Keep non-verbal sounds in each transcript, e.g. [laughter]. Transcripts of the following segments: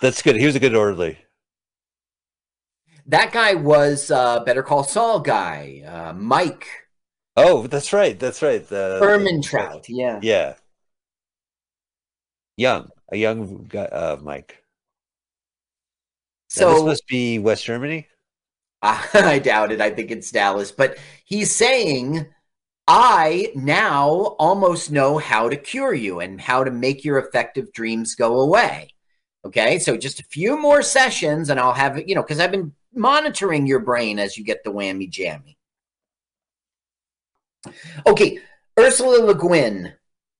That's good. He was a good orderly. That guy was uh, Better Call Saul guy, uh, Mike Oh, that's right. That's right. The Trout. Yeah. Yeah. Young, a young guy, uh, Mike. Now, this must be West Germany. [laughs] I doubt it. I think it's Dallas. But he's saying, I now almost know how to cure you and how to make your effective dreams go away. Okay. So just a few more sessions and I'll have it, you know, because I've been monitoring your brain as you get the whammy jammy. Okay. Ursula Le Guin,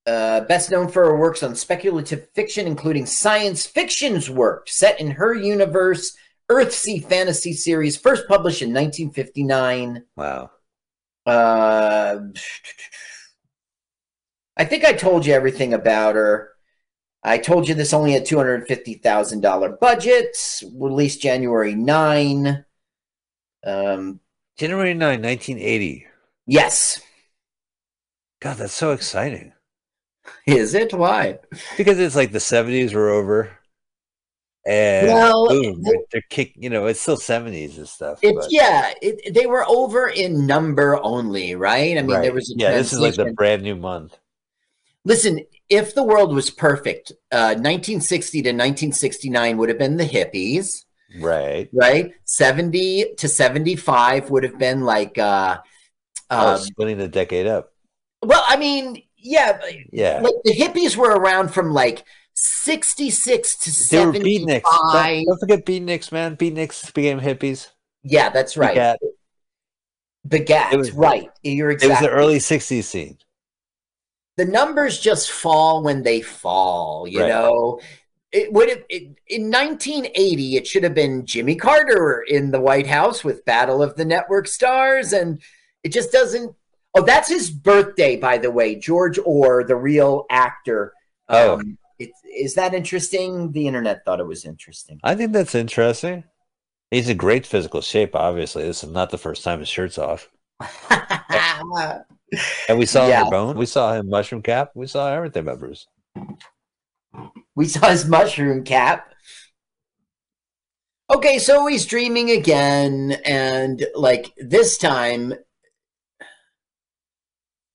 uh, best known for her works on speculative fiction, including science fiction's work set in her universe Earthsea fantasy series, first published in 1959. Wow. Uh, I think I told you everything about her. I told you this only had $250,000 budget, released January 9. Um, January 9, 1980. yes. God, that's so exciting. Is it? Why? Because it's like the 70s were over. And Well, boom, they're, they're kick, you know, it's still 70s and stuff. But- yeah. It, they were over in number only, right? I mean, there was a yeah, this is like the brand new month. Listen, if the world was perfect, uh, 1960 to 1969 would have been the hippies, Right. right? 70 to 75 would have been like, uh, Oh, um, splitting the decade up. well, I mean, yeah, Yeah. like the hippies were around from like 66 to They 75. Don't, don't forget beatniks, man. Beatniks became hippies. Yeah, that's right. Begat. Begat, was- right. You're exactly. It was the early 60s scene. The numbers just fall when they fall you Right. know it would have it, in 1980 it should have been jimmy carter in the white house with battle of the network stars and it just doesn't oh that's his birthday by the way george orr the real actor Oh. um, it, is that interesting the internet thought it was interesting I think that's interesting. He's in great physical shape, obviously. This is not the first time his shirt's off. [laughs] [laughs] And we saw Yeah. bone. We saw him mushroom cap. We saw everything about Bruce. We saw his mushroom cap. Okay, so he's dreaming again, and like this time,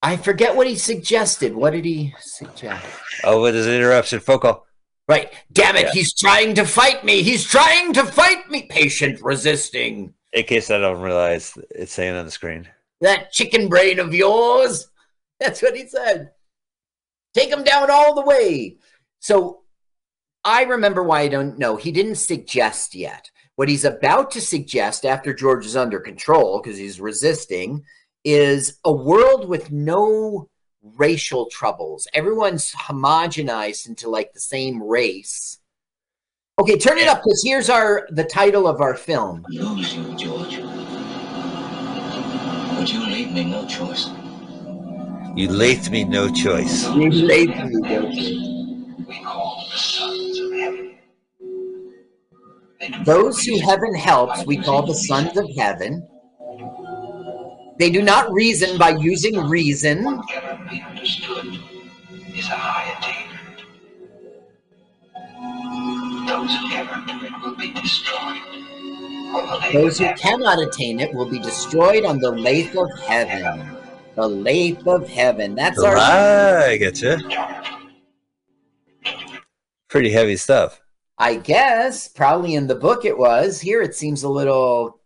I forget what he suggested. What did he suggest? Oh, what is an interruption? Focal. Right, damn it, Yeah. he's trying to fight me. He's trying to fight me. Patient resisting. In case I don't realize it's saying on the screen. That chicken brain of yours. [laughs] That's what he said. Take him down all the way. So I remember why I don't know. He didn't suggest yet. What he's about to suggest after George is under control, because he's resisting, is a world with no racial troubles. Everyone's homogenized into like the same race. Okay, turn it up because here's our the title of our film. you, George. But you leave me no choice. You left me no choice. You lazy, don't you? We call the sons of heaven. Those who heaven helps, we call the sons of heaven. They do not reason by using reason. What cannot be understood is a high attainment. Those who cannot do it will be destroyed. On the lake Those who cannot attain it will be destroyed on the lathe of heaven. The lathe of heaven. That's our. I get you. Pretty heavy stuff. I guess probably in the book it was. Here it seems a little.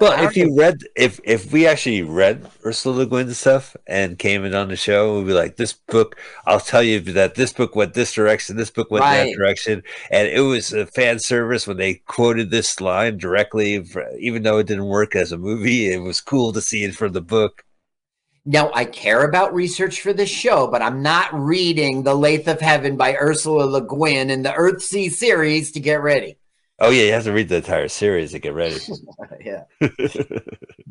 Well, if you read, if if we actually read Ursula Le Guin stuff and came in on the show, we'd be like, "This book, I'll tell you that this book went this direction, this book went Right. that direction," and it was a fan service when they quoted this line directly, even though it didn't work as a movie. It was cool to see it from the book. Now I care about research for this show, but I'm not reading The Lathe of Heaven by Ursula Le Guin in the Earthsea series to get ready. Oh yeah, you have to read the entire series to get ready. [laughs] yeah.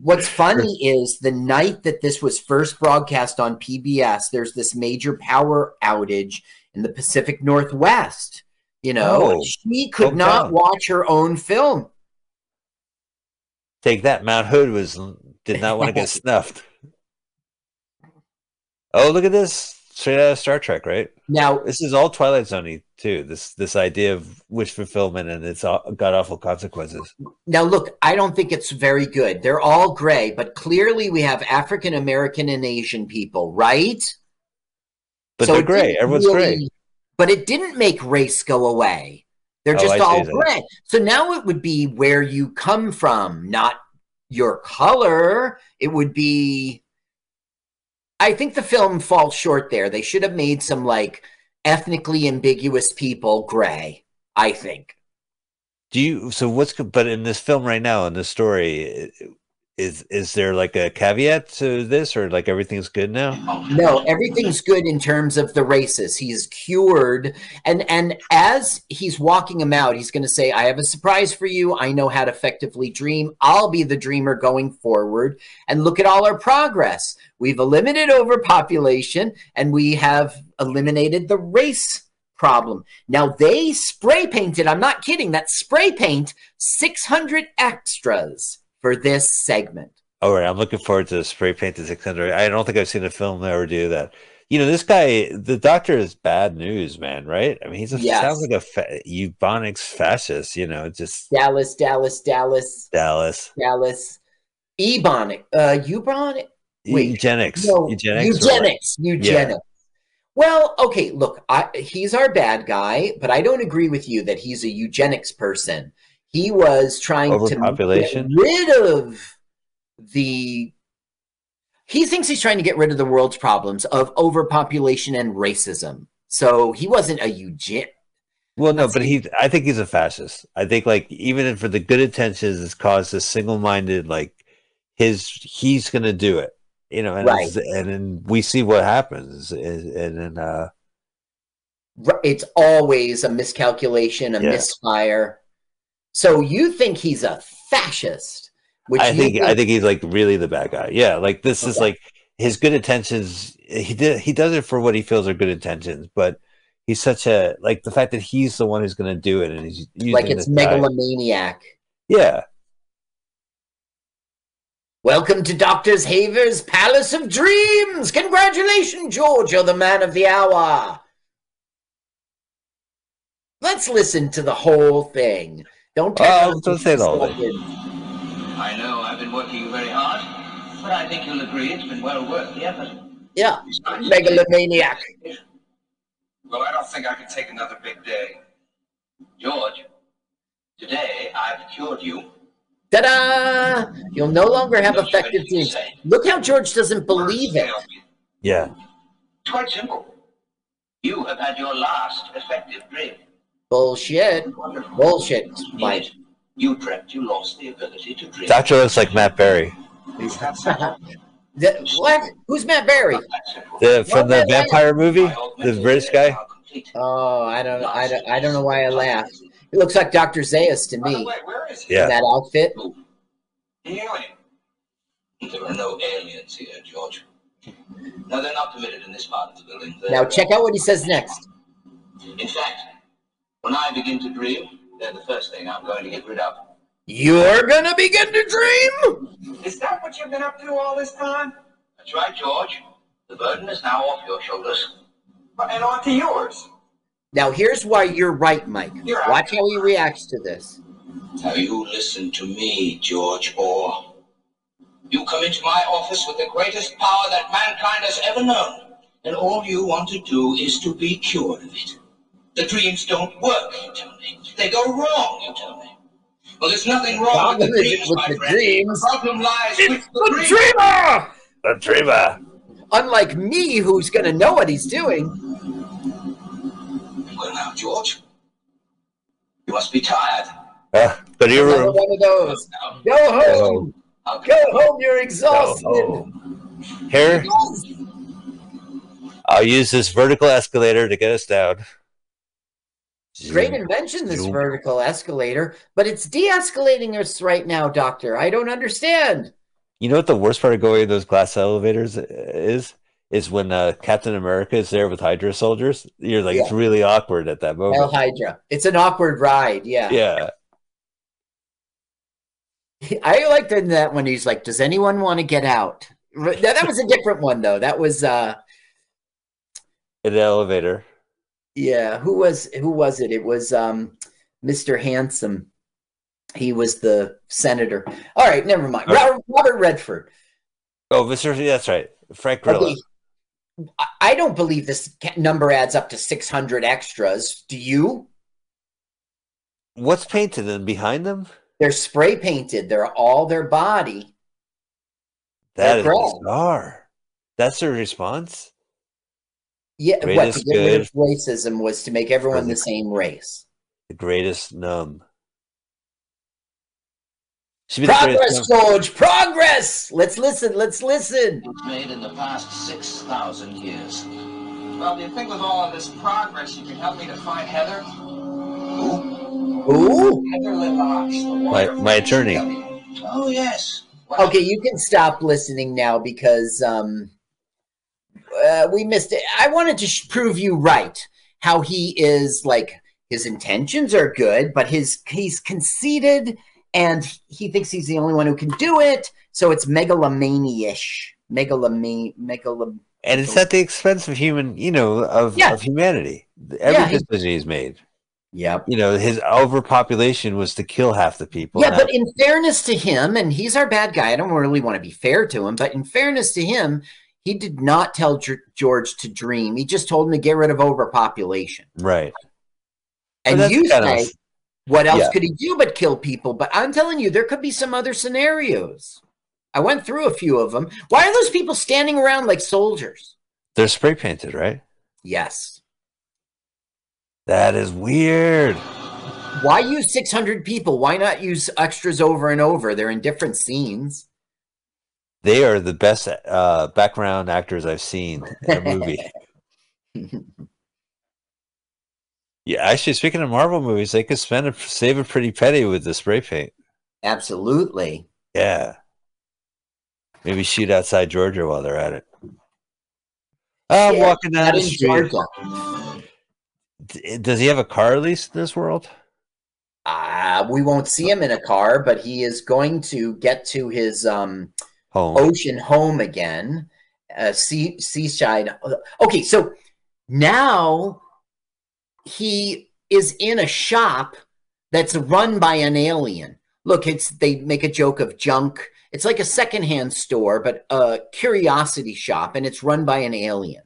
What's funny is the night that this was first broadcast on PBS, there's this major power outage in the Pacific Northwest. You know, Oh, she could not watch her own film. Take that, Mount Hood was did not want to get [laughs] snuffed. Oh, look at this! Straight out of Star Trek, right? Now, This is all Twilight Zone too. This this idea of wish fulfillment and its uh, god awful consequences. Now, look, I don't think it's very good. They're all gray, but clearly we have African American and Asian people, right? But So they're gray. Everyone's really- gray. But it didn't make race go away. They're Oh, just see all gray. So now it would be where you come from, not your color. It would be. I think the film falls short there. They should have made some like ethnically ambiguous people gray. I think. Do you? So what's? But in this film right now, in this story, is is there like a caveat to this, or like everything's good now? No, everything's good in terms of the races. He's cured, and and as he's walking him out, he's going to say, "I have a surprise for you. I know how to effectively dream. I'll be the dreamer going forward." And look at all our progress. We've eliminated overpopulation, and we have eliminated the race problem. Now they spray painted. I'm not kidding. That spray paint 600 extras for this segment. All right, I'm looking forward to the spray paint to 600. I don't think I've seen a film ever do that. You know, this guy, the doctor is bad news, man. Right? I mean, he's a Yes. sounds like a fa- eubonics fascist. You know, just Dallas, Dallas, Dallas. Dallas Dallas. Ebonic. Uh Eubonic. Wait, eugenics, No, eugenics, or what? eugenics. Well, okay, look, I, he's our bad guy, but I don't agree with you that he's a eugenics person. He was trying to get rid of the. He thinks he's trying to get rid of the world's problems of overpopulation and racism. So he wasn't a eugen. Well, no, but he, I think he's a fascist. I think, like, even for the good intentions, it's caused a single-minded, like, his, he's going to do it, you know, and, Right. and then we see what happens. And, and then, uh, It's always a miscalculation, a Yeah. misfire. So you think he's a fascist? Which I you think, I think he's like really the bad guy. Yeah. Like, this is like his good intentions. He did, he does it for what he feels are good intentions, but he's such a, like, the fact that he's the one who's going to do it and he's like it's this guy- megalomaniac. Yeah. Welcome to Doctor's Haber's Palace of Dreams. Congratulations, George. You're the man of the hour. Let's listen to the whole thing. Don't turn Oh, on don't say it all, then. I know I've been working very hard, but I think you'll agree it's been well worth the effort. Yeah, megalomaniac. Well, I don't think I can take another big day. George, today I've cured you. Ta-da! You'll no longer have Don't you have effective anything to dreams. Look how George doesn't believe it. Yeah. It's quite simple. You have had your last effective dream. Bullshit. Bullshit, In Mike. you dreamt you lost the ability to dream. Doctor looks like Matt Berry. Is that so? The- what? Who's Matt Berry? Not that simple. The, from the Well, then- vampire movie, the British guy. Oh, I don't, I don't, I don't know why I laughed. It looks like Dr. Zaius to By the me. way, where is he? Yeah. In that outfit. The alien. There are no aliens here, George. No, they're not permitted in this part of the building. They're- Now check out what he says next. In fact, when I begin to dream, they're the first thing I'm going to get rid of. You're gonna begin to dream. Is that what you've been up to all this time? That's right, George. The burden is now off your shoulders. And onto yours. Now here's why you're right, Mike. You're right. Watch how he reacts to this. Now you listen to me, George Orr. You come into my office with the greatest power that mankind has ever known, and all you want to do is to be cured of it. The dreams don't work, you tell me. They go wrong, you tell me. Well, there's nothing wrong with the dreams, with my the friend. dreams- The problem lies with the, dreams. dreamer. The dreamer. Unlike me, who's gonna know what he's doing. Well, now, George, you must be tired. Uh, go to your Another room. one of those. Now, Go home. I'll Go home. You're exhausted. Oh, Here, I'll use this vertical escalator to get us down. Great invention, this Zoom. vertical escalator, but it's de-escalating us right now, Doctor. I don't understand. You know what the worst part of going in those glass elevators is? Is when uh, Captain America is there with Hydra soldiers. You're like, it's really awkward at that Hell moment. Hydra. It's an awkward ride. Yeah. Yeah. [laughs] I liked in that when he's like, "Does anyone want to get out?" That, that was a different one though. That was uh the elevator. Yeah, who was who was it? It was um Mr. Handsome. He was the senator. All right, never mind. Robert, Robert Redford. Oh, Mr. That's right. Frank Grillo. Okay. I- don't believe this number adds up to 600 extras. Do you? What's painted in behind them? They're spray painted. They're all their body. That is bizarre. That's their response. Yeah, what Greatest to get rid good of racism was to make everyone the the- same race. The greatest numb. Progress, numb. George. Progress. Let's listen. Let's listen. Made in the past 6,000 years. Well, do you think with all of this progress you can help me to find Heather? Who? Who? Heather Lelache, the My, my attorney. CW. Oh, yes. Well, Okay, you can stop listening now because um, uh, we missed it. I wanted to sh- prove you right. How he is like his intentions are good, but his he's conceited and he thinks he's the only one who can do it. So it's megalomania-ish. Megalome, megalom. And it's at the expense of human, you know, of, Yeah. of humanity. Every Yeah, he- decision he's made. Yep. You know, his overpopulation was to kill half the people. Yeah, but in fairness to him, and he's our bad guy, I don't really want to be fair to him, but in fairness to him, he did not tell Ge- George to dream. He just told him to get rid of overpopulation. right. And you kind of- say, what else yeah. could he do but kill people? But I'm telling you, there could be some other scenarios. I went through a few of them. Why are those people standing around like soldiers? They're spray painted, right? Yes. That is weird. Why use 600 people? Why not use extras over and over? They're in different scenes. They are the best uh, background actors I've seen in a movie. [laughs] yeah, actually, speaking of Marvel movies, they could spend a, save a pretty penny with the spray paint. Absolutely. Yeah. Maybe shoot outside Georgia while they're at it. I'm Yeah, walking down the street. Georgia. Does he have a car at least in this world? Uh, we won't see him in a car, but he is going to get to his um, Home. ocean home again, uh, sea seaside. Okay, so now he is in a shop that's run by an alien. Look, it's they make a joke of junk. It's like a secondhand store, but a curiosity shop, and it's run by an alien.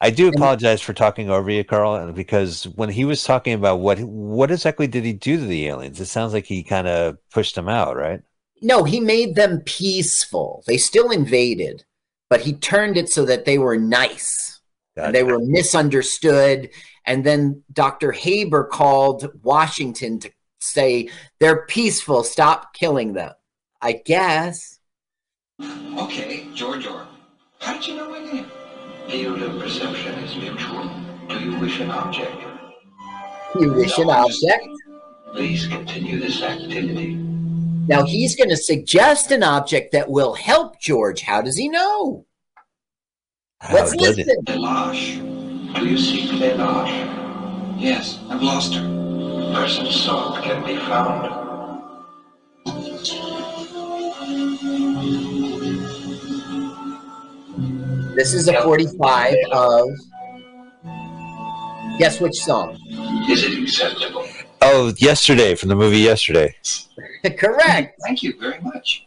I do apologize for talking over you, Carl, because when he was talking about what what exactly did he do to the aliens, it sounds like he kind of pushed them out, right? No, he made them peaceful. They still invaded, but he turned it so that they were nice. and they were misunderstood. And then Dr. Haber called Washington to say they're peaceful, stop killing them. I guess. Okay, George Orr. How did you know my name? Field of perception is mutual. Do you wish an object? You wish an object. Please continue this activity. Now he's going to suggest an object that will help George. How does he know? How Let's does it? listen. Lelache. Do you seek Lelache? Yes, I've lost her. Person sought can be found. This is a 45 of. Guess which song? Is it acceptable? Oh, yesterday from the movie Yesterday. [laughs] Correct. Thank you very much.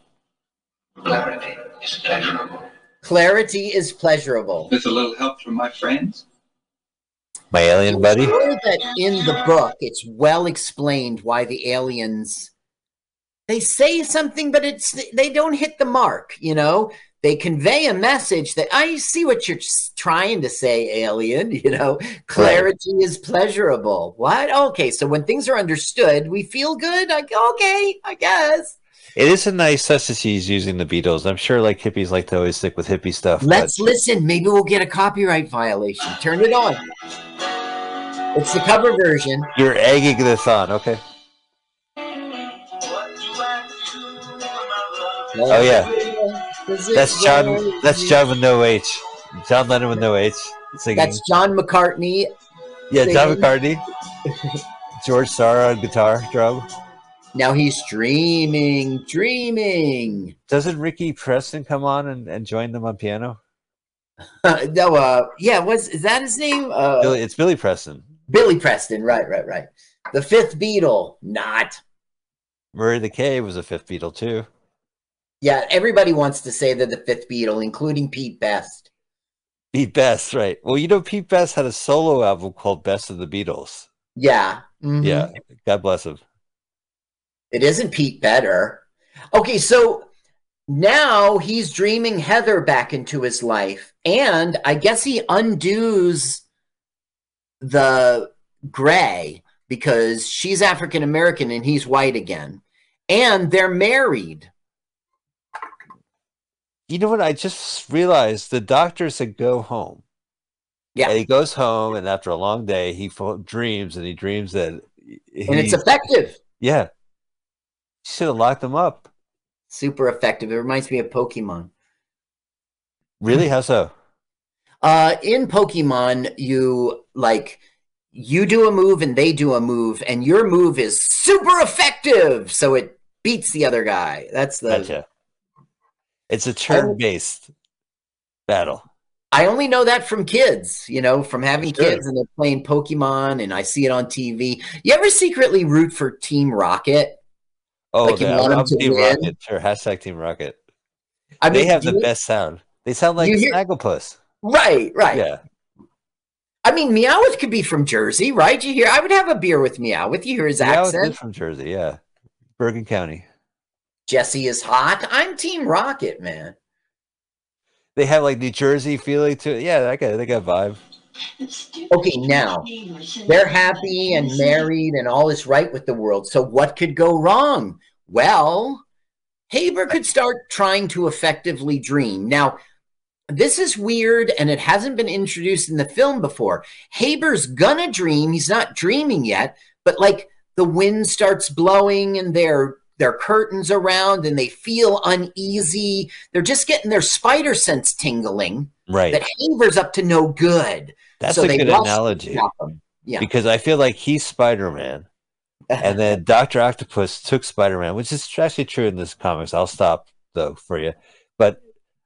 Clarity is pleasurable. Clarity is pleasurable. With a little help from my friends. My alien buddy. sure that in the book it's well explained why the aliens they say something but it's they don't hit the mark you know? They convey a message that i see what you're trying to say alien [laughs] you know? Clarity is pleasurable. What? Okay so when things are understood we feel good like okay i guess It is a nice touch that she's using the Beatles. I'm sure like hippies like to always stick with hippie stuff. let's listen maybe we'll get a copyright violation turn it on it's the cover version You're egging this on, okay? Oh, yeah. That's John. That's John with no H. John Lennon with no H singing. That's John McCartney. yeah, John. McCartney. [laughs] George Sara on guitar, drum. Now he's dreaming, dreaming. Doesn't Ricky Preston come on and, and join them on piano? [laughs] no, uh, yeah, was is that his name? Uh, Billy, it's Billy Preston. Billy Preston, right, right, right. The fifth Beatle, not. Murray the K was a fifth Beatle too. Yeah, everybody wants to say they're the fifth Beatle, including Pete Best. Pete Best, right? Well, you know, Pete Best had a solo album called Best of the Beatles. Yeah. mhm. Yeah, God bless him. It isn't Pete better. Okay, so now he's dreaming Heather back into his life, and I guess he undoes the gray because she's African American and he's white again. And they're married. You know what? I just realized the doctor said go home. Yeah. And he goes home, and after a long day, he dreams, and he dreams that. He, And it's effective. yeah. Should have locked them up. Super effective. It reminds me of Pokemon. Really? How so? Uh, in Pokemon, you like you do a move and they do a move, and your move is super effective, so it beats the other guy. That's the. Gotcha. It's a turn-based battle. I only know that from kids, you know, from having Sure. kids and they're playing Pokemon, and I see it on TV. You ever secretly root for Team Rocket? Oh, Like want I'm, I'm Team win? Rocket. Sure. Hashtag Team Rocket. I mean, They have the you- best sound. They sound like hear- Snagglepuss. Right, right. Yeah. I mean, Meowth could be from Jersey, right? You hear? I would have a beer with Meowth. You hear his Yeah, was accent. from Jersey. Yeah. Bergen County. Jessie is hot. I'm Team Rocket, man. They have like New Jersey feeling to it. Yeah, they got they got vibe. Okay, now they're happy and married and all is right with the world. So what could go wrong? Well, Haber could start trying to effectively dream. Now, this is weird and it hasn't been introduced in the film before. Haber's gonna dream. He's not dreaming yet, but like the wind starts blowing and their their curtains around and they feel uneasy. They're just getting their spider sense tingling Right. that Haber's up to no good. That's so a good analogy. Yeah. because I feel like he's Spider Man, and then [laughs] Doctor Octopus took Spider Man, which is actually true in this comics. I'll stop though for you, but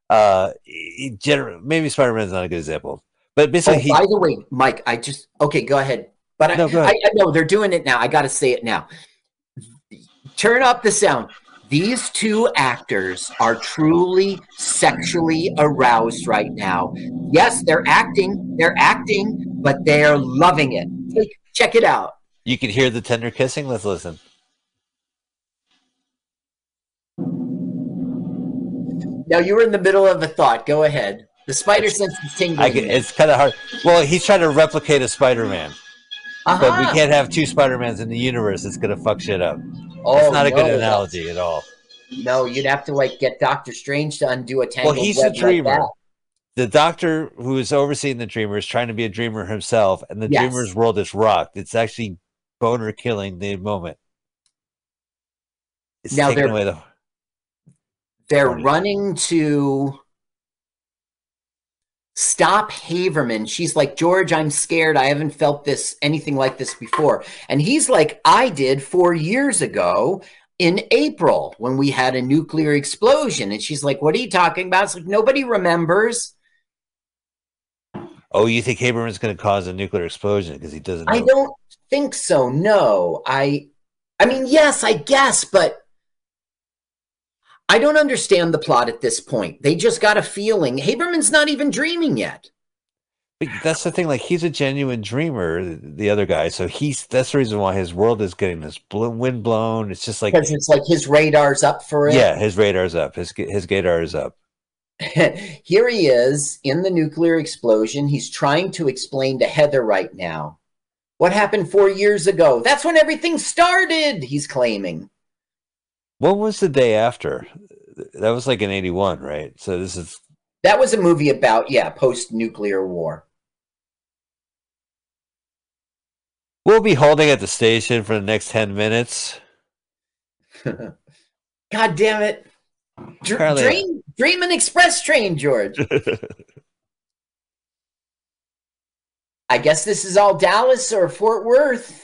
uh, gener- maybe Spider Man's not a good example, but Oh, basically he. by the way, Mike, I just okay. Go ahead. But I, No, I. I know they're doing it now. I got to say it now. Turn up the sound. These two actors are truly sexually aroused right now. Yes, they're acting. They're acting, but they're loving it. Take, check it out. You can hear the tender kissing. Let's listen. Now you were in the middle of a thought. Go ahead. The spider sense is tingling. I can, it's kind of hard. Well, he's trying to replicate a Spider Man, but we Uh-huh. can't have two Spider Mans in the universe. It's gonna fuck shit up. Oh, It's not a good analogy at all. No, you'd have to like get Doctor Strange to undo a tangled Well, he's a web like dreamer. the doctor who is overseeing the dreamer is trying to be a dreamer himself, and the Yes. dreamer's world is rocked. It's actually boner killing the moment. It's Now taking they're- away the. They're running to stop Haberman. She's like, George, I'm scared. I haven't felt this anything like this before. And he's like, I did four years ago in April when we had a nuclear explosion. And she's like, What are you talking about? It's like nobody remembers. Oh, you think Haberman's going to cause a nuclear explosion because he doesn't? Know. I don't think so. No. I I mean, yes, I guess, but I don't understand the plot at this point. They just got a feeling. Haberman's not even dreaming yet. But That's the thing. Like he's a genuine dreamer, the other guy. So he's that's the reason why his world is getting this bl- wind blown. It's just like Because it's like his radar's up for it. yeah, his radar's up. His his gator is up. [laughs] Here he is in the nuclear explosion. He's trying to explain to Heather right now what happened four years ago. That's when everything started, he's claiming. What was the day after? That was like in '81, right? So this is That was a movie about, yeah, post nuclear war. We'll be holding at the station for the next 10 minutes. [laughs] God damn it. Dr- dream, dream an express train, George. [laughs] I guess this is all Dallas or Fort Worth.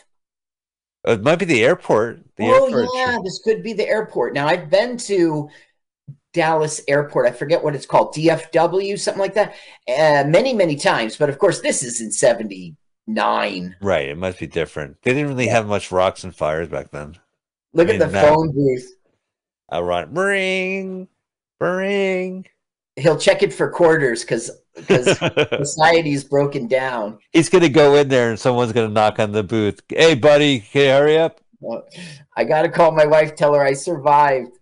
It might be the airport. The oh, airport. yeah, this could be the airport. Now, I've been to Dallas Airport. I forget what it's called, DFW, something like that, uh, many, many times. But of course, this is in 79. Right. It must be different. They didn't really have much rocks and fires back then. Look I at the now- phone booth. I run ring, ring. He'll check it for quarters because because [laughs] society's broken down. He's gonna go in there and someone's gonna knock on the booth. Hey, buddy, can you hurry up? I got to call my wife, tell her I survived.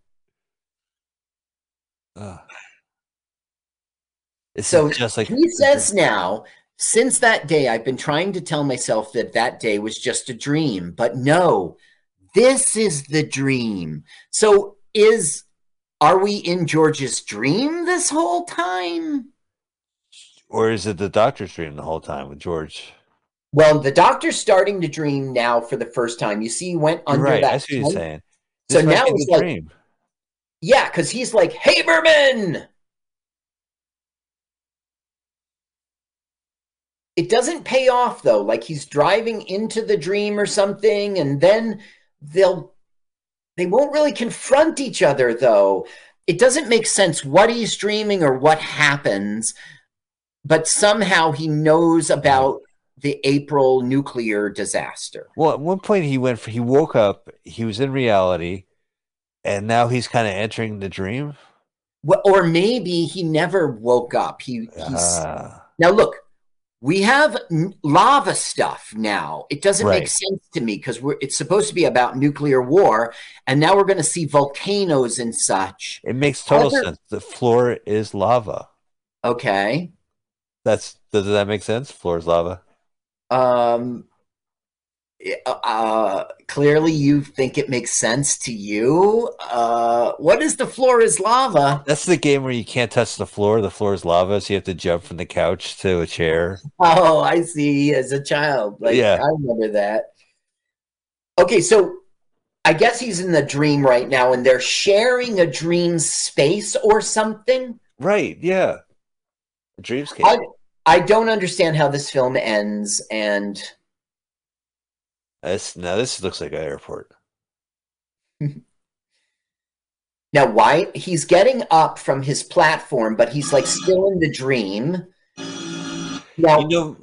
It's So just like He says now, since that day, I've been trying to tell myself that that day was just a dream, but no, this is the dream. So is are we in George's dream this whole time? Or is it the doctor's dream the whole time with George? Well, the doctor's starting to dream now for the first time. You see, he went under right. that. I see what you're saying. So This might now it's like- dream. Yeah, because he's like Haberman. It doesn't pay off though. Like he's driving into the dream or something, and then they'll they won't really confront each other though. It doesn't make sense what he's dreaming or what happens, but somehow he knows about the April nuclear disaster. Well, at one point he went. For, he woke up. He was in reality, and now he's kind of entering the dream. Well, or maybe he never woke up. He he's Ah. Now, look, we have lava stuff now. It doesn't make sense to me because it's supposed to be about nuclear war, and now we're going to see volcanoes and such. it makes total Other- sense. The floor is lava. Okay. That's does that make sense? Floor is lava. Um. Uh, clearly, you think it makes sense to you. Uh, what is the floor is lava? That's the game where you can't touch the floor. The floor is lava, so you have to jump from the couch to a chair. Oh, I see. As a child, like Yeah. I remember that. Okay, so I guess he's in the dream right now, and they're sharing a dream space or something. Right? Yeah. Dreamscape. I don't understand how this film ends, and This now this looks like an airport. [laughs] now why he's getting up from his platform, but he's like still in the dream. Now, You know.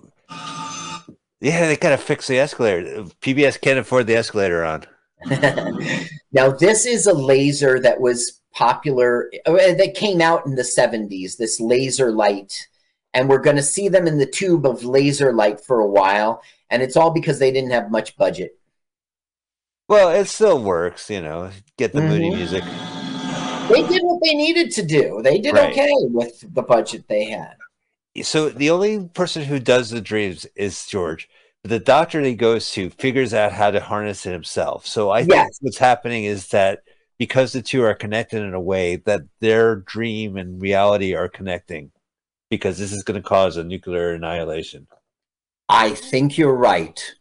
Yeah, they gotta fix the escalator. PBS can't afford the escalator on. [laughs] now this is a laser that was popular uh, that came out in the 70s this laser light and we're going to see them in the tube of laser light for a while and it's all because they didn't have much budget Well, it still works, you know. Get the moody Mhm. music. they did what they needed to do they did Right. okay with the budget they had So the only person who does the dreams is George. But the doctor that he goes to figures out how to harness it himself. So I think what's happening is that because the two are connected in a way that their dream and reality are connecting because this is going to cause a nuclear annihilation. i think you're right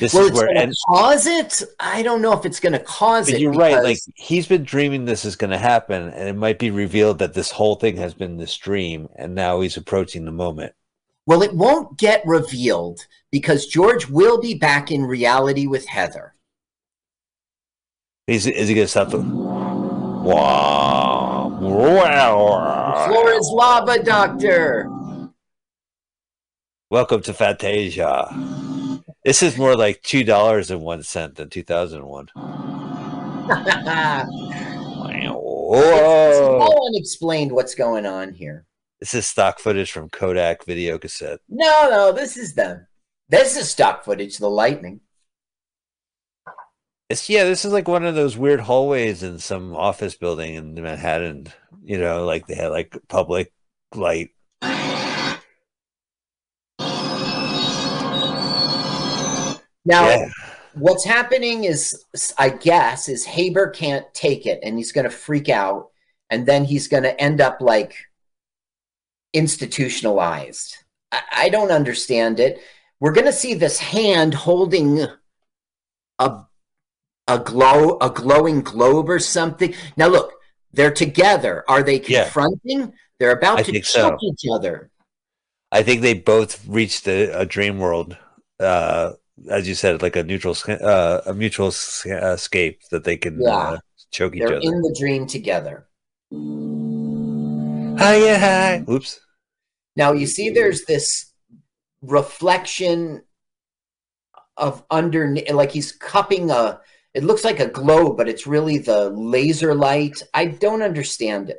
This well is where and cause it i don't know if it's going to cause but it you're right. Like he's been dreaming this is going to happen, and it might be revealed that this whole thing has been this dream, and now he's approaching the moment. well it won't get revealed because george will be back in reality with heather Is is he going to stop the? Wow! The floor is lava, Doctor. Welcome to Fantasia. This is more like two dollars and one cent than two thousand one. it's Whoa! all unexplained what's going on here. This is stock footage from Kodak video cassette. No, no, this is them. This is stock footage, the lightning. It's yeah, this is like one of those weird hallways in some office building in Manhattan. You know, like they had like public light. Now, Yeah. what's happening is, I guess, is Haber can't take it and he's going to freak out. And then he's going to end up like institutionalized. I, I don't understand it. We're going to see this hand holding a a glow a glowing globe or something. Now look, they're together. Are they Yeah. confronting? They're about I to choke so. each other. I think they both reached a, a dream world, uh, as you said, like a neutral, uh, a mutual uh, escape that they can Yeah. uh, choke each other. They're in the dream together. Hi, yeah, hi. Oops. Now you see there's this reflection of under like he's cupping a it looks like a globe but it's really the laser light i don't understand it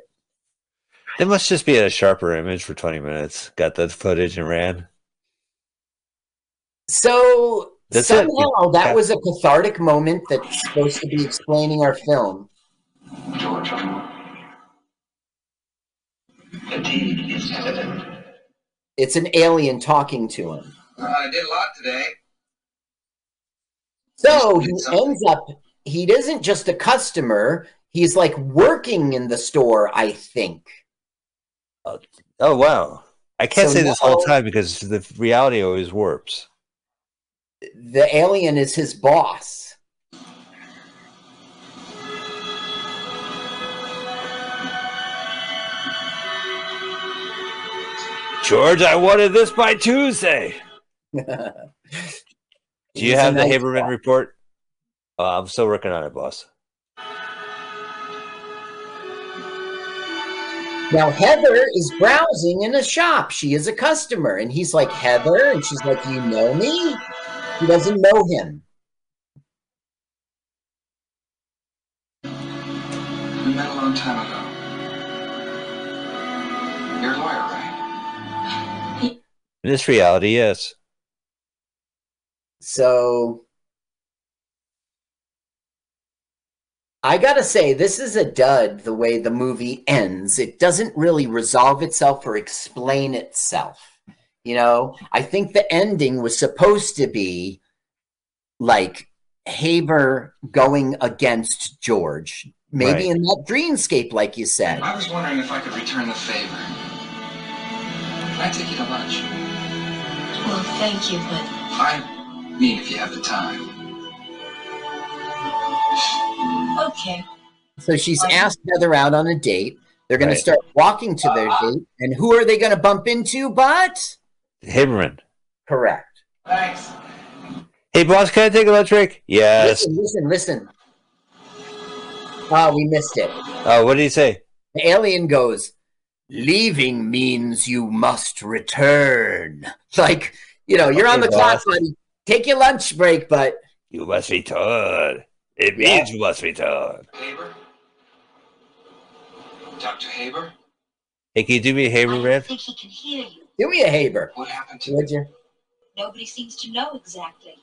It must just be a sharper image for 20 minutes. Got the footage and ran. so That's it. somehow that was a cathartic moment that's supposed to be explaining our film George. Fatigue is evident. it's an alien talking to him Uh, I did a lot today. So he ends up he isn't just a customer he's like working in the store i think Oh, oh wow. I can't So say this whole now- time because the reality always warps. the alien is his boss George, I wanted this by Tuesday. [laughs] Do you have the nice Haberman boss. report? Uh, I'm still working on it, boss. Now Heather is browsing in a shop. She is a customer, and he's like, Heather, and she's like, You know me? He doesn't know him. We met a long time ago. You're a lawyer, right? In this reality, yes. So I gotta say, this is a dud the way the movie ends. It doesn't really resolve itself or explain itself. You know, I think the ending was supposed to be like Haber going against George. Maybe Right. in that dreamscape, like you said. I was wondering if I could return the favor. Can I take you to lunch? Well, thank you, but I mean, if you have the time. okay. So she's asked Heather out on a date. They're going Right. to start walking to their date. And who are they going to bump into but? Haberman. Correct. Thanks. Hey, boss, can I take a lunch break? Yes. Listen, listen, listen. Oh, we missed it. Oh, what did he say? The alien goes, Leaving means you must return. [laughs] Like, you know, you're on the Okay, clock, buddy. Take your lunch break, but You must return. It Yeah. means you must return. Haber? Dr. Haber? Hey, can you do me a Haber, don't think he can hear you. do me a Haber, What happened to would you? Nobody seems to know exactly.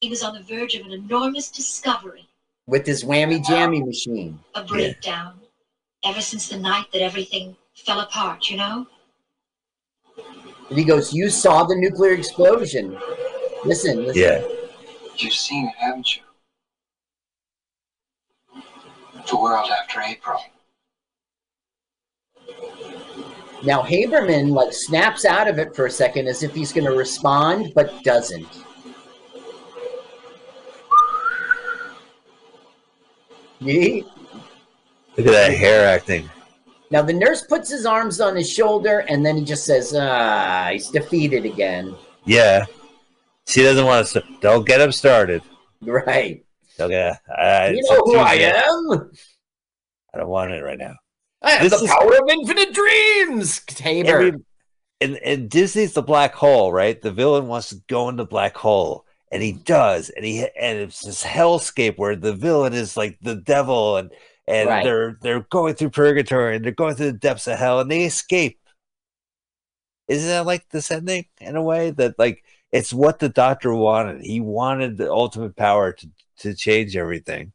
He was on the verge of an enormous discovery, With his whammy jammy machine. a breakdown, ever since the night that everything fell apart, you know? And he goes, You saw the nuclear explosion. Listen, listen. Yeah. You've seen it, haven't you? The world after April. Now Haberman like snaps out of it for a second as if he's going to respond, but doesn't. Yee. Look at that hair acting. Now the nurse puts his arms on his shoulder, and then he just says, "Ah, he's defeated again." Yeah. She doesn't want to. Don't get him started. Right? Okay. I, you know who I am? I don't want it right now. I have This the is- power of infinite dreams. Every, and, and Disney's the black hole, right? The villain wants to go in the black hole, and he does, and he and it's this hellscape where the villain is like the devil, and and Right. they're they're going through purgatory, and they're going through the depths of hell, and they escape. Isn't that like this ending in a way that like it's what the doctor wanted? He wanted the ultimate power to to change everything,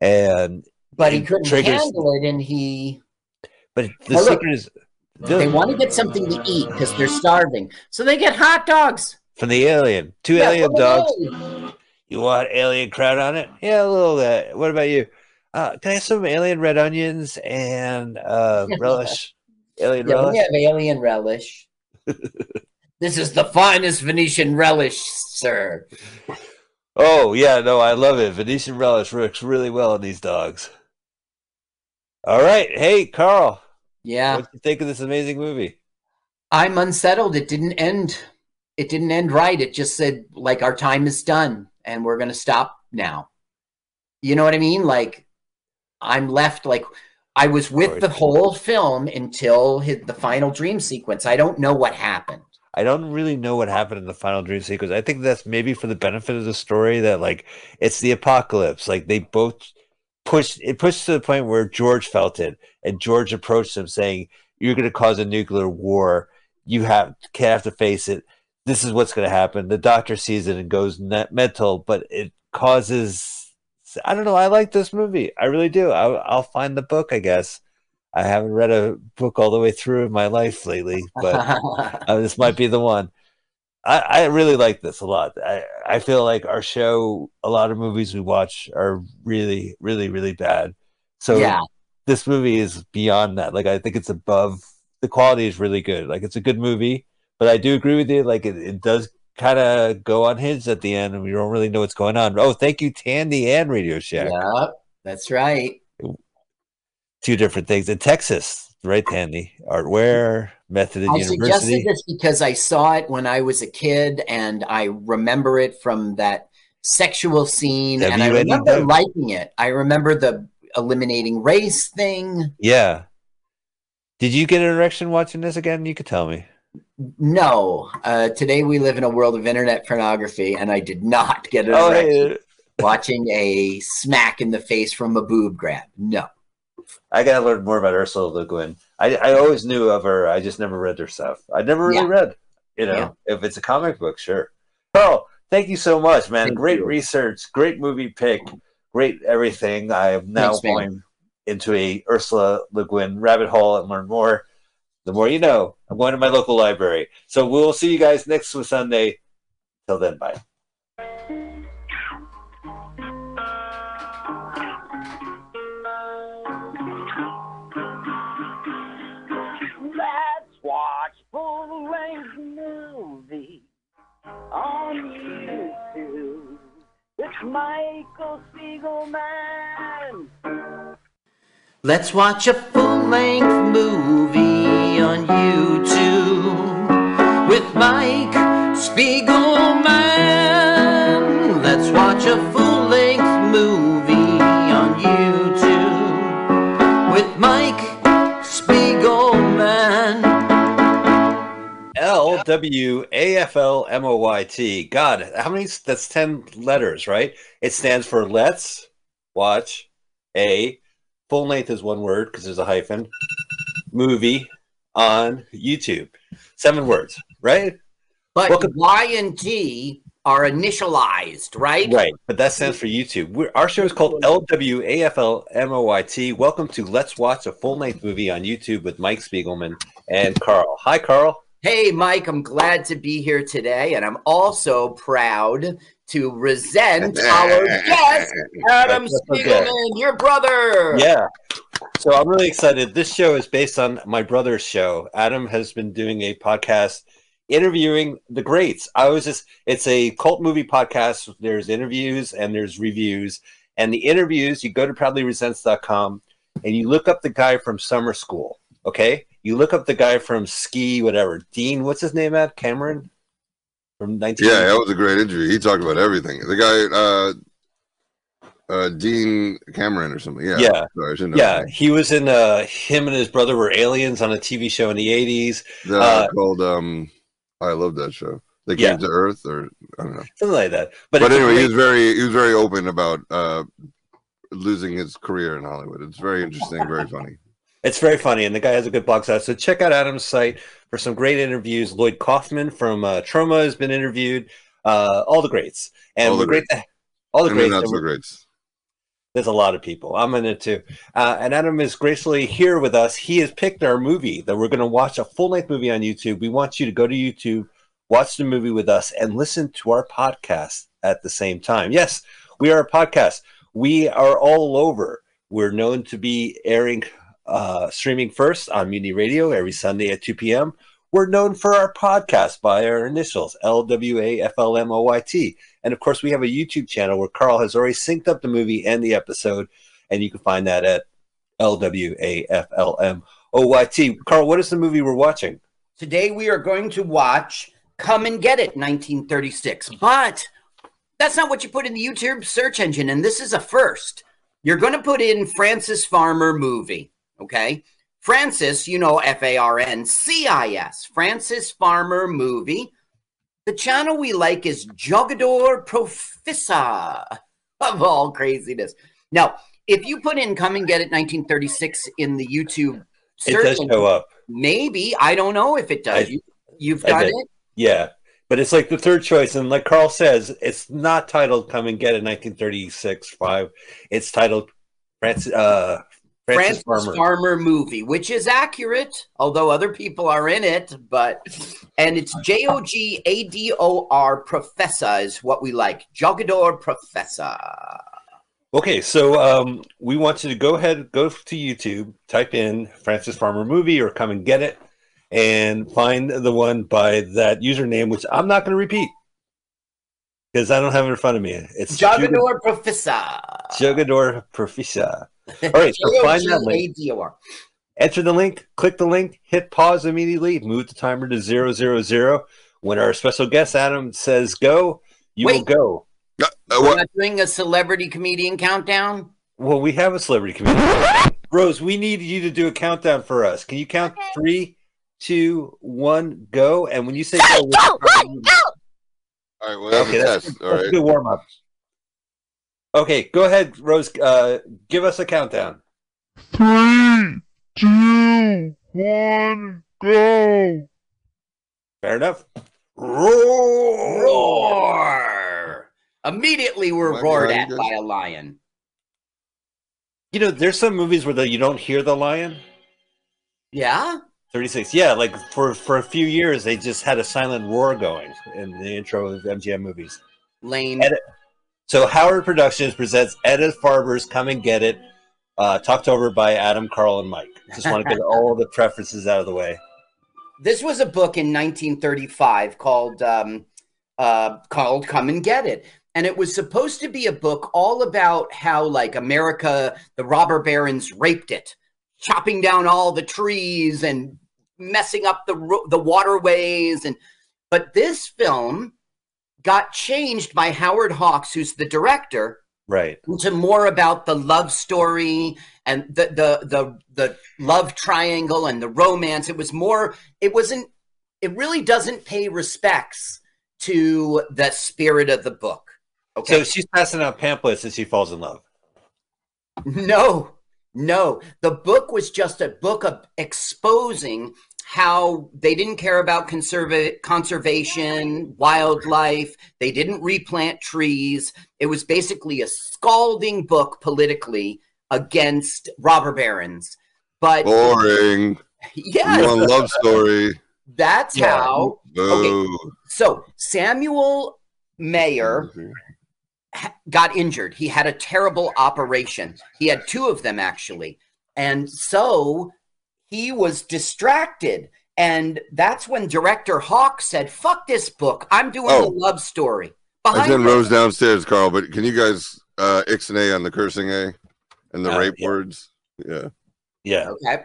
and but he couldn't triggers- handle it, and he. But the secret is They want to get something to eat because they're starving, so they get hot dogs. from the alien, two Yeah, alien dogs. alien. You want alien crowd on it? Yeah, a little bit. What about you? Uh, can I have some alien red onions and uh, [laughs] relish? Alien Yeah, relish? we have alien relish. [laughs] this is the finest Venetian relish, sir. Oh, yeah, no, I love it. Venetian relish works really well on these dogs. All right. Hey, Carl, Yeah, what do you think of this amazing movie? I'm unsettled. It didn't end. It didn't end right. It just said like our time is done and we're gonna stop now. You know what I mean? Like I'm left like I was with the whole film until his, the final dream sequence. I don't know what happened. I don't really know what happened in the final dream sequence. I think that's maybe for the benefit of the story that like it's the apocalypse. Like they both pushed it pushed to the point where George felt it, and George approached him saying, "You're going to cause a nuclear war. You have can't have to face it. This is what's going to happen." The doctor sees it and goes mental, but it causes. I don't know. I like this movie. I really do. I, I'll find the book. I guess I haven't read a book all the way through in my life lately, but [laughs] uh, this might be the one. I, I really like this a lot. I, I feel like our show, a lot of movies we watch are really, really, really bad. So yeah, this movie is beyond that. Like I think it's above the quality is really good. Like it's a good movie, but I do agree with you. Like it, it does kind of go unhinged at the end, and we don't really know what's going on. Oh, thank you, Tandy and Radio Shack. yeah, that's right. Two different things in Texas, right, Tandy? Artware, Methodist I University. I suggested this because I saw it when I was a kid, and I remember it from that sexual scene, and I WNEW. remember liking it. I remember the eliminating race thing. Yeah. Did you get an erection watching this again? You could tell me. No, uh, today we live in a world of internet pornography, and I did not get an Oh, erection hey, watching a smack in the face from a boob grab. No. I gotta learn more about Ursula Le Guin. I I always knew of her. I just never read her stuff. I never really Yeah. read. You know, if it's a comic book, sure. Carl, thank you so much, man. Thank great you. research, great movie pick, great everything. I am now Thanks, man. going into a Ursula Le Guin rabbit hole and learn more. The more you know. I'm going to my local library. So we'll see you guys next Sunday. Till then, bye. It's Michael Spiegelman. Let's watch a full length movie on YouTube with Mike Spiegelman. W A F L M O Y T. God, how many? That's 10 letters, right? It stands for Let's Watch a Full length is one word because there's a hyphen. Movie on YouTube. Seven words, right? But Welcome- Y and T are initialized, right? Right. But that stands for YouTube. We're, our show is called LWAFLMOYT. Welcome to Let's Watch a Full Length Movie on YouTube with Mike Spiegelman and Carl. Hi, Carl. Hey, Mike, I'm glad to be here today, and I'm also proud to [laughs] resent our guest, Adam okay. Spiegelman, your brother. Yeah. So I'm really excited. This show is based on my brother's show. Adam has been doing a podcast interviewing the greats. I was just it's a cult movie podcast. There's interviews and there's reviews. And the interviews, you go to proudlyresents.com and you look up the guy from summer school. Okay? You look up the guy from ski, whatever. Dean, what's his name at? Cameron? From 19 Yeah, that was a great interview. He talked about everything. The guy, uh, uh, Dean Cameron or something. Yeah. Yeah. Sorry, I shouldn't know Yeah, he was in uh him and his brother were aliens on a TV show in the 80s. name. The, uh, called, um, I love that show. They Yeah. came to Earth, or I don't know. Something like that. But, But, anyway, great- he was very, he was very open about uh, losing his career in Hollywood. It's very interesting, very funny. It's very funny, and the guy has a good blog site. So check out Adam's site for some great interviews. Lloyd Kaufman from uh, Troma has been interviewed. Uh, all the greats, and All the great. To, all the greats. not and so. There's a lot of people. I'm in it too. Uh, and Adam is gracefully here with us. He has picked our movie that we're going to watch a full length movie on YouTube. We want you to go to YouTube, watch the movie with us, and listen to our podcast at the same time. Yes, we are a podcast. We are all over. We're known to be airing, uh, streaming first on Mutiny Radio every Sunday at 2 p.m. We're known for our podcast by our initials, LWAFLMOYT. And of course, we have a YouTube channel where Carl has already synced up the movie and the episode, and you can find that at LWAFLMOYT. Carl, what is the movie we're watching? Today we are going to watch Come and Get It 1936. But that's not what you put in the YouTube search engine, and this is a first. You're going to put in Francis Farmer movie, okay? Francis, you know, F A R N C I S, Francis Farmer movie. The channel we like is Jogador Profissa, of all craziness. Now, if you put in Come and Get It 1936 in the YouTube It does search, show up. maybe, I don't know if it does. I- you, you've got it? Yeah. But it's like the third choice. And like Carl says, it's not titled Come and Get It 1936 5. It's titled Francis, uh, Francis, Francis Farmer. Farmer. movie, which is accurate, although other people are in it. But and it's [laughs] J O G A D O R Professor is what we like. Jogador Professor. Okay, so um, we want you to go ahead, go to YouTube, type in Francis Farmer movie or come and get it, and find the one by that username, which I'm not going to repeat because I don't have it in front of me. It's Jogador Professor. Jogador Professor. [laughs] All right, so find that link. Enter the link, click the link, hit pause immediately, move the timer to zero zero zero. When our special guest Adam says go, you will go. Uh, uh, We're not doing a celebrity comedian countdown. Well, we have a celebrity comedian. Rose, we need you to do a countdown for us. Can you count three, two, one, go? And when you say go, we'll start the. All right, we'll have Okay, a that's, test. that's All a right. good warm up. Okay, go ahead, Rose. Uh, give us a countdown. Three, two, one, go. Fair enough. Roar! Roar! Immediately we're Why- roared at by a lion. You know, there's some movies where the, you don't hear the lion. Yeah? 36. Yeah, like for for a few years, they just had a silent roar going in the intro of MGM movies. Lane. Edit. So Howard Productions presents Edith Ferber's "Come and Get It," uh, talked over by Adam, Carl, and Mike. Just want to get all the preferences out of the way. This was a book in 1935 called um, uh, called "Come and Get It," and it was supposed to be a book all about how, like, America, the robber barons raped it, chopping down all the trees and messing up the the waterways, and but this film got changed by Howard Hawks, who's the director, Right. into more about the love story and the the the the love triangle and the romance. It was more. It wasn't. It really doesn't pay respects to the spirit of the book. Okay. So she's passing out pamphlets and she falls in love. no, no. The book was just a book of exposing how they didn't care about conserva- conservation, wildlife. They didn't replant trees. It was basically a scalding book politically against robber barons. But Boring. Yeah. You want love story? that's Yeah. how. Boo. So Samuel Mayer got injured. He had a terrible operation. He had two of them actually. And so he was distracted. And that's when director Hawk said, Fuck this book. I'm doing Oh. a love story. I Behind sent it- Rose downstairs, Carl. But can you guys uh a on the cursing A and the Uh, rape yeah. words? Yeah. Yeah. Okay.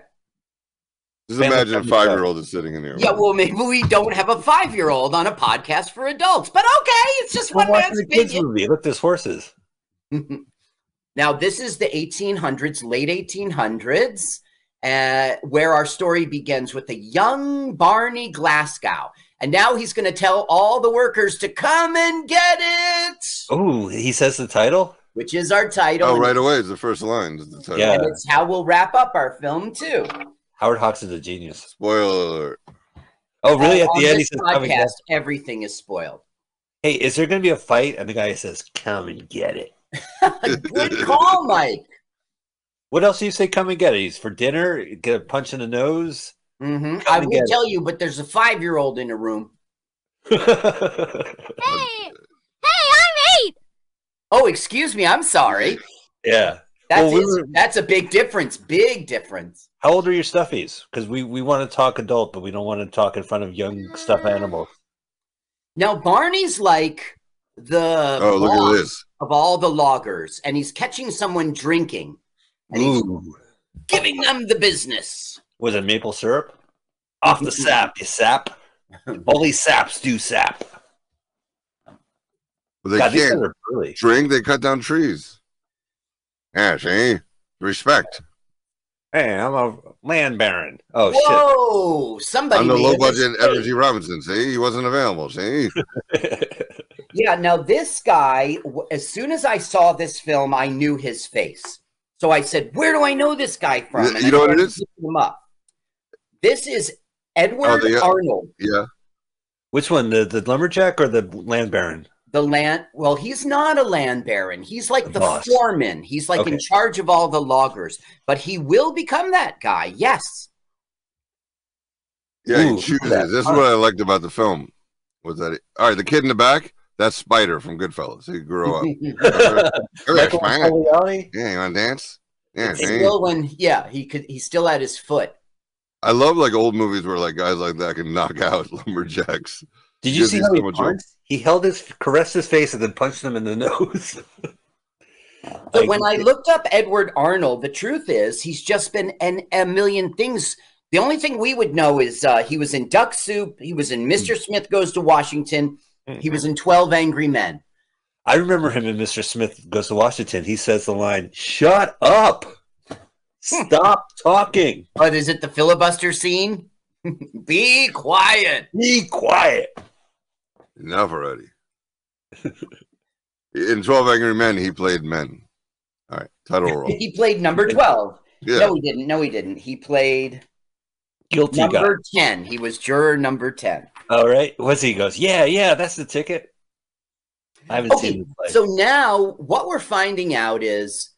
Just Family imagine a five year old is sitting in here. Yeah, well, maybe we don't have a five year old on a podcast for adults, but okay, it's just We're one watching man's the kids opinion. movie. Look, there's horses. [laughs] now, this is the 1800s, late 1800s, uh, where our story begins with a young Barney Glasgow. And now he's going to tell all the workers to come and get it, Oh, he says the title. which is our title. Oh, right away is the first line. the title. Yeah. And it's how we'll wrap up our film, too. Howard Hawks is a genius. Spoiler alert. Oh, really? Uh, At the end, he this says, "Come and get podcast, everything is spoiled. Hey, is there going to be a fight? And the guy says, "Come and get it." [laughs] Good call, Mike. What else do you say? Come and get it. He's for dinner. Get a punch in the nose. hmm I will get it. tell you, but there's a five year old in the room. [laughs] Hey, hey, I'm eight. Oh, excuse me. I'm sorry. yeah. That's Well, we were- that's a big difference. Big difference. How old are your stuffies? Because we, we want to talk adult, but we don't want to talk in front of young stuffed animals. Now Barney's like the Oh, look at this. of all the loggers, and he's catching someone drinking, and he's Ooh. giving them the business. Was it maple syrup? Off the sap, you sap. [laughs] Only saps do sap. But they God, can't are drink. They cut down trees. Yeah, see? Respect. Hey, I'm a land baron. Oh Whoa! Somebody I'm the low budget mistake. Edward G. Robinson. See, he wasn't available. See. [laughs] Yeah, now this guy, as soon as I saw this film, I knew his face. So I said, Where do I know this guy from? You- And you I know what it started is? looking Him up. This is Edward Oh, the- uh, Arnold, yeah. Which one, the the lumberjack or the land baron? the land. Well, he's not a land baron. He's like The the foreman. He's like in charge of all the loggers, but he will become that guy. Yes. Yeah, Ooh, he chooses. that- This is what I liked about the film. Was that all right? The kid in the back, that's Spider from Goodfellas. He grew up. [laughs] Hey, Michael man. Yeah, you want to dance? Yeah, see? Still when yeah, he could he still had his foot. I love like old movies where like guys like that can knock out [laughs] lumberjacks. Did you see you how he much punched? He held his caressed his face and then punched him in the [laughs] nose. But Like, when I looked up Edward Arnold, the truth is he's just been an, a million things. The only thing we would know is uh, he was in Duck Soup. He was in Mr. Smith Goes to Washington. Mm-hmm. He was in Twelve Angry Men. I remember him in Mr. Smith Goes to Washington. He says the line, "Shut up, stop talking, But is it the filibuster scene? [laughs] Be quiet. be quiet." Enough already. in Twelve Angry Men, he played men. All right, title [laughs] role. He played number twelve. Yeah, No, he didn't. No, he didn't. He played Guilty guy. number ten. He was juror number ten. All right, what's he goes? Yeah, yeah, that's the ticket. I haven't Okay, seen the. So now what we're finding out is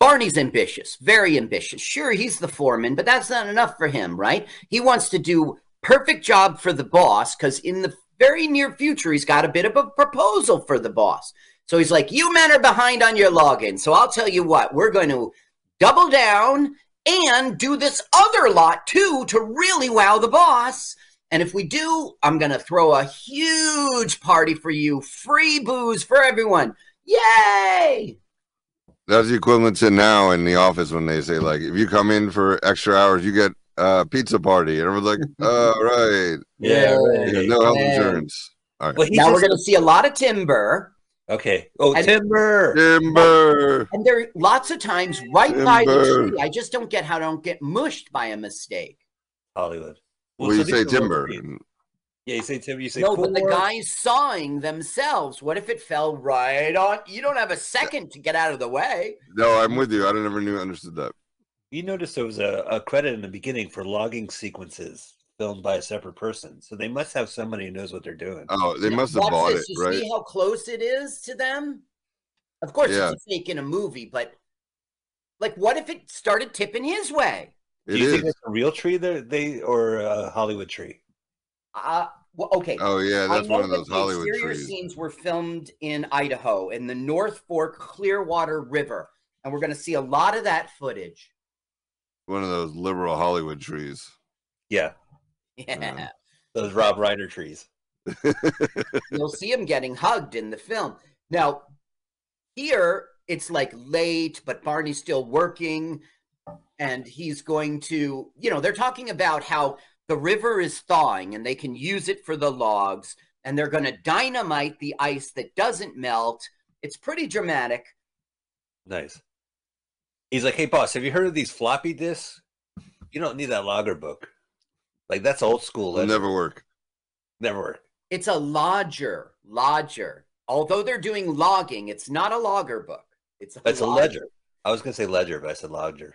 Barney's ambitious, very ambitious. Sure, he's the foreman, but that's not enough for him, right? He wants to do perfect job for the boss because in the very near future he's got a bit of a proposal for the boss. So he's like, "You men are behind on your login, so I'll tell you what, we're going to double down and do this other lot too to really wow the boss." And if we do, I'm going to throw a huge party for you. Free booze for everyone. Yay! that's the equivalent to now in the office when they say like, if you come in for extra hours, you get a pizza party, and everyone's like, [laughs] all right, yeah, you have no health insurance. All right, Well, now just- we're going to see a lot of timber. Okay. Oh, And- timber. timber. And there are lots of times right by the tree. I just don't get how I don't get mushed by a mistake. Hollywood. Well, you so say timber. Yeah, you say timber. You say No, but the guys sawing themselves. What if it fell right on? You don't have a second to get out of the way. No, I'm with you. I never knew understood that. You noticed there was a, a credit in the beginning for logging sequences filmed by a separate person. So they must have somebody who knows what they're doing. Oh, they Now, must have watch bought this. it, You right? see how close it is to them? Of course, Yeah. it's a fake in a movie, but like, what if it started tipping his way? Do It you think it's a real tree there, they or a Hollywood tree? Uh, well, okay. Oh yeah, that's one of that those the Hollywood exterior trees. scenes were filmed in Idaho in the North Fork Clearwater River, and we're going to see a lot of that footage. One of those liberal Hollywood trees. Yeah, Yeah, um, those Rob Reiner trees. [laughs] you'll see him getting hugged in the film. Now, here it's like late, but Barney's still working, and he's going to, you know, they're talking about how the river is thawing and they can use it for the logs, and they're going to dynamite the ice that doesn't melt. It's pretty dramatic. Nice. He's like, hey boss, have you heard of these floppy disks? You don't need that logger book. Like that's old school. It'll never work. never work. It's a lodger, lodger. Although they're doing logging, it's not a logger book. It's a, It's a ledger. I was gonna say ledger, but I said lodger.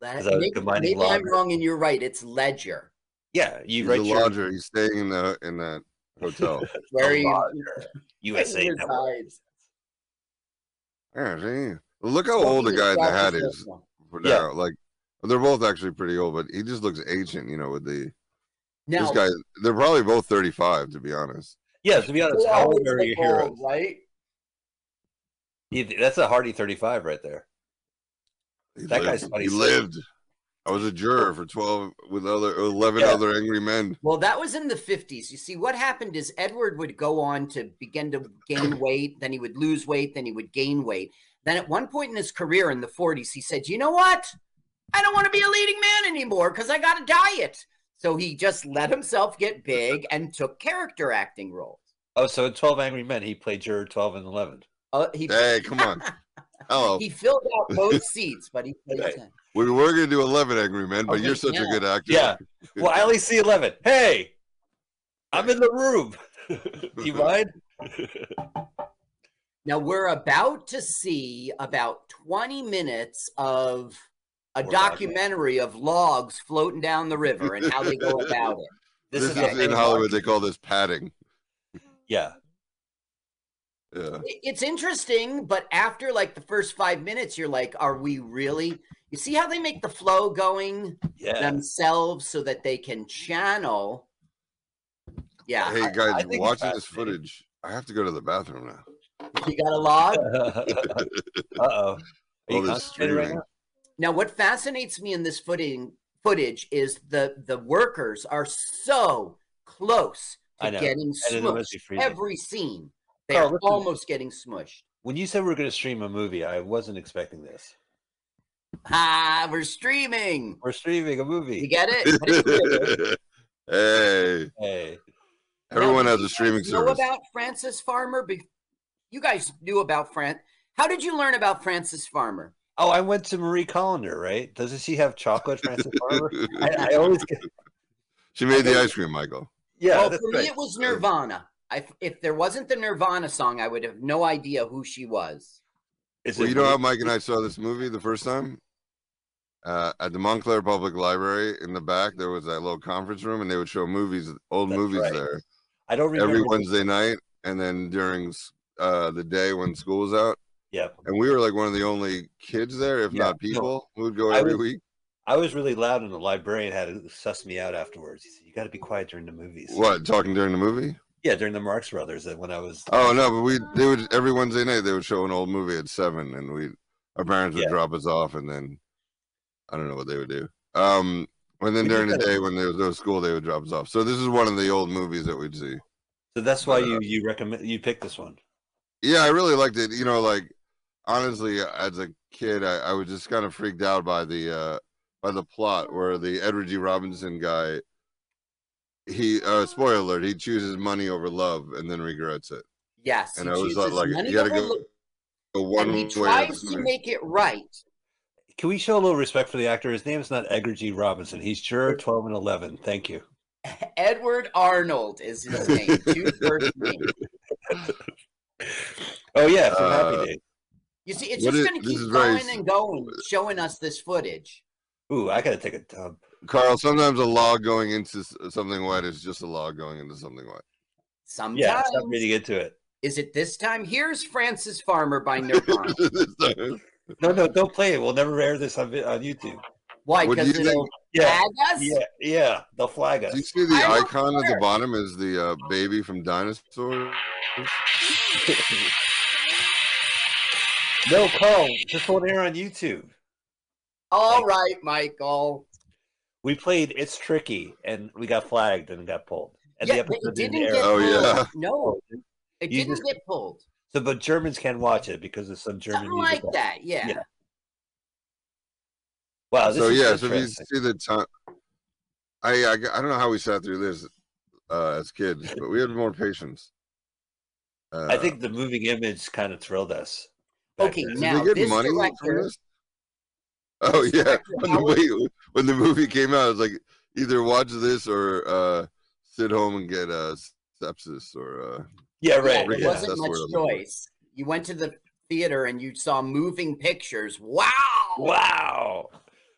Le- I was maybe combining maybe I'm wrong and you're right. It's ledger. Yeah, you He's write a your lodger. He's staying in the in that hotel. [laughs] Where [laughs] a he lodger. USA yeah, see? Look how So old the guy in the hat is one. for Yeah. now. Like they're both actually pretty old, but he just looks ancient. You know, with the Now, this guy. They're probably both thirty-five, to be honest. Yeah, to be honest, they how always old are look your heroes? right? You- That's a hardy 35 right there. He That lived. guy's funny He lived. I was a juror for twelve with other eleven Yeah. other angry men. Well, that was in the 50s. You see, what happened is Edward would go on to begin to gain [clears throat] weight, then he would lose weight, then he would gain weight. Then at one point in his career in the 40s, he said, You know what? I don't want to be a leading man anymore because I got a diet. So he just let himself get big and took character acting roles. Oh, so in 12 Angry Men, he played juror 12 and 11. Uh, he, Hey, come on. Hello. [laughs] He filled out both [laughs] seats, but he played Right. 10. We were going to do 11 Angry Men, but Okay, you're such yeah. a good actor. Yeah. Well, I only see 11. Hey, I'm in the room. Do [laughs] you mind? Now we're about to see about 20 minutes of a Poor documentary of logs floating down the river and how they go [laughs] about it. This, is, how they in Hollywood. They call this padding. Yeah. Yeah. It's interesting, but after like the first five minutes, you're like, are we really? You see how they make the flow going Yeah. themselves so that they can channel? Yeah, Hey guys, think it's watching this footage, I have to go to the bathroom now. you got a log. [laughs] uh oh. Are you All this constipated right streaming. Now, what fascinates me in this footing footage is the the workers are so close to I know. getting And it must smushed. Every scene, they Carl, are listen. almost getting smushed. When you said we are going to stream a movie, I wasn't expecting this. Ah, we're streaming. We're streaming a movie. You get it? But it's good. hey, Hey. everyone Now, has a streaming guys know service. about Francis Farmer? Be- You guys knew about Fran. How did you learn about Francis Farmer? Oh, I went to Marie Callender, right? Doesn't she have chocolate, [laughs] Francis Farmer? I, I always get. [laughs] she made the ice cream, Michael. Yeah, well, for right. me, it was Nirvana. I, if there wasn't the Nirvana song, I would have no idea who she was. Is Well, it you know how Mike and I saw this movie the first time? Uh, at the Montclair Public Library in the back, there was that little conference room, and they would show movies, old That's movies right. there I don't remember. every Wednesday night, and then during uh, the day when school was out. Yep. And we were like one of the only kids there, if Yeah. not people, who would go every was- week. I was really loud, and the librarian had to suss me out afterwards. He said, "You got to be quiet during the movies." What talking during the movie? Yeah, during the Marx Brothers. uh, When I was. Oh no, but we they would every Wednesday night they would show an old movie at seven, and we our parents would Yeah. drop us off, and then I don't know what they would do. Um, and then We during the day when there was no school, they would drop us off. So this is one of the old movies that we'd see. So that's why Uh, you you recommend you pick this one. Yeah, I really liked it. You know, like honestly, as a kid, I, I was just kind of freaked out by the uh by the plot where the Edward G. Robinson guy. He uh spoiler alert, he chooses money over love and then regrets it. Yes, And he I was chooses like, money you gotta over go- one and he tries to make it right. Can we show a little respect for the actor? His name is not Edgar G. Robinson. He's Juror [laughs] 12 and 11. Thank you. Edward Arnold is his name. Two first names. [laughs] Oh, yeah, from Uh, Happy Days. You see, it's What just going to keep is very- going and going, showing us this footage. Ooh, I got to take a dump. Carl, sometimes a log going into something wet is just a log going into something wet. Sometimes, Yeah, stop reading into it. is it this time? Here's Francis Farmer by Nirvana. [laughs] No, no, don't play it. We'll never air this on, on YouTube. Why? Because you it'll Yeah, tag us? yeah, yeah. They'll flag us. Do you see the I don't icon at the bottom is the uh, baby from Dinosaur? [laughs] no, Carl, this won't air on YouTube. All right, Michael. We played It's Tricky, and we got flagged and got pulled. And yeah, the episode it didn't air. get Oh, pulled. yeah. No, it You didn't just- get pulled. So, but Germans can watch it because of some German Something music. like that. Yeah. Yeah. Wow, this so is yeah, so if you see the time, I, I I don't know how we sat through this uh, as kids, but we had more patience. Uh, I think the moving image kind of thrilled us. Back Okay, then. did now we get this money director- this? Oh this yeah, director, when the, Howard- when the movie came out, it was like either watch this or uh, sit home and get uh, sepsis or uh, yeah, Yeah, right. there yeah, wasn't that's much where I'm choice. You went to the theater and you saw moving pictures. Wow. Wow.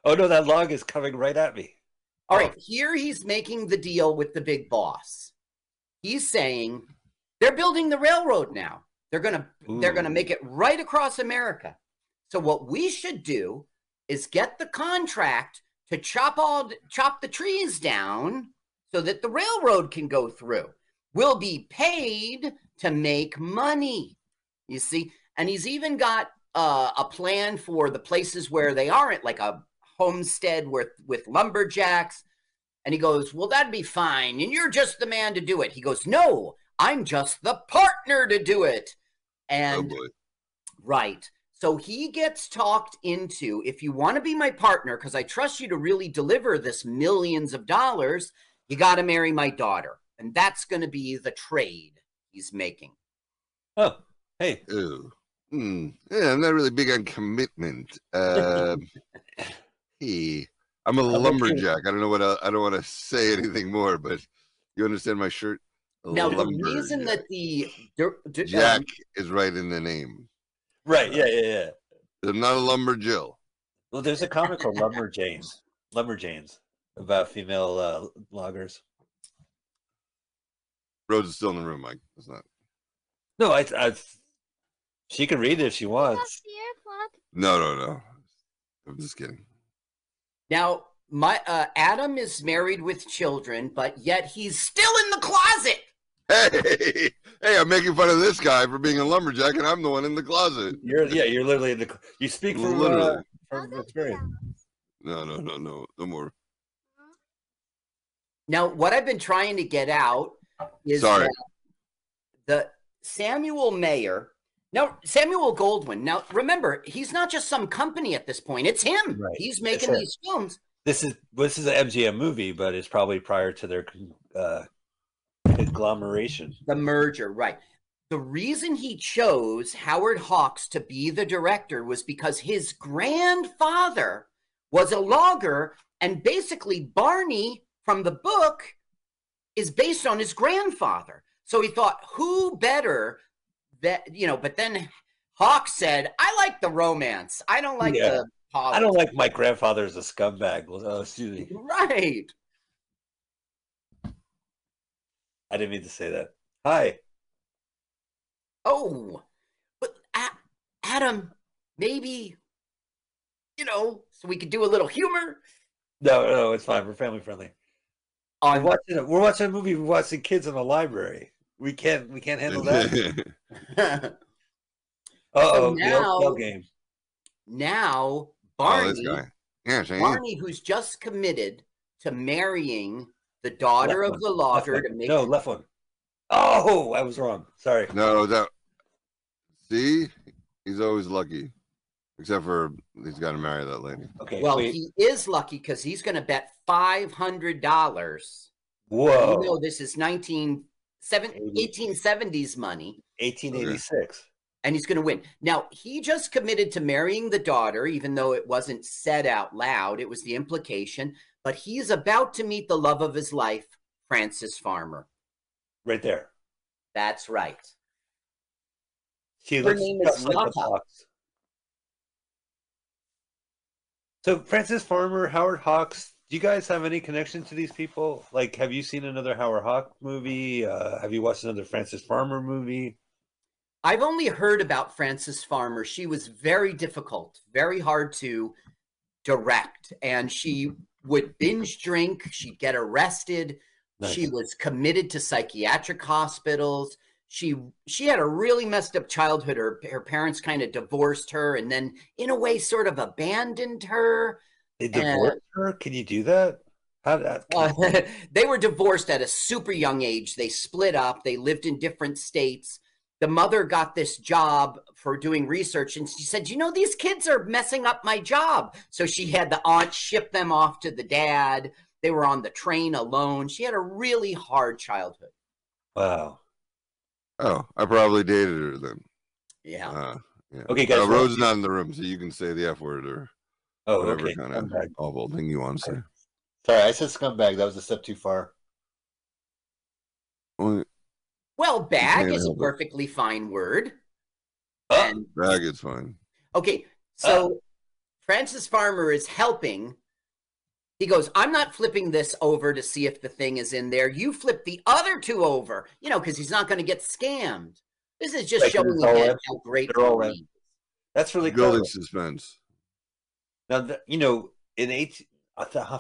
Oh no, that log is coming right at me. All right, here he's making the deal with the big boss. He's saying they're building the railroad now. They're gonna they're gonna make it right across America. So what we should do is get the contract to chop all chop the trees down so that the railroad can go through. We'll be paid to make money. You see, and he's even got uh, a plan for the places where they aren't, like a homestead with with lumberjacks. And he goes, "Well, that'd be fine, and you're just the man to do it." He goes, "No, I'm just the partner to do it." Oh And boy, Right. So he gets talked into if you want to be my partner, because I trust you to really deliver this millions of dollars, you got to marry my daughter. And that's going to be the trade he's making. Oh, hey, ew. Hmm. Yeah, I'm not really big on commitment. [laughs] Uh, hey, I'm a lumberjack. I don't know what I, I don't want to say anything more, but you understand my shirt. Now, the reason that the der- der- Jack um, is right in the name. Right. Yeah. Yeah. Yeah. I'm not a lumberjill. Well, there's a comic called Lumberjanes. [laughs] Lumberjanes about female uh, loggers. Rose is still in the room, Mike. It's not. No, I, I. She can read it if she wants. No, no, no. I'm just kidding. now, my uh, Adam is married with children, but yet he's still in the closet. Hey, hey, I'm making fun of this guy for being a lumberjack, and I'm the one in the closet. You're yeah. You're literally in the. You speak from Literally. uh, from experience. No, no, no, no, no more. Now, what I've been trying to get out is Sorry. the Samuel Mayer. Now, Samuel Goldwyn. Now, remember, he's not just some company at this point. It's him. Right. He's making him. these films. This is this is an MGM movie, but it's probably prior to their uh, conglomeration. The merger, right. The reason he chose Howard Hawks to be the director was because his grandfather was a logger, and basically Barney from the book is based on his grandfather. So he thought, who better that you know? But then Hawks said, "I like the romance. I don't like Yeah. the politics." I don't like my grandfather as a scumbag. Uh, excuse me. Right. I didn't mean to say that. Hi. Oh, but A- Adam, maybe you know, so we could do a little humor No, no, it's fine. We're family friendly. We're watching. A, we're watching a movie. We're watching kids in a library. We can't. We can't handle that. [laughs] [laughs] Uh oh. the now- old game. now oh, Barney, this guy. Yeah, Barney, who's just committed to marrying the daughter Left of one. the logger to make No, left one. Oh, I was wrong. Sorry. No, that. See, he's always lucky, except for he's got to marry that lady. Okay. Well, wait. he is lucky because he's going to bet five hundred dollars. Whoa. You know, this is 19, seven, Eighty. 1870s money. 1886. and he's going to win. Now, he just committed to marrying the daughter, even though it wasn't said out loud, it was the implication. But he's about to meet the love of his life, Francis Farmer. Right there. That's right. She Her name is just like the Lata. fox. So Francis Farmer, Howard Hawks. Do you guys have any connection to these people? Like, have you seen another Howard Hawk movie? Uh, have you watched another Francis Farmer movie? I've only heard about Francis Farmer. She was very difficult, very hard to direct, and she would binge drink. She'd get arrested. She was committed to psychiatric hospitals. She she had a really messed up childhood. Her her parents kind of divorced her, and then in a way, sort of abandoned her. They divorced her. Can you do that? How that? Uh, [laughs] they were divorced at a super young age. They split up. They lived in different states. The mother got this job for doing research, and she said, "You know, these kids are messing up my job." So she had the aunt ship them off to the dad. They were on the train alone. She had a really hard childhood. wow. Oh, I probably dated her then. Yeah. Uh, yeah. Okay, guys, Uh, Rose is not in the room, so you can say the F word or Oh, whatever okay. kind of awful thing you want to say. Sorry, I said scumbag. That was a step too far. Well, Well, bag is a help it. perfectly fine word. Oh, And bag is fine. Okay, uh. so Francis Farmer is helping. He goes, I'm not flipping this over to see if the thing is in there. You flip the other two over, you know, because he's not going to get scammed. This is just Like, showing it's all again in- how great they're all in. that's really clever. Building suspense. Now, the, you know, in eight,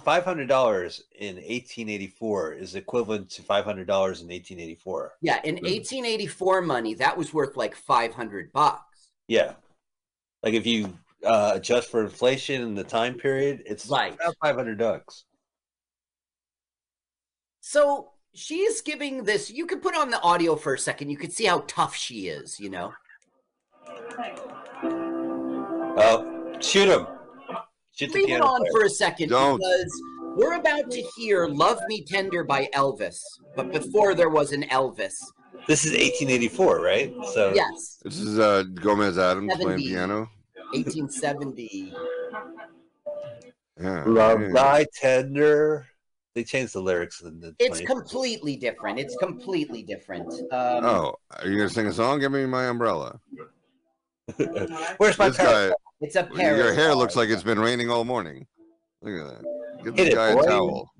five hundred dollars in eighteen eighty four is equivalent to five hundred dollars in eighteen eighty four. Yeah, in 1884 money, that was worth like 500 bucks. Yeah, like if you uh, adjust for inflation in the time period, it's Right. about five hundred bucks. So she's giving this, you could put on the audio for a second. You could see how tough she is, you know? Oh, shoot him! Shoot the Leave it on player. for a second Don't. because we're about to hear Love Me Tender by Elvis. But before there was an Elvis, This is 1884, right? So Yes, This is uh, Gomez Addams playing piano. 1870. Yeah. [laughs] love yeah. thy tender. They changed the lyrics in the. It's 20th. completely different. It's completely different. Um, Oh, are you gonna sing a song? Give me my umbrella. [laughs] Where's my This parrot? guy, It's a your hair looks like it's been raining all morning. Look at that. Get Hit this guy boy. a towel.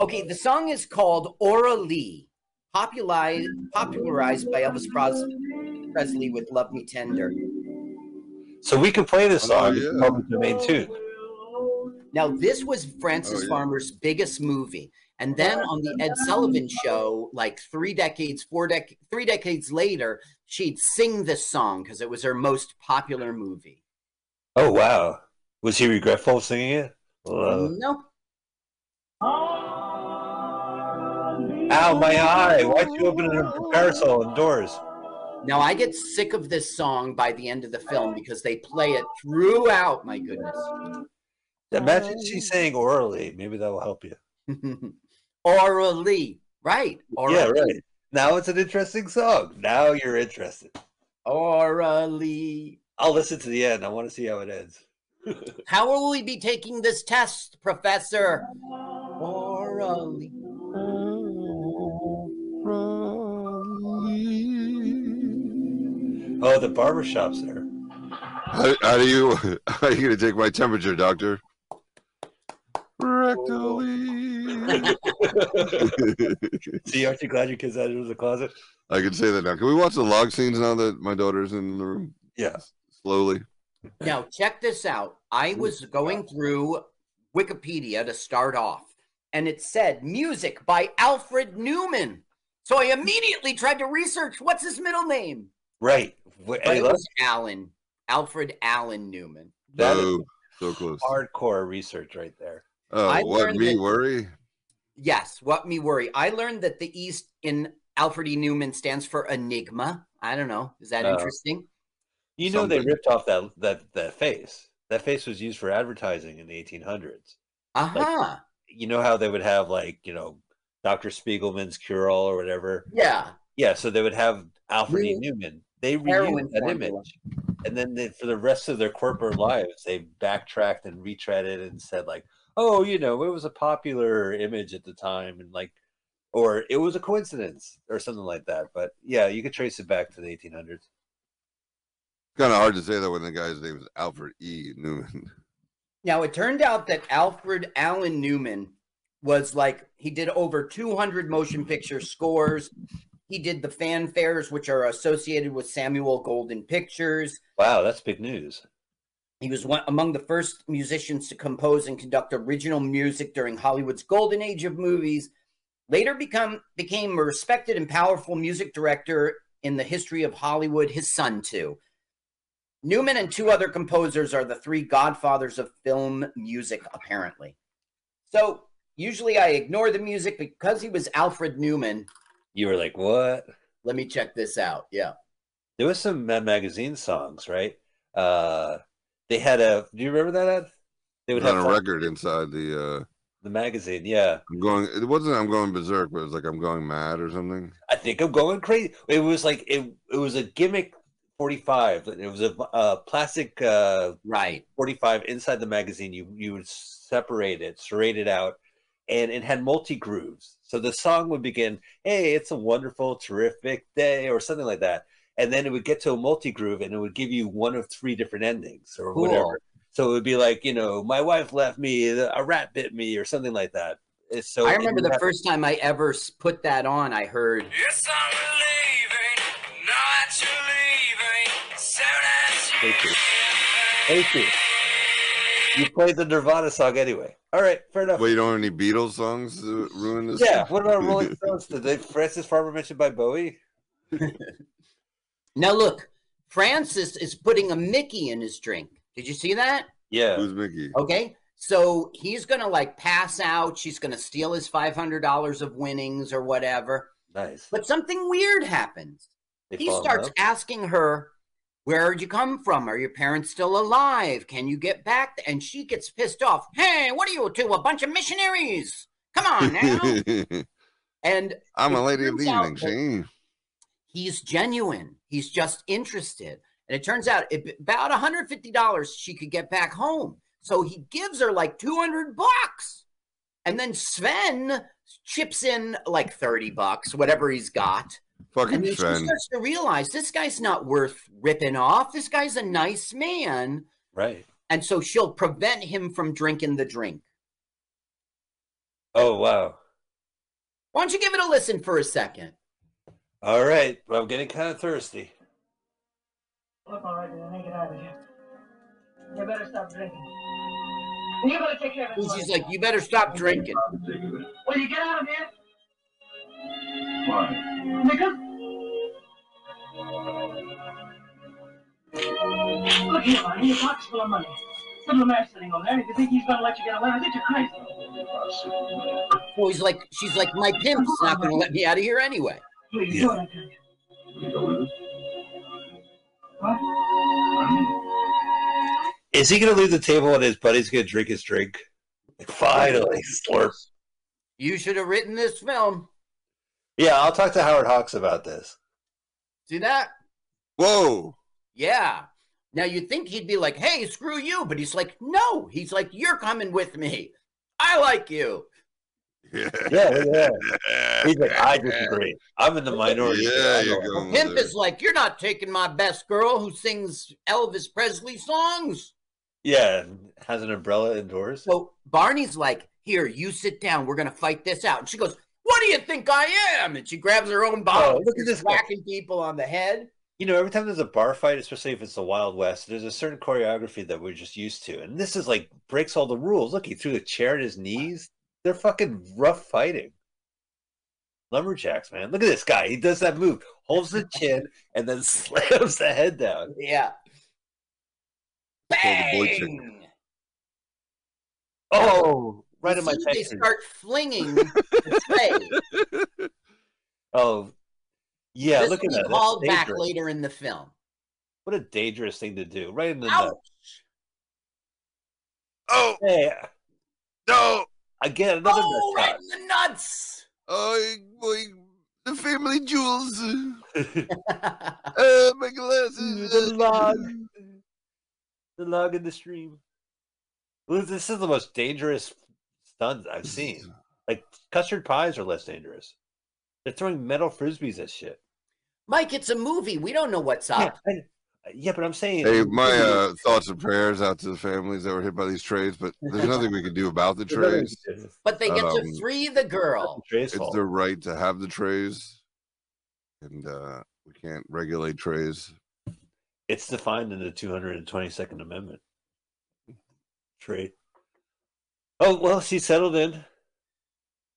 Okay, the song is called Aura Lee, popularized, popularized by Elvis Presley with Love Me Tender. So we can play this song. Oh, song. yeah. It's public domain too. Now, this was Francis Oh, yeah. Farmer's biggest movie. And then on the Ed Sullivan show, like three decades, four dec- three decades later, she'd sing this song because it was her most popular movie. Oh wow! Was he regretful singing it? Uh, no, ow, my eye! Why'd you open a parasol indoors? now I get sick of this song by the end of the film because they play it throughout. My goodness. Imagine she sang orally. Maybe that will help you. [laughs] orally, right? Aura yeah, right. Now it's an interesting song. Now you're interested. Lee. I'll listen to the end. I want to see how it ends. [laughs] How will we be taking this test, Professor? Aura Lee. Oh, the barber shop's there. How, how do you [laughs] how are you gonna take my temperature, doctor? Rectally. [laughs] See, aren't you glad your kid's out of the closet? I can say that now. Can we watch the log scenes now that my daughter's in the room? Yeah. Slowly. Now, check this out. I was going through Wikipedia to start off, and it said music by Alfred Newman. So I immediately tried to research what's his middle name. Right. Wh- But it was Allen. Alfred Allen Newman. that is oh, so close. hardcore research right there. Oh, I what me that- worry? Yes, what me worry. I learned that the East in Alfred E. Neuman stands for Enigma. I don't know. Is that Oh. interesting? You know they ripped off that that that face. That face was used for advertising in the 1800s. Uh huh. You know how they would have like you know Dr. Spiegelman's cure all or whatever. yeah. Yeah, so they would have Alfred E. Neuman. They reused that formula. image, and then they, for the rest of their corporate lives, they backtracked and retreaded and said like, "Oh, you know, it was a popular image at the time," and like, or it was a coincidence or something like that. But yeah, you could trace it back to the 1800s. Kind of hard to say that when the guy's name is Alfred E. Neuman. Now, it turned out that Alfred Allen Newman was like, he did over 200 motion picture scores. He did the fanfares, which are associated with Samuel Goldwyn Pictures. Wow, that's big news. He was one among the first musicians to compose and conduct original music during Hollywood's golden age of movies. Later become became a respected and powerful music director in the history of Hollywood, his son too. Newman and two other composers are the three godfathers of film music, apparently. So usually I ignore the music because he was Alfred Newman. You were like, what? Let me check this out. Yeah. There was some Mad Magazine songs, right? Uh, they had a. Do you remember that? Ed? They would on have a record inside the. uh the magazine. Yeah, I'm going. It wasn't. I'm going berserk, but it was like I'm going mad or something. I think I'm going crazy. It was like it. It was a gimmick 45. It was a, a plastic uh, Right. 45 inside the magazine. You you would separate it, serrate it out, and it had multi grooves. So the song would begin, "Hey, it's a wonderful, terrific day," or something like that, and then it would get to a multi groove, and it would give you one of three different endings or Cool. whatever. So it would be like, you know, my wife left me, a rat bit me, or something like that. So I remember the first time I ever put that on, I heard Yes, I'm as you Thank you. Thank you. You played the Nirvana song anyway. All right, fair enough. Well, you don't have any Beatles songs to ruin this. Yeah, what about Rolling [laughs] Stones? Did they Francis Farmer mentioned by Bowie? [laughs] Now look, Francis is putting a Mickey in his drink. Did you see that? Yeah. Who's Mickey? Okay. So he's gonna like pass out. She's gonna steal his five hundred dollars of winnings or whatever. Nice. But something weird happens. They He starts love? asking her, Where'd you come from? Are your parents still alive? Can you get back? And she gets pissed off. Hey, what are you two? A bunch of missionaries. Come on now. [laughs] and I'm a lady of the evening. See, he's genuine. He's just interested. And it turns out it, about $150 she could get back home. So he gives her like 200 bucks. And then Sven chips in like 30 bucks, whatever he's got. Fucking And then she starts to realize this guy's not worth ripping off. This guy's a nice man. Right. And so she'll prevent him from drinking the drink. Oh wow. Why don't you give it a listen for a second? All right. Well, I'm getting kind of thirsty. Look, all right, then, get out of here. You better stop drinking. You better take care of And this. she's like, you better stop drinking. Will you get out of here? Why? Because. Look here, man. Your pocket's full of money. Some of the man's sitting over there. If you think he's gonna let you get away with it, you're crazy. Well, he's like, she's like, my pimp's not going to let me out of here anyway. Please, Yeah. do what I tell you. You go with us? What? Is he going to leave the table and his buddy's going to drink his drink? Finally, slurp. You should have written this film. Yeah, I'll talk to Howard Hawks about this. See that? Whoa. Yeah. Now you'd think he'd be like, hey, screw you. But he's like, no. He's like, you're coming with me. I like you. Yeah. Yeah, yeah. [laughs] He's like, I disagree. I'm in the minority. Yeah, you're going Pimp is like, you're not taking my best girl who sings Elvis Presley songs. Yeah, and has an umbrella indoors. So Barney's like, here, you sit down. We're going to fight this out. And she goes, what do you think I am? And she grabs her own bottle. Oh, look at this whacking people on the head. You know, every time there's a bar fight, especially if it's the Wild West, there's a certain choreography that we're just used to. And this is like breaks all the rules. Look, he threw the chair at his knees. They're fucking rough fighting. Lumberjacks, man. Look at this guy. He does that move, holds the chin, and then [laughs] slams the head down. Yeah. called the boy chick. Bang! Oh, right You in my see, They start flinging the tray. [laughs] Oh, yeah. this look will at be that. called back later in the film. What a dangerous thing to do. Right in the Ouch! nuts. Oh Hey, no! again, another Oh, nut right in the nuts! Oh boy, the family jewels. shot. [laughs] [laughs] Uh, my glasses. the log, the log in the stream. This is the most dangerous stunt I've seen. Like custard pies are less dangerous. They're throwing metal frisbees at shit. Mike, it's a movie. We don't know what's Yeah, up. I- yeah, but I'm saying. Hey, my uh, thoughts and prayers out to the families that were hit by these trays, but there's nothing we can do about the [laughs] trays. But they get to Um, free the girl. Trey's It's their right to have the trays, and uh, we can't regulate trays. It's defined in the 222nd Amendment. Trade. Oh well, she settled in.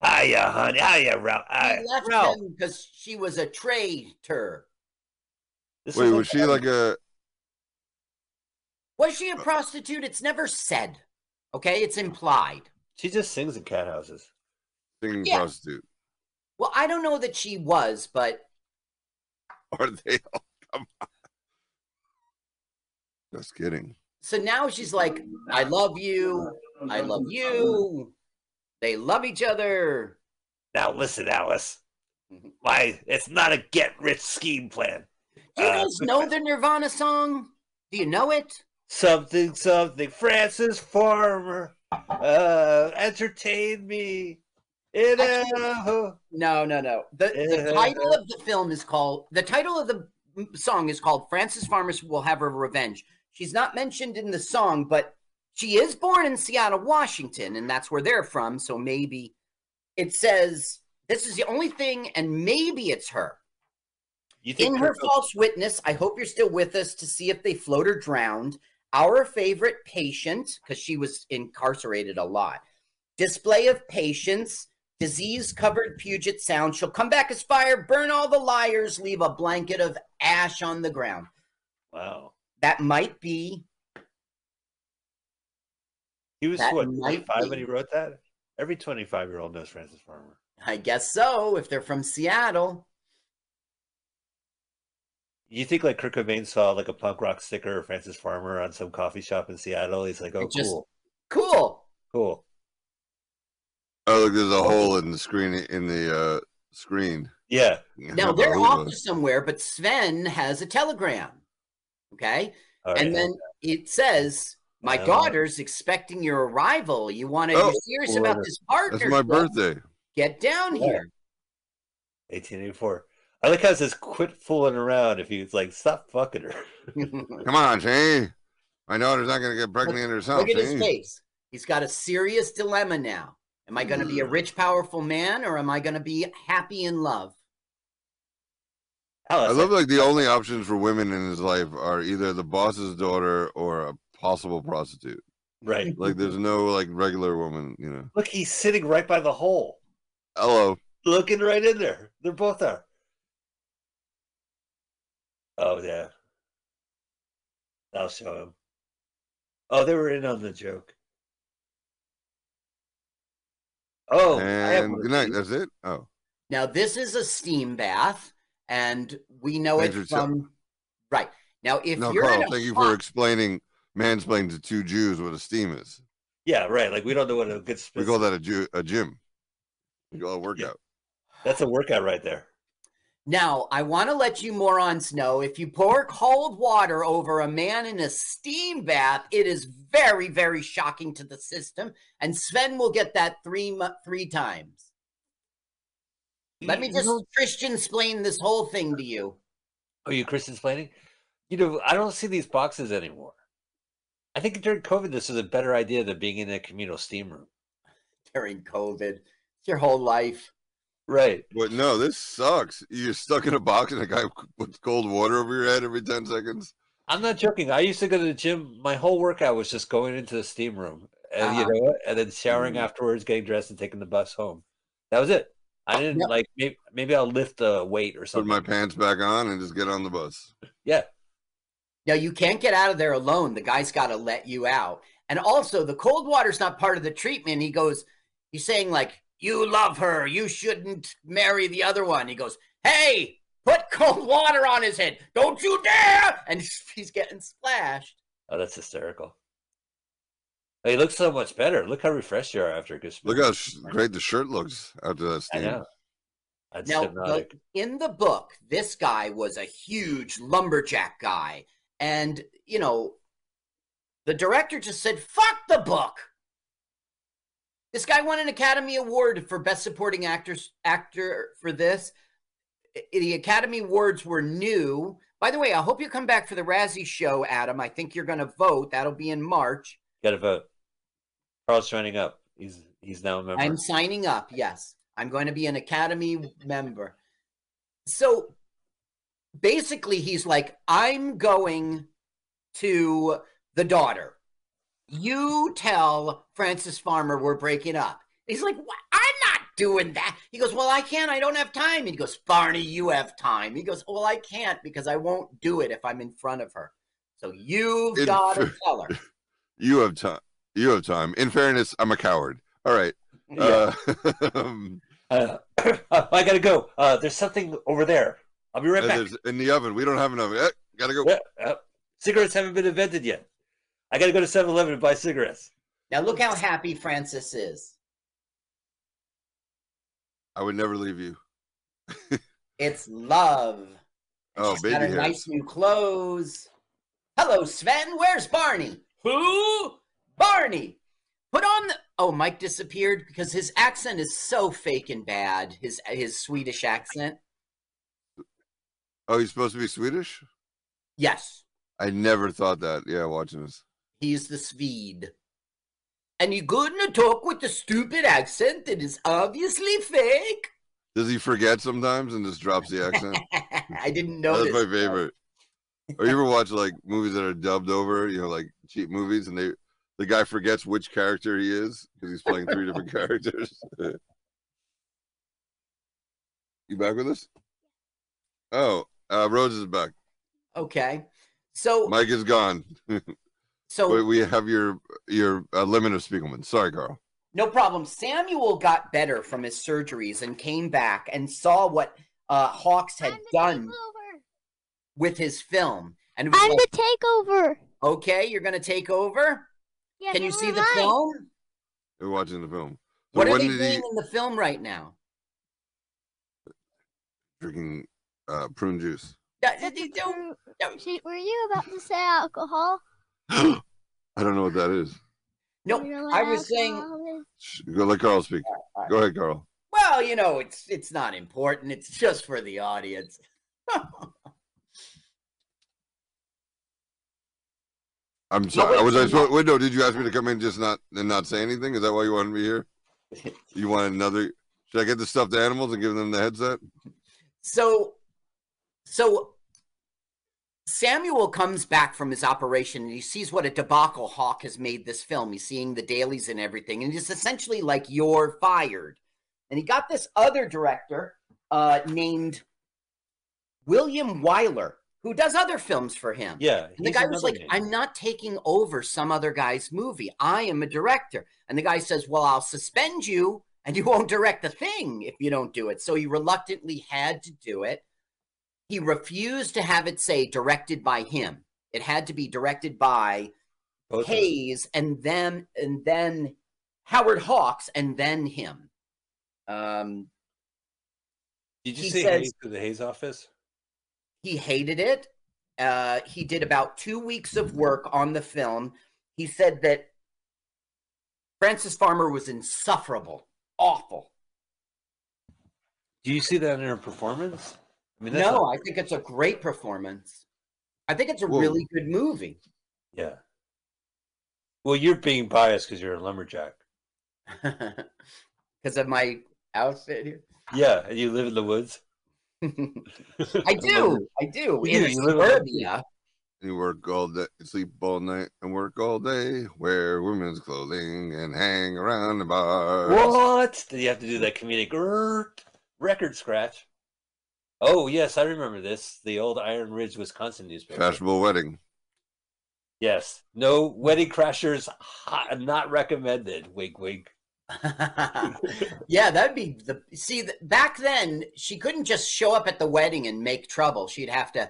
Hiya, honey. Hiya, Ralph. She Hiya, left Ralph. him because she was a traitor. This Wait, is was she like a? Was she a prostitute? It's never said. Okay, it's implied. She just sings in cat houses. Singing Yeah. prostitute. Well, I don't know that she was, but [laughs] Are they? all come on. Just kidding. so now she's like, I love you. I love you. They love each other. Now listen, Alice. My, it's not a get rich scheme plan. Do you Uh, guys know the Nirvana song? Do you know it? Something, something. Frances Farmer, uh, entertain me. In a, No, no, no. The, the title of the film is called, the title of the song is called "Frances Farmers Will Have Her Revenge. She's not mentioned in the song, but she is born in Seattle, Washington, and that's where they're from. So maybe it says this is the only thing, and maybe it's her. you think In her false witness, I hope you're still with us to see if they float or drowned. Our favorite patient, because she was incarcerated a lot. Display of patience, disease covered Puget Sound. She'll come back as fire, burn all the liars, leave a blanket of ash on the ground. Wow. That might be, He was That what, 25 when he wrote that? Every 25 year old knows Frances Farmer. I guess so, if they're from Seattle. You think like Kurt Cobain saw like a punk rock sticker of Frances Farmer on some coffee shop in Seattle? He's like, oh, just- cool, Cool. cool. Oh, look, there's a hole in the screen in the uh, screen. Yeah. Now they're Who off knows? somewhere, but Sven has a telegram. Okay. All right. and then it says, My Oh. daughter's expecting your arrival. You want to, Oh. you're serious about this partner. That's my birthday. Get down Yeah. here. 1884. I like how it says quit fooling around if he's like, stop fucking her. [laughs] Come on, see? My daughter's not going to get pregnant herself. Look at his face. He's got a serious dilemma now. Am I going to be a mm. rich, powerful man or am I going to be happy in love? Alice, I love like the only options for women in his life are either the boss's daughter or a possible prostitute. right. [laughs] Like there's no like regular woman, you know. Look, he's sitting right by the hole, Hello. looking right in there. They're both are. Oh yeah. I'll show him. Oh, they were in on the joke. Oh, and good night. That's it. Oh, Now, this is a steam bath, and we know Thanks it for tell- from. Right. Now, if no, you're Carl. in a Thank you for explaining, mansplaining to two Jews what a steam is. Yeah, right. Like we don't know what a good. We call that a Jew, a gym. We call it a workout. That's a workout right there. Now, I want to let you morons know if you pour cold water over a man in a steam bath, it is very, very shocking to the system. And Sven will get that three three times. Let me just Christian explain this whole thing to you. Oh, you Christian explaining? You know, I don't see these boxes anymore. I think during COVID, this is a better idea than being in a communal steam room. during COVID. It's your whole life. Right. But no, this sucks. You're stuck in a box and a guy puts cold water over your head every 10 seconds. I'm not joking. I used to go to the gym. My whole workout was just going into the steam room, and you Uh-huh. know, and then showering Mhm. afterwards, getting dressed, and taking the bus home. That was it. I didn't Yep. like maybe maybe I'll lift a weight or something. Put something. my pants back on and just get on the bus. yeah, Now you can't get out of there alone. The guy's got to let you out. And also, the cold water's not part of the treatment. He goes, he's saying like, "You love her. You shouldn't marry the other one." He goes, "Hey, put cold water on his head. Don't you dare!" And [laughs] he's getting splashed. oh, that's hysterical. He looks so much better. Look how refreshed you are after a good. Look how great the shirt looks after that Steam. I steam. know. That's Now, hypnotic. in the book, this guy was a huge lumberjack guy. And, you know, the director just said, fuck the book. This guy won an Academy Award for Best Supporting Actors Actor for this. The Academy Awards were new. By the way, I hope you come back for the Razzie show, Adam. I think you're going to vote. That'll be in March. Got to vote. Carl's signing up. He's he's now a member. I'm signing up. Yes, I'm going to be an Academy member. So basically, he's like, I'm going to the daughter. You tell Frances Farmer we're breaking up. He's like, what? I'm not doing that. He goes, Well, I can't. I don't have time. He goes, Barney, you have time. He goes, Well, I can't because I won't do it if I'm in front of her. So you've In got to tell her. [laughs] You have time. You have time. In fairness, I'm a coward. All right. Yeah. Uh, [laughs] um, Uh, [coughs] I gotta go. Uh, there's something over there. I'll be right back. there's- in the oven. We don't have an oven. Eh, gotta go. Yeah, uh, cigarettes haven't been invented yet. I gotta go to 7-Eleven and buy cigarettes. Now look how happy Frances is. I would never leave you. [laughs] It's love. Oh, She's baby got her hairs. nice new clothes. Hello, Sven. Where's Barney? Who? Barney. Put on the. Oh, Mike disappeared because his accent is so fake and bad. His his Swedish accent. Oh, he's supposed to be Swedish? Yes, I never thought that. Yeah, watching this. he's the Swede. And you gonna talk with the stupid accent that is obviously fake? Does he forget sometimes and just drops the accent? [laughs] I didn't know That's my favorite. Or you ever watch like movies that are dubbed over, you know, like cheap movies, and they the guy forgets which character he is because he's playing three different [laughs] characters. [laughs] you back with us? Oh, uh, Rose is back. Okay, so Mike is gone. [laughs] so Wait, we have your your uh, limit of Spiegelman. Sorry, Carl. No problem. Samuel got better from his surgeries and came back and saw what uh, Hawks had done takeover. with his film. And it was I'm like, the takeover. okay, you're going to take over? Yeah, Can you never see the mind. film? We're watching the film. So What are they did doing he? in the film right now? drinking uh, prune juice. Yeah, you don't- Were you about to say alcohol? [gasps] I don't know what that is. No, You know I was saying. alcohol is? Shh, Go let Carl speak. Go ahead, Carl. Well, you know, it's it's not important. It's just for the audience. [laughs] I'm sorry. wait, was I no. supposed? Wait, no. Did you ask me to come in just not and not say anything? Is that why you wanted me here? [laughs] You want another? Should I get the stuffed animals and give them the headset? So, so Samuel comes back from his operation and he sees what a debacle Hawk has made this film. He's seeing the dailies and everything, and he's essentially like, "You're fired." And he got this other director uh, named William Wyler, who does other films for him. Yeah. And the guy was like, name. I'm not taking over some other guy's movie. I am a director. And the guy says, Well, I'll suspend you and you won't direct the thing if you don't do it. So he reluctantly had to do it. He refused to have it say directed by him. It had to be directed by Both. Hayes and then and then Howard Hawks and then him. Um, Did you says- Hayes to the Hayes office? he hated it. Uh, he did about two weeks of work on the film. He said that Frances Farmer was insufferable, awful. Do you see that in her performance? I mean, No, not- I think it's a great performance. I think it's a Whoa. really good movie. yeah. Well, you're being biased because you're a lumberjack. [laughs] Because of my outfit here. Yeah, and you live in the woods. [laughs] I do. I do. You In do, you suburbia. You work all day, sleep all night, and work all day. Wear women's clothing and hang around the bars. What? Did you have to do that comedic record scratch? Oh yes, I remember this. The old Iron Ridge, Wisconsin newspaper. Fashionable wedding. Yes. No wedding crashers ha- not recommended. Wink, wink. [laughs] yeah, that'd be the see. th- Back then, she couldn't just show up at the wedding and make trouble. She'd have to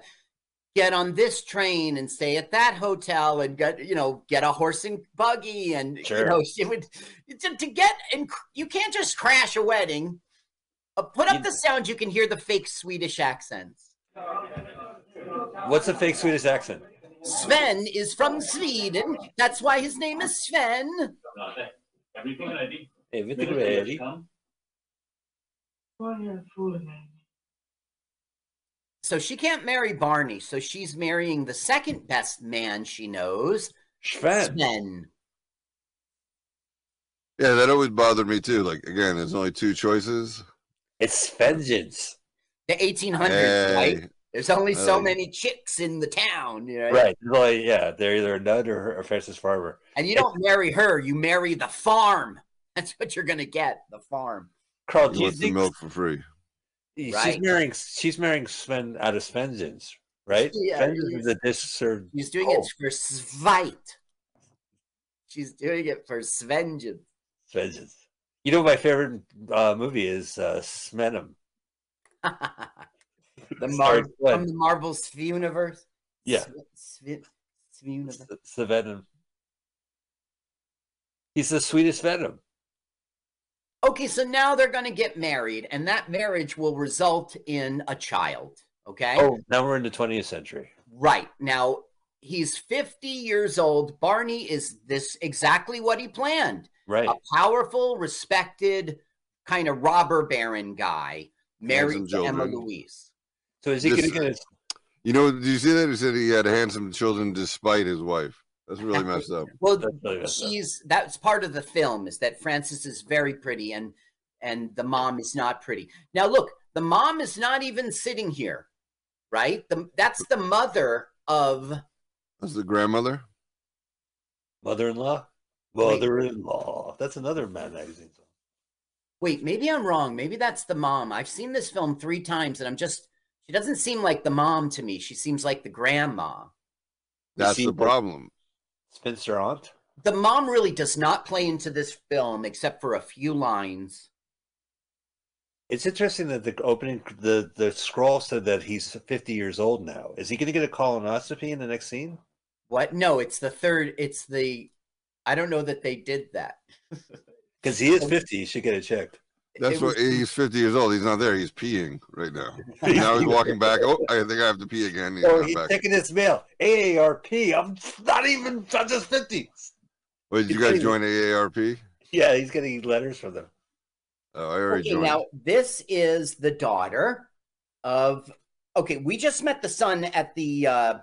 get on this train and stay at that hotel and get you know get a horse and buggy and you know she would to, to get and you can't just crash a wedding. Uh, put up You- the sound. You can hear the fake Swedish accents. What's a fake Swedish accent? Sven is from Sweden. That's why his name is Sven. Everything ready. Everything ready. Why are you fooling me? So she can't marry Barney. So she's marrying the second best man she knows, Sven. Sven. Yeah, that always bothered me too. Like again, there's only two choices. It's vengeance. The 1800s, Hey. right? There's only so Hey. many chicks in the town, you know? Right. Like, yeah, they're either a nut or, or Frances Farmer. And you don't marry her, you marry the farm. [laughs] That's what you're gonna get, the farm. Carl, do you wants the milk for free. she's Right. marrying she's marrying Sven out of vengeance, right? Yeah, vengeance yeah. is a dish served. She's doing Oh. it for Svite. She's doing it for Svengeance. vengeance. You know, my favorite uh, movie is uh, Smenem. [laughs] the Mar- from the Marvel's universe. Yeah. Sv- Sv- universe. It's the Venom. He's the sweetest Venom. Okay, so now they're going to get married, and that marriage will result in a child. Okay. Oh, now we're in the 20th century. Right. Now, he's 50 years old. Barney is this exactly what he planned Right. a powerful, respected, kind of robber baron guy married to Emma. Louise. So is he going to get his You know, did you see that? He said he had handsome children despite his wife. That's really messed up. [laughs] Well, That's really she's that's part of the film is that Frances is very pretty and and the mom is not pretty. Now look, the mom is not even sitting here, right? The, that's the mother of That's the grandmother. mother-in-law? Mother-in-law. That's another Mad Magazine song. Wait, maybe I'm wrong. Maybe that's the mom. I've seen this film 3 times and I'm just she doesn't seem like the mom to me. She seems like the grandma. That's see the what- problem. Spinster aunt? The mom really does not play into this film except for a few lines. It's interesting that the opening, the, the scroll said that he's 50 years old now. Is he going to get a colonoscopy in the next scene? What? No, it's the third it's the I don't know that they did that. [laughs] Because he is 50. He should get it checked. That's it what was- he's 50 years old. He's not there. He's peeing right now. [laughs] now he's walking back. Oh, I think I have to pee again. He's Oh, not he's back. taking his mail. AARP. I'm not even. I'm just fifty. Wait, did you guys join AARP? Yeah, he's getting letters from them. Oh, I already Okay, joined. now this is the daughter of. Okay, we just met the son at the uh,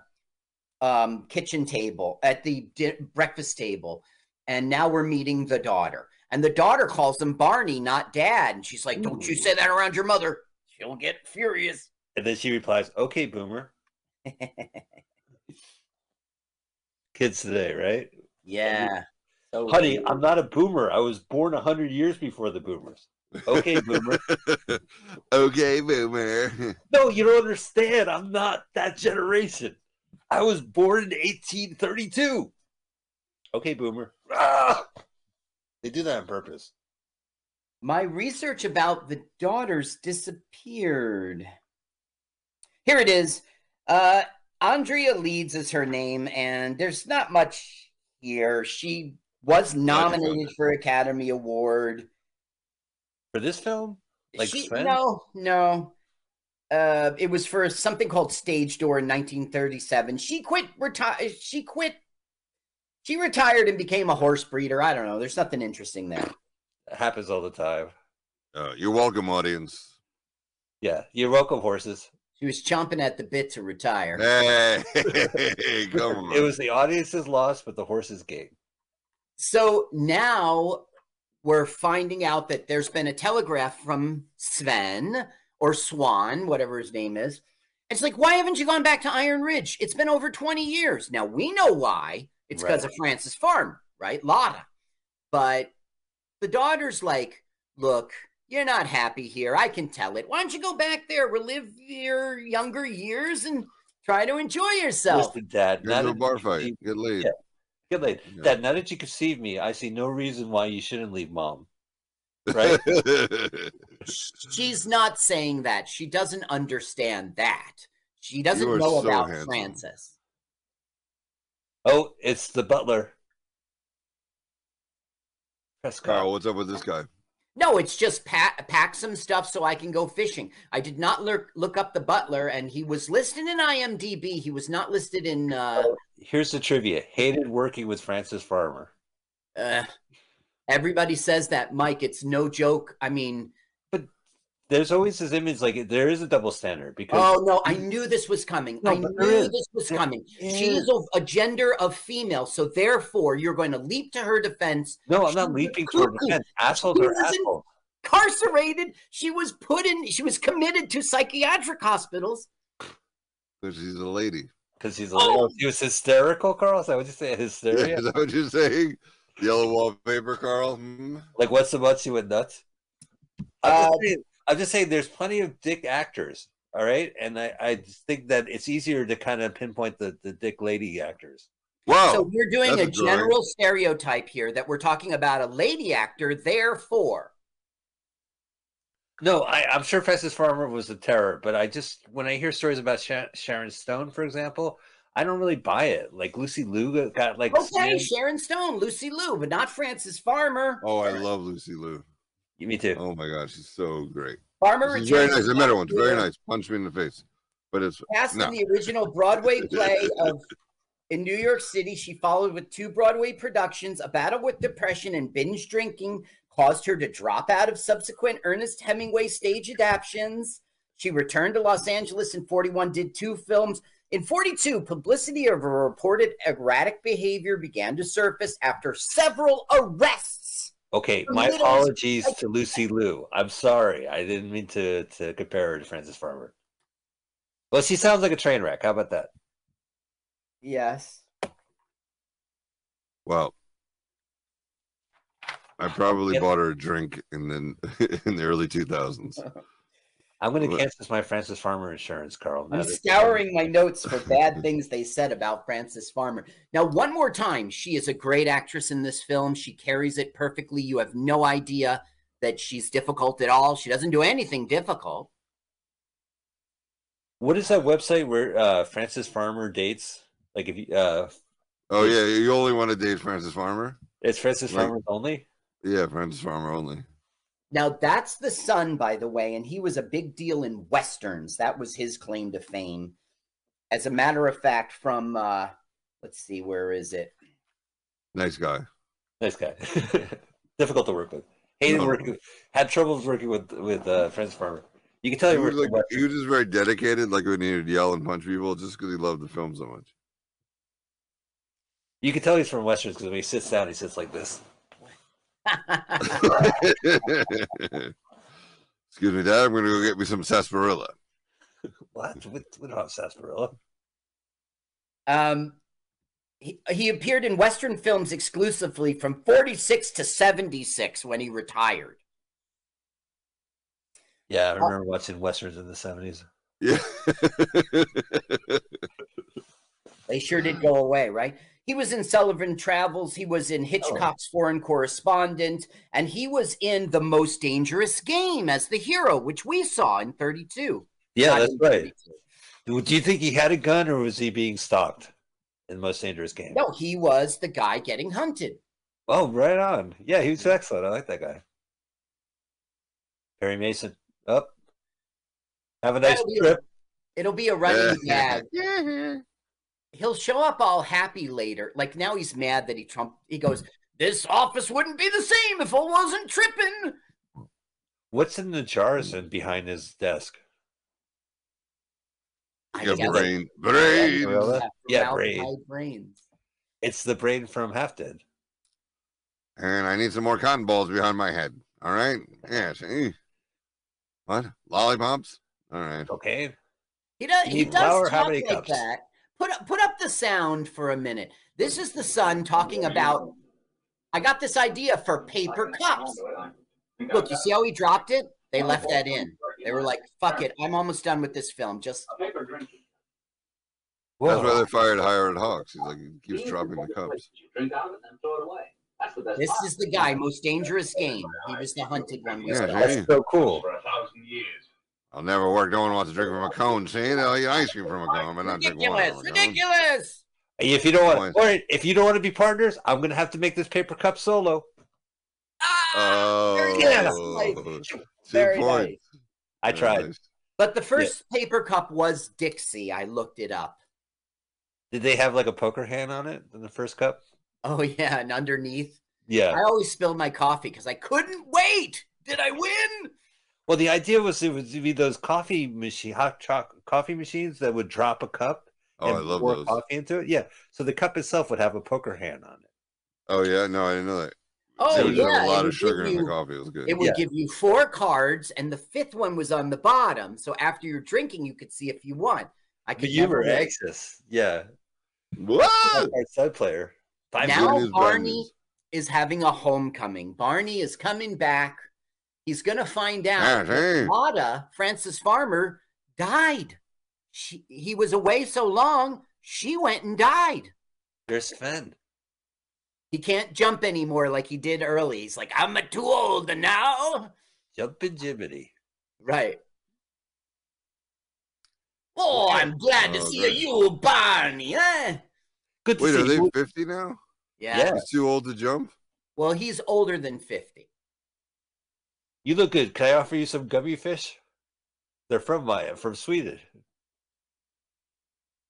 um, kitchen table, at the di- breakfast table, and now we're meeting the daughter. And the daughter calls him Barney, not Dad. And she's like, "Don't you say that around your mother; she'll get furious." And then she replies, "Okay, boomer." [laughs] Kids today, right? Yeah. So Honey, I'm not a boomer. I was born a hundred years before the boomers. Okay, boomer. [laughs] okay, boomer. [laughs] no, you don't understand. I'm not that generation. I was born in 1832. Okay, boomer. Ah! They do that on purpose. My research about the daughters disappeared. Here it is. Uh, Andrea Leeds is her name, and there's not much here. She was nominated for Academy Award. For this film? Like She- no, no. Uh, it was for something called Stage Door in 1937. She quit. Reti- She quit. She retired and became a horse breeder. I don't know. There's nothing interesting there. It happens all the time. Uh, you're welcome, audience. Yeah, you're welcome, horses. She was chomping at the bit to retire. Hey, [laughs] [laughs] come on. It was the audience's loss, but the horses' gain. So now we're finding out that there's been a telegraph from Sven or Swan, whatever his name is. It's like, why haven't you gone back to Iron Ridge? It's been over 20 years. Now we know why. It's because Right. of Frances Farmer, right? Lotta. But the daughter's like, look, you're not happy here. I can tell it. Why don't you go back there, relive your younger years, and try to enjoy yourself? Listen, Dad. Go now a that bar you fight. conceive- Get laid. Yeah, get laid. Yeah. Dad, now that you conceive me, I see no reason why you shouldn't leave mom. Right? [laughs] She's not saying that. She doesn't understand that. She doesn't know so about handsome. Frances. oh, it's the butler. Prescott. Carl, what's up with this guy? No, it's just pack, pack some stuff so I can go fishing. I did not look look up the butler, and he was listed in IMDb. He was not listed in. Uh, Here's the trivia. Hated working with Frances Farmer. uh, everybody says that, Mike. It's no joke. I mean, There's always this image like there is a double standard because oh no, I knew this was coming. No, I knew this was There coming. She is. is a, a gender of female, so therefore you're going to leap to her defense. no, I'm not She's leaping to her defense. Assholes She are assholes. incarcerated. She was put in. She was committed to psychiatric hospitals. Because she's a lady. Because she's a Oh! little, he was hysterical, Carl. Is that what you say? Yeah, is that what you're saying? Yellow wallpaper, Carl? Hmm? Like what's the butts you went nuts? I'm, Uh, just saying, I'm just saying there's plenty of dick actors, all right? And I, I think that it's easier to kind of pinpoint the, the dick lady actors. Wow. So we're doing that's a a drawing. general stereotype here that we're talking about a lady actor. Therefore, No, I, I'm sure Frances Farmer was a terror, but I just when I hear stories about Sha- Sharon Stone, for example, I don't really buy it. Like Lucy Liu got- got like okay, slammed- Sharon Stone, Lucy Liu, but not Frances Farmer. Oh, I love Lucy Liu. Me too. Oh my god, she's so great. Farmer She's very nice. I met her once. Very nice. Punched me in the face. But it's Cast no. in the original Broadway [laughs] play of in New York City, she followed with two Broadway productions. A battle with depression and binge drinking caused her to drop out of subsequent Ernest Hemingway stage adaptations. She returned to Los Angeles in 41, did two films. In 42, publicity of her reported erratic behavior began to surface after several arrests. Okay, For my middle- apologies to Lucy Liu. I'm sorry. I didn't mean to to compare her to Frances Farmer. Well, she sounds like a train wreck. How about that? Yes. Well, I probably Yep. bought her a drink in the [laughs] in the early 2000s. [laughs] I'm going to cancel my Frances Farmer insurance, Carl. I'm scouring my notes for bad things they said about Frances Farmer. Now, one more time, she is a great actress in this film. She carries it perfectly. You have no idea that she's difficult at all. She doesn't do anything difficult. What is that website where uh, Frances Farmer dates? Like if you, uh, Oh yeah, you only want to date Frances Farmer? it's Frances Like- Farmer only. Yeah, Frances Farmer only. Now that's the son, by the way, and he was a big deal in westerns. That was his claim to fame. As a matter of fact, from uh, let's see, where is it? Nice guy. Nice guy. [laughs] Difficult to work with. Hated No. working. Had troubles working with with uh, Frances Farmer. You can tell he He was, like, he was just very dedicated, like when he would yell and punch people, just because he loved the film so much. You can tell he's from westerns because when he sits down, he sits like this. [laughs] Excuse me, Dad. I'm going to go get me some sarsaparilla. What? We, we don't have sarsaparilla. Um, he, he appeared in Western films exclusively from 46 to 76 when he retired. Yeah, I remember watching westerns in the seventies. Yeah. [laughs] They sure did mm-hmm. go away, right? He was in Sullivan Travels. He was in oh. Hitchcock's Foreign Correspondent, and he was in The Most Dangerous Game as the hero, which we saw in 32. Yeah, that's right. 32. Do you think he had a gun or was he being stalked in the most dangerous game? No, he was the guy getting hunted. Oh, right on. Yeah, he was mm-hmm. excellent. I like that guy. Perry Mason. Up. have a nice That'll be a- trip. It'll be a running gag. Mm-hmm. He'll show up all happy later. Like now he's mad that he Trump. He goes, "This office wouldn't be the same if I wasn't tripping." What's in the jars and behind his desk? I Yeah, guess- brain, brain. Gorilla? Yeah, formaldehyde brain. brains. It's the brain from Half Dead. And I need some more cotton balls behind my head. All right. Yeah. See? What? Lollipops? All right. Cocaine. He does. He Need does flour? How talk many like cups? that. Put up, put up the sound for a minute. This is the son talking about. I got this idea for paper cups. Look, you see how he dropped it? They left that in. They were like, "Fuck it, I'm almost done with this film." Just That's why Whoa. they fired Howard Hawks. He's like, he keeps dropping the cups. Drink out of it and throw it away. That's what that's this is the guy, most dangerous game. He was the hunted one. Yeah. That's so cool. for a thousand years. I'll never work. No one wants to drink from a cone. See? They'll eat ice cream from a cone, but not drink water Ridiculous! from a cone. Ridiculous! If you don't want, Boy. all right, if you don't want to be partners, I'm gonna have to make this paper cup solo. Ah, very Yeah. Oh, two Very points. nice. I tried. nice. But the first paper cup was Dixie. I looked it up. Did they have like a poker hand on it in the first cup? Oh yeah, and underneath, Yeah. I always spilled my coffee because I couldn't wait. Did I win? Well, the idea was it would be those coffee machine, hot choc coffee machines that would drop a cup Oh, I love pour those. coffee into it. Yeah. So the cup itself would have a poker hand on it. Oh yeah, no, I didn't know that. Oh they would just yeah, have a it lot would of sugar give in the you- coffee. It was good. It would Yeah. give you four cards, and the fifth one was on the bottom. So after you're drinking, you could see if you won. I could But you never were anxious. Yeah. What? Our side player. Five Now Good news, bad Barney is having a homecoming. Barney is coming back. He's gonna find Yeah, out. Ah, that hey. Lotta, Frances Farmer, died. She, he was away so long, she went and died. There's Sven. He can't jump anymore like he did early. He's like, I'm too old now. Jumpin' Jibbity. Right. Oh, I'm glad to Oh, see good. you, Barney. Huh? Good to Wait, see are they you. 50 now? Yeah. Yeah. He's too old to jump? Well, he's older than 50. You look good. Can I offer you some gummy fish? They're from my from Sweden.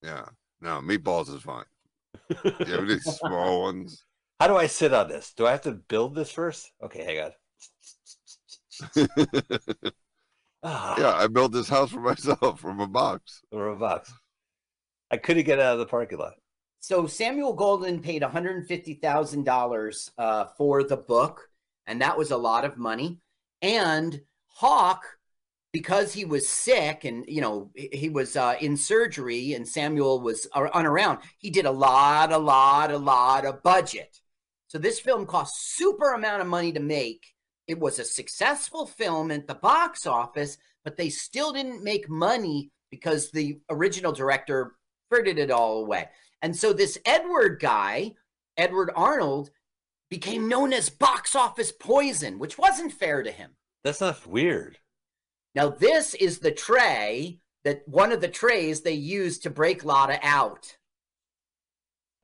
Yeah. No, meatballs is fine. [laughs] Yeah, we need small ones. How do I sit on this? Do I have to build this first? Okay, hang on. [laughs] Ah, yeah, I built this house for myself [laughs] from a box. or a box. I couldn't get out of the parking lot. So Samuel Goldwyn paid $150,000 uh, for the book, and that was a lot of money. And Hawk, because he was sick and you know he was uh, in surgery, and Samuel was unaround, he did a lot, a lot, a lot of budget. So this film cost super amount of money to make. It was a successful film at the box office, but they still didn't make money because the original director frittered it all away. And so this Edward guy, Edward Arnold, became known as box office poison, which wasn't fair to him. That's not weird. Now, this is the tray that one of the trays they used to break Lotta out.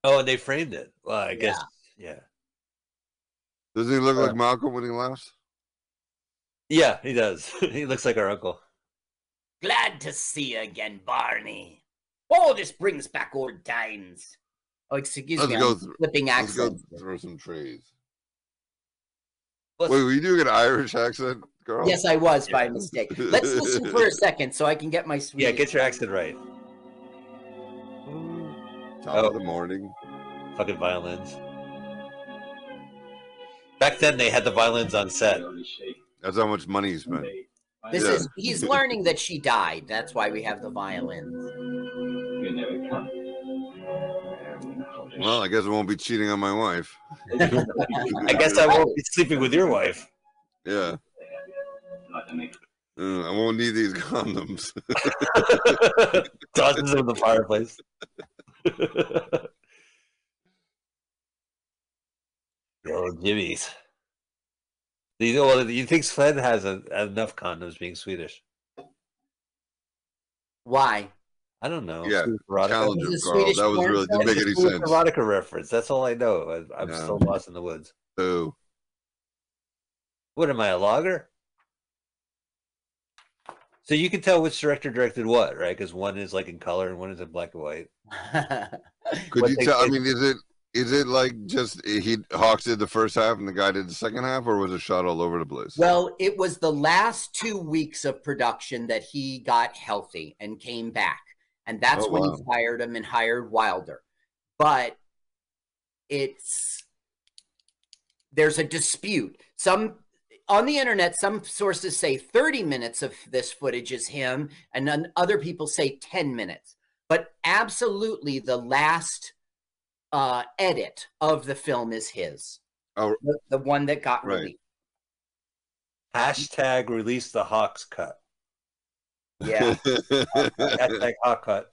Oh, and they framed it. Well, I guess, yeah. Doesn't he look Uh, like Malcolm when he laughs? Yeah, he does. [laughs] he looks like our uncle. Glad to see you again, Barney. Oh, this brings back old times. Oh, excuse Let's me, go I'm through- flipping Let's go accents. through some trees. Let's- Wait, were you doing an Irish accent, girl? Yes, I was by [laughs] mistake. Let's listen for a [laughs] second so I can get my sweet. Yeah, get your accent right. Top Oh. of the morning. Fucking violins. Back then, they had the violins on set. That's how much money you spent. This Yeah. is he's [laughs] learning that she died. That's why we have the violins. Well, I guess I won't be cheating on my wife. [laughs] I guess I won't be sleeping with your wife. Yeah. [laughs] Uh, I won't need these [laughs] condoms. Tosses them in the fireplace. the old jimmies. You know, well, you think Sven has a, enough condoms being Swedish? Why? I don't know. Yeah, Swedish erotica? challenge him, Is it Carl. That was really film? didn't make a any Swedish sense. erotica reference. That's all I know. I, I'm No. still lost in the woods. Boo. What am I, a logger? So you can tell which director directed what, right? Because one is like in color and one is in black and white. [laughs] Could What you they tell? I mean, is it is it like just eh, he Hawks did the first half and the guy did the second half, or was it shot all over the place? Well, it was the last two weeks of production that he got healthy and came back. And that's Oh, when wow. he fired him and hired Wyler. But it's there's a dispute. Some on the internet, some sources say 30 minutes of this footage is him, and then other people say 10 minutes. But absolutely the last uh, edit of the film is his. Oh, The, the one that got Right. released. Hashtag release the Hawks cut. Yeah. [laughs] Hashtag Hawk cut.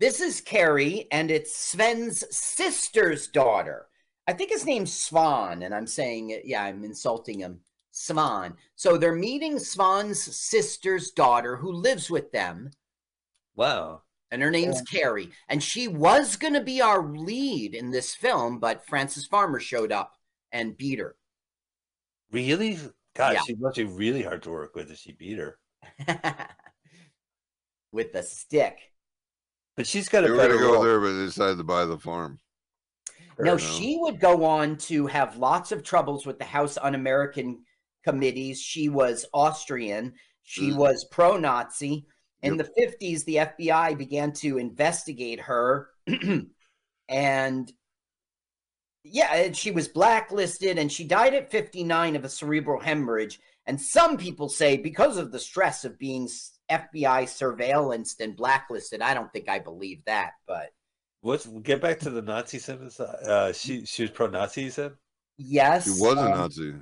This is Carrie, and it's Sven's sister's daughter. I think his name's Svan, and I'm saying it. Yeah, I'm insulting him. Svan. So they're meeting Svan's sister's daughter who lives with them, Wow. and her name's Carrie. And she was going to be our lead in this film, but Frances Farmer showed up and beat her. Really? God, Yeah. she must be really hard to work with if she beat her. [laughs] with the stick. But she's got they a were better gonna go role. there, but they decided to buy the farm. No, enough. she would go on to have lots of troubles with the House Un American committees. She was Austrian. She Mm. was pro Nazi. In Yep. the 50s, the FBI began to investigate her. [clears throat] and yeah, and she was blacklisted and she died at 59 of a cerebral hemorrhage. And some people say because of the stress of being FBI surveillanced and blacklisted. I don't think I believe that, but let's get back to the Nazi sentence? Uh, she she was pro-Nazi. You said. yes. She was a um, Nazi.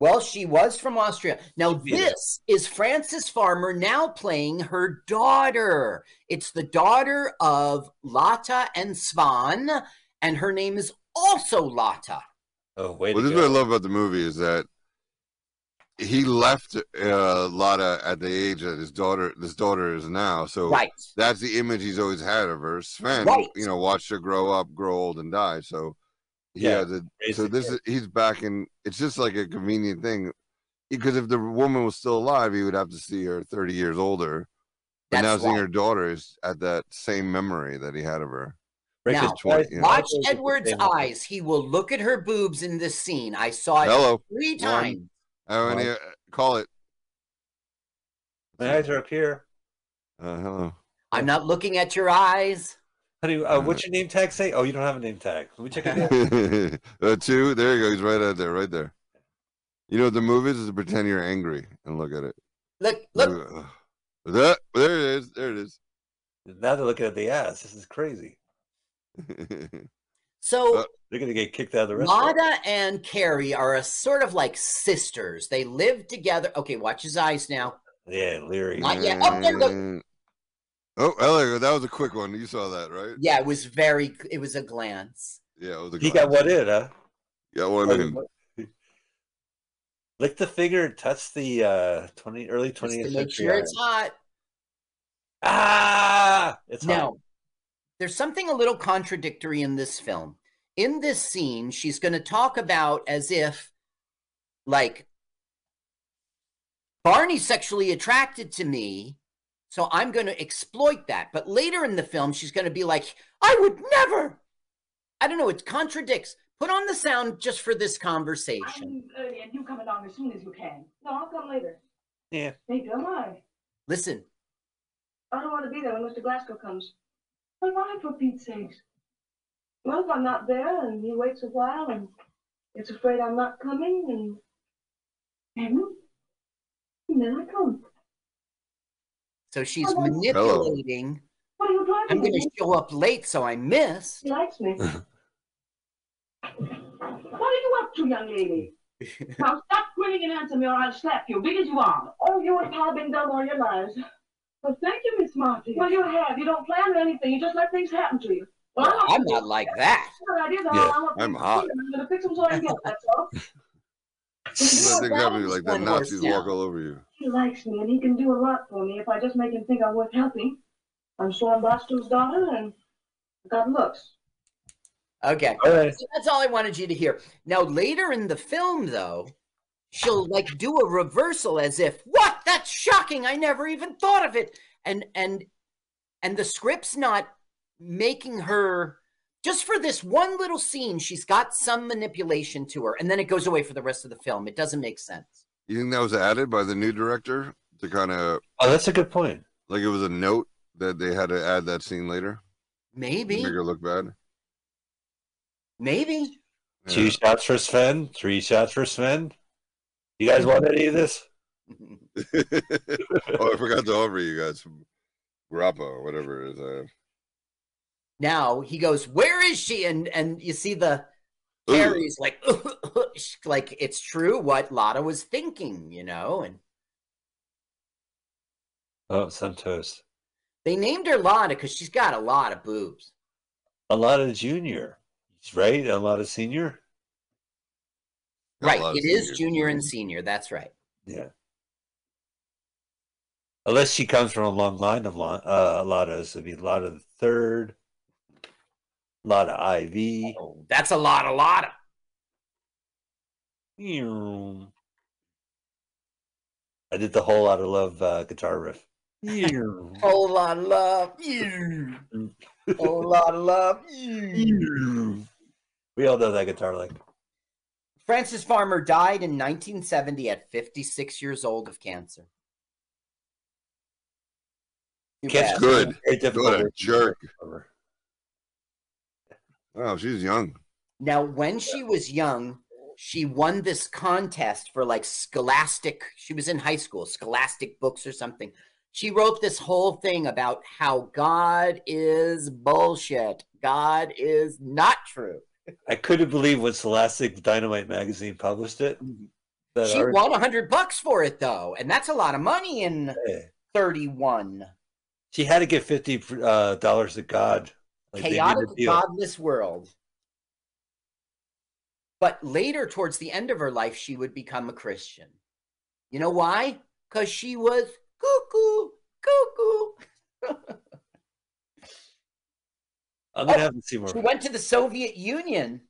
Well, she was from Austria. Now, Yeah. this is Frances Farmer now playing her daughter. It's the daughter of Lotta and Svan, and her name is also Lotta. Oh, wait. Well, this is what I love about the movie is that he left uh, Lotta at the age that his daughter, this daughter is now. So Right. that's the image he's always had of her. Sven, Right. you know, watched her grow up, grow old, and die. So he Yeah, has a, so this is he's back in. It's just like a convenient thing because if the woman was still alive, he would have to see her thirty years older. But now That's seeing her daughter is at that same memory that he had of her. Right, 'cause Now, twice- you know. Watch Edward's the same one. eyes. He will look at her boobs in this scene. I saw it Hello. three One. Times. How many? Uh, call it. My eyes are up here. Uh, hello. I'm not looking at your eyes. Honey, uh, what's your name tag say? Oh, you don't have a name tag. Let me check it out. [laughs] uh, two. There you go. He's right out there, right there. You know what the move is? Is to pretend you're angry and look at it. Look, look. Uh, That, there it is. There it is. now they're looking at the ass. This is crazy. [laughs] So Uh, They're gonna get kicked out of the restaurant. Lotta and Carrie are a sort of like sisters. They live together. Okay, watch his eyes now. Yeah, Leary. Not yet. Oh, there, look. Mm. Oh, Elliot, that was a quick one. You saw that, right? Yeah, it was very. It was a glance. Yeah, it was a He got glance. one in, huh? Got one in. Lick the finger and touch the uh, twenty early twentieth to make century. sure it's hot. ah, it's hot. Now, there's something a little contradictory in this film. In this scene, she's going to talk about as if, like, Barney's sexually attracted to me, so I'm going to exploit that. But later in the film, she's going to be like, I would never. I don't know. It contradicts. Put on the sound just for this conversation. I'm early uh, and you come along as soon as you can. No, I'll come later. Yeah. Hey, don't I? Listen, I don't want to be there when Mr. Glasgow comes. But why, for Pete's sake? Well, if I'm not there and he waits a while and gets afraid I'm not coming and, and, and then I come. so she's Hello. manipulating. What are you driving I'm going to show up late, so I miss. He likes me. [laughs] what are you up to, young lady? [laughs] now stop grinning and answer me or I'll slap you, big as you are. Oh, you and Pa have been dumb all your lives. Well, thank you, Miss Marty. Well, you have. You don't plan anything. You just let things happen to you. Well, Well, I'm not like that. Well, ideas are Yeah, I I'm want hot. I'm going to fix them so I can get, that's all. Let things happen to you like that. Nazis now. walk all over you. He likes me, and he can do a lot for me if I just make him think I'm worth helping. I'm Swan Bostrom's daughter, and I got looks. Okay. All right. So that's all I wanted you to hear. Now, later in the film, though, she'll like do a reversal as if, "What? That's shocking! I never even thought of it." And and and the script's not making her just for this one little scene. She's got some manipulation to her, and then it goes away for the rest of the film. It doesn't make sense. You think that was added by the new director to kind of Oh, that's a good point. like it was a note that they had to add that scene later? Maybe, Make her look bad. maybe. Two shots for Sven, three shots for Sven. You guys want any of this? [laughs] oh, I forgot to offer you guys some grappa or whatever it is. I have. Now he goes, "Where is she?" And and you see the Ooh. Carrie's like, [laughs] like it's true what Lotta was thinking, you know. And Oh, Santos. they named her Lotta because she's got a lot of boobs. A lot of junior, right? A lot of senior. Got a right, lot of it is junior and senior. That's right. Yeah. Unless she comes from a long line of lo- uh, a lot of, it'd be a lot of the third, a lot of IV. Oh, that's a lot, a lot. I did the whole lot of love uh, guitar riff. [laughs] Whole lot of love. you. Whole lot of love. we all know that guitar lick. Frances Farmer died in 1970 at 56 years old of cancer. Cancer. Good. Very difficult. A jerk. Oh, she's young. Now, when she was young, she won this contest for like scholastic. She was in high school, scholastic books or something. She wrote this whole thing about how God is bullshit. God is not true. I couldn't believe when Scholastic Dynamite magazine published it. That She article- won a hundred bucks for it though, and that's a lot of money in Yeah. 31. She had to give fifty uh, dollars to God. Like, they made a chaotic, godless world. But later, towards the end of her life, she would become a Christian. You know why? Because she was cuckoo, cuckoo. [laughs] I'm gonna Oh, have to see more. She went to the Soviet Union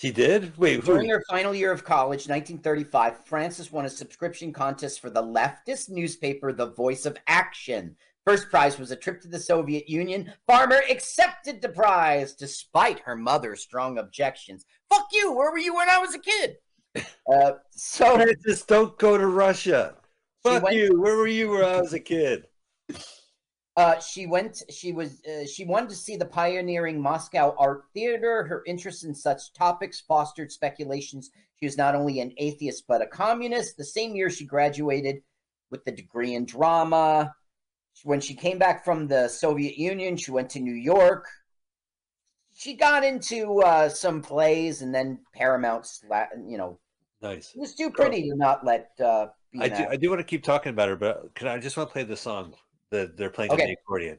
She did. Wait, who? during her final year of college, 1935. Frances won a subscription contest for the leftist newspaper, The Voice of Action. First prize was a trip to the Soviet Union. Farmer accepted the prize despite her mother's strong objections. Fuck you! Where were you when I was a kid? [laughs] Uh, so Frances, don't go to Russia. Fuck went- you. Where were you when I was a kid? Uh, she went. She was. Uh, she wanted to see the pioneering Moscow art theater. Her interest in such topics fostered speculations. She was not only an atheist but a communist. The same year, she graduated with the degree in drama. When she came back from the Soviet Union, she went to New York. She got into uh, some plays, and then Paramount. You know, Nice. she was too pretty to not let. Uh, be I do. I do want to keep talking about her, but can I just want to play the song that they're playing on the accordion?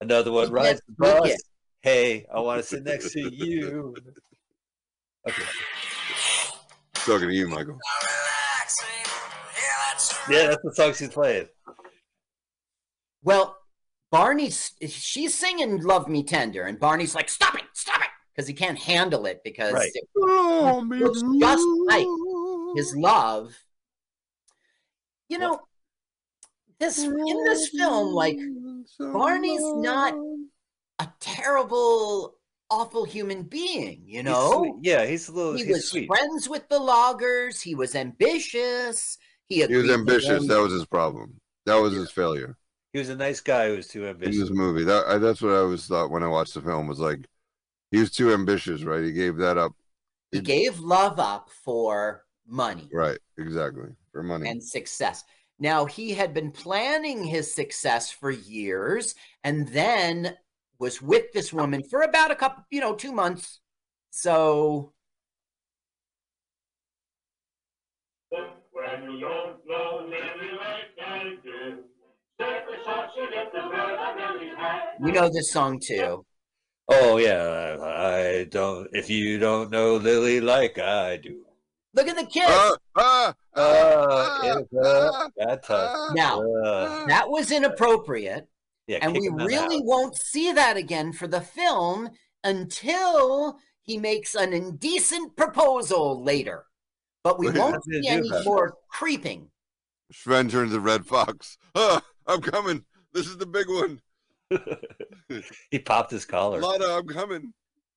Another one Yes, rides the yes. bus. Hey, I want to sit next to you. [laughs] Okay. Talking to you, Michael. Yeah, that's the song she's playing. Well, Barney's she's singing "Love Me Tender," and Barney's like, "Stop it, stop it," because he can't handle it because Right. it looks just like his love you know, this in this film, like Barney's not a terrible, awful human being. You know, sweet. yeah, he's a little. he was sweet. friends with the loggers. He was ambitious. He, He was ambitious. That was his problem. That was his failure He was a nice guy who was too in ambitious. this movie. That I, that's what I always thought when I watched the film was like, he was too ambitious, right? He gave that up. he gave love up for money. Right, exactly for money. and success. Now, he had been planning his success for years and then was with this woman for about a couple, you know, two months. So, you know this song too. Oh yeah, I don't. If you don't know Lily like I do, Look at the kid. Ah, uh, ah, it's a bad ah, now, Uh, that was inappropriate. yeah, And we him in the really house. won't see that again for the film until he makes an indecent proposal later. But we won't see do any that? more creeping. Sven turns to Redd Foxx. I'm coming. This is the big one. [laughs] he popped his collar. Lana, I'm coming.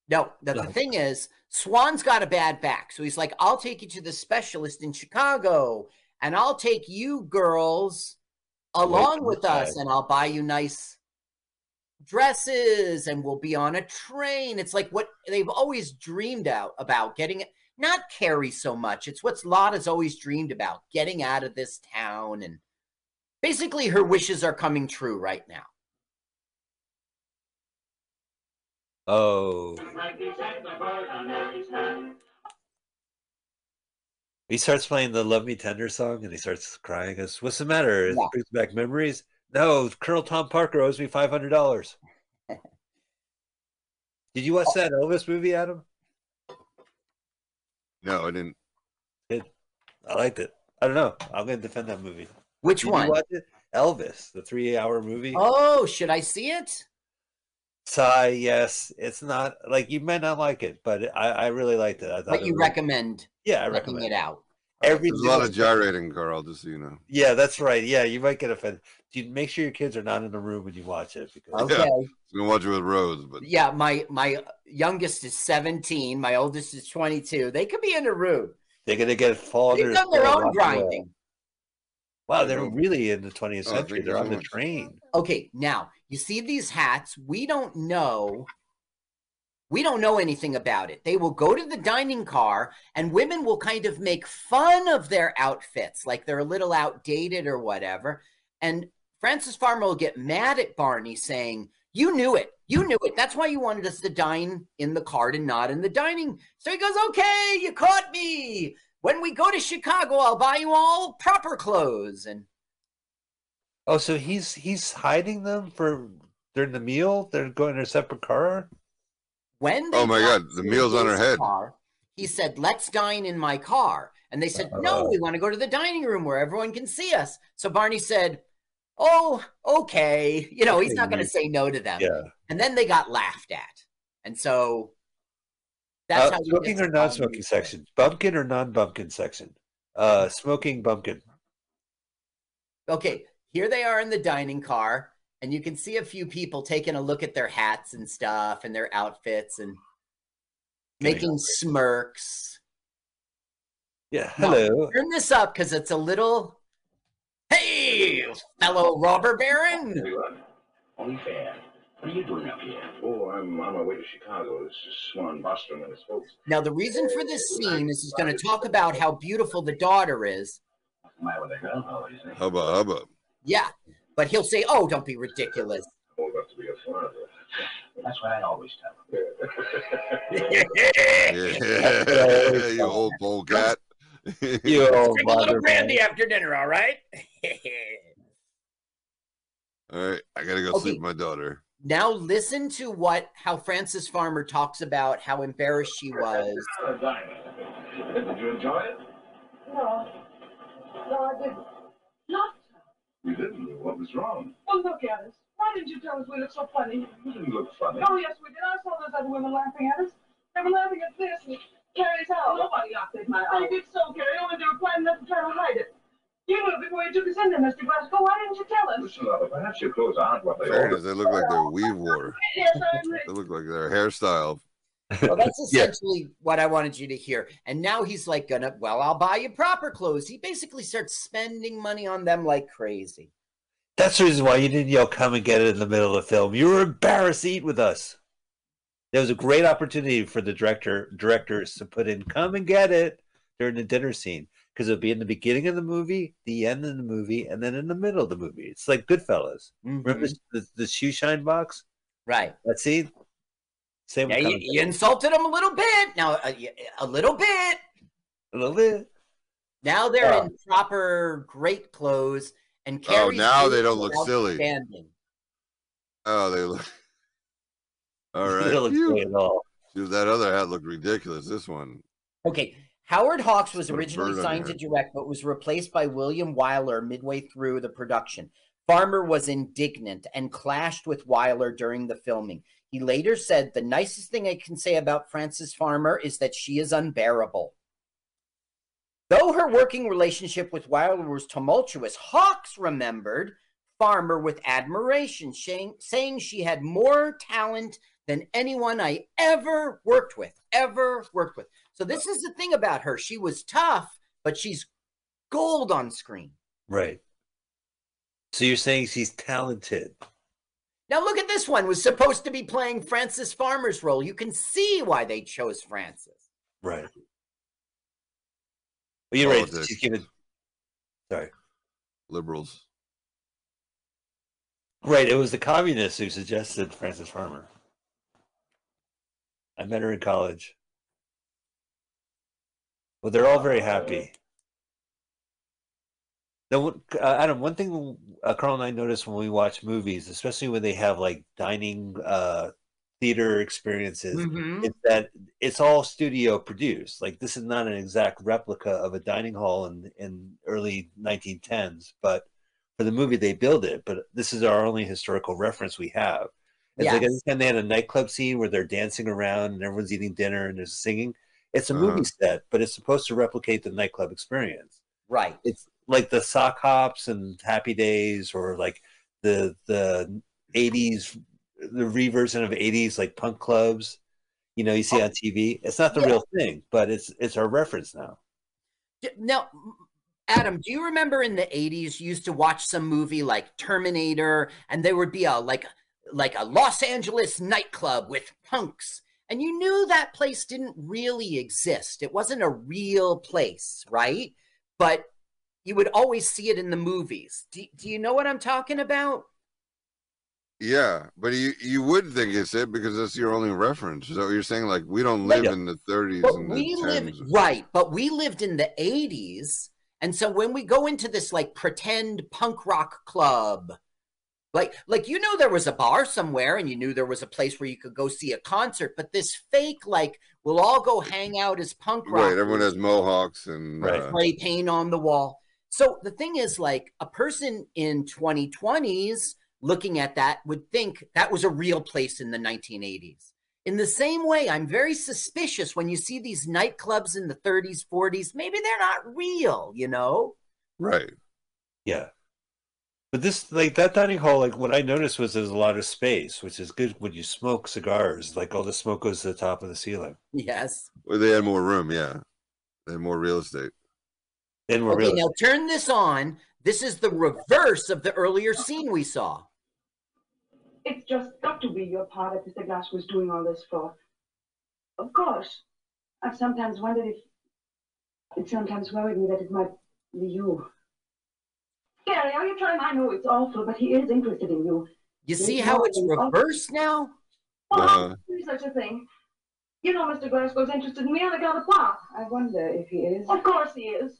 No, the, the thing is, Swan's got a bad back. So he's like, I'll take you to the specialist in Chicago and I'll take you girls along from with us and I'll buy you nice dresses and we'll be on a train. It's like what they've always dreamed out about getting it, not Carrie so much. It's what Lotta's always dreamed about getting out of this town. And basically, her wishes are coming true right now. Oh, Frankie set the bird on Lily's hat. he starts playing the "Love Me Tender" song, and he starts crying. He Goes, "What's the matter? It Yeah. brings back memories." No, Colonel Tom Parker owes me five hundred dollars. [laughs] Did you watch that Elvis movie, Adam? No, I didn't. I liked it. I don't know. I'm going to defend that movie. Which Did one? You watch it? Elvis, the three-hour movie. Oh, should I see it? Sigh, yes. It's not like you might not like it, but I, I really liked it. I thought But it you was- recommend Yeah, I recommend it out. Every There's a lot single- of gyrating, Carl. Just so you know. Yeah, that's right. Yeah, you might get offended. You make sure your kids are not in the room when you watch it because Okay. Yeah. I'm gonna watch it with Rose, but Yeah, my my youngest is 17, my oldest is 22. They could be in the room. they're gonna get fall They've done their own grinding. Wow, they're really in the 20th Oh, century. thank you they're on the much. train. Okay, now you see these hats. We don't know. We don't know anything about it. They will go to the dining car, and women will kind of make fun of their outfits, like they're a little outdated or whatever. And Frances Farmer will get mad at Barney, saying, You knew it. You knew it. That's why you wanted us to dine in the cart and not in the dining. So he goes, Okay, you caught me. When we go to Chicago, I'll buy you all proper clothes. And Oh, so he's he's hiding them for during the meal. They're going in a separate car. when they Oh my God, the meal's on her head. car, he said, "Let's dine in my car." And they said, "No, we want to go to the dining room where everyone can see us." So Barney said, "Oh, okay." You know, he's not going to say no to them. Yeah. And then they got laughed at, and so that's Uh, how smoking or non-smoking section? Bumpkin or non-bumpkin section? Uh, smoking bumpkin. Okay, here they are in the dining car, and you can see a few people taking a look at their hats and stuff and their outfits and Getting making smirks. Yeah. Now, Hello. turn this up because it's a little. Hey, fellow robber baron. Hey, what? Only fair. What are you doing up here? Oh, I'm on my way to Chicago. This is Swan Bostrom and his folks. Now, the reason for this scene is he's going to talk about how beautiful the daughter is. What's the matter with the girl? Oh, is it? hubba hubba. Yeah, but he'll say, "Oh, don't be ridiculous." Old enough to be a father. That's what I always tell her. Yeah, [laughs] you old polecat. [laughs] You old [laughs] Drink a little mother brandy after dinner, all right? All right, I gotta go Okay. sleep with my daughter. now listen to what how Frances Farmer talks about how embarrassed she was. Did you enjoy it? No. No, I didn't. Not. You didn't. Know what was wrong? Well, look at us. Why didn't you tell us we looked so funny? We didn't look funny. Oh, yes, we did. I saw those other women laughing at us. They were laughing at this and Carrie's house. Nobody laughed at my house. They did so, Carrie. Oh, Only they were planning not to try to hide it. You knew before you took us in there, Mr. Glasgow. Why didn't you tell us? Listen, Lover, perhaps your clothes aren't what they Fairness, they look like they're weave war. [laughs] Yes, I'm They look like their hairstyle. Well, that's [laughs] Yeah. essentially what I wanted you to hear. And now he's like, gonna, well, I'll buy you proper clothes. He basically starts spending money on them like crazy. That's the reason why you didn't yell, come and get it in the middle of the film. You were embarrassed to eat with us. There was a great opportunity for the director directors to put in come and get it during the dinner scene. Because it'll be in the beginning of the movie, the end of the movie, and then in the middle of the movie. It's like Goodfellas. Remember Mhm. the, the shoe shine box? Right. That scene? Same Yeah, you, you insulted him a little bit. Now, uh, a, a little bit. A little bit. Now they're Yeah. in proper great clothes. And Oh, now they don't look silly. outstanding. Oh, they look. [laughs] All right. They look Phew. at all. Dude, that other hat looked ridiculous. This one. Okay. Howard Hawks was originally signed to direct, but was replaced by William Wyler midway through the production. Farmer was indignant and clashed with Wyler during the filming. He later said, The nicest thing I can say about Frances Farmer is that she is unbearable. Though her working relationship with Wyler was tumultuous, Hawks remembered Farmer with admiration, saying she had more talent than anyone I ever worked with, ever worked with. So this is the thing about her. She was tough, but she's gold on screen. Right. So you're saying she's talented. Now look at this one. Was supposed to be playing Frances Farmer's role. You can see why they chose Frances. Right. Well, you're right. Politics. She's given. Sorry. Liberals. Right. It was the communists who suggested Frances Farmer. I met her in college. Well, they're all very happy. Now, uh, Adam, one thing uh, Carl and I notice when we watch movies, especially when they have like dining uh, theater experiences, Mhm. is that it's all studio produced. Like this is not an exact replica of a dining hall in in early 1910s, but for the movie they build it. But this is our only historical reference we have. It's like Yes. anytime they had a nightclub scene where they're dancing around and everyone's eating dinner and there's singing. It's a movie set, but it's supposed to replicate the nightclub experience. Right. It's like the sock hops and Happy Days, or like the the '80s, the reversion of '80s like punk clubs. You know, you see oh, on TV. It's not the Yeah. real thing, but it's it's our reference now. Now, Adam, do you remember in the 80s you used to watch some movie like Terminator and there would be a like like a Los Angeles nightclub with punks and you knew that place didn't really exist. It wasn't a real place, right? But you would always see it in the movies. Do, do you know what I'm talking about? Yeah, but you you would think it's it because that's your only reference. So you're saying like we don't live in the 30s But and the we 10s. lived right, but we lived in the 80s. And so when we go into this like pretend punk rock club, like like you know there was a bar somewhere and you knew there was a place where you could go see a concert, but this fake like we'll all go hang out as punk rock. Right, everyone has mohawks and uh, spray paint on the wall. So the thing is, like a person in 2020s looking at that would think that was a real place in the 1980s. In the same way, I'm very suspicious when you see these nightclubs in the 30s, 40s. Maybe they're not real, you know? right. Yeah. But this, like that dining hall, like what I noticed was there's a lot of space, which is good when you smoke cigars. Like all the smoke goes to the top of the ceiling. Yes. Well, they had more room, yeah. They had more real estate. And we're Okay, really now turn this on. This is the reverse of the earlier scene we saw. It's just got to be your part that Mr. Glass was doing all this for. Of course. I've sometimes wondered if. It sometimes worried me that it might be you. Gary, are you trying? I know it's awful, but he is interested in you. You see how it's reversed now? Well, Uh, how do such a thing? You know Mr. Glasgow's interested in me on account of Pop. I wonder if he is. Of course he is.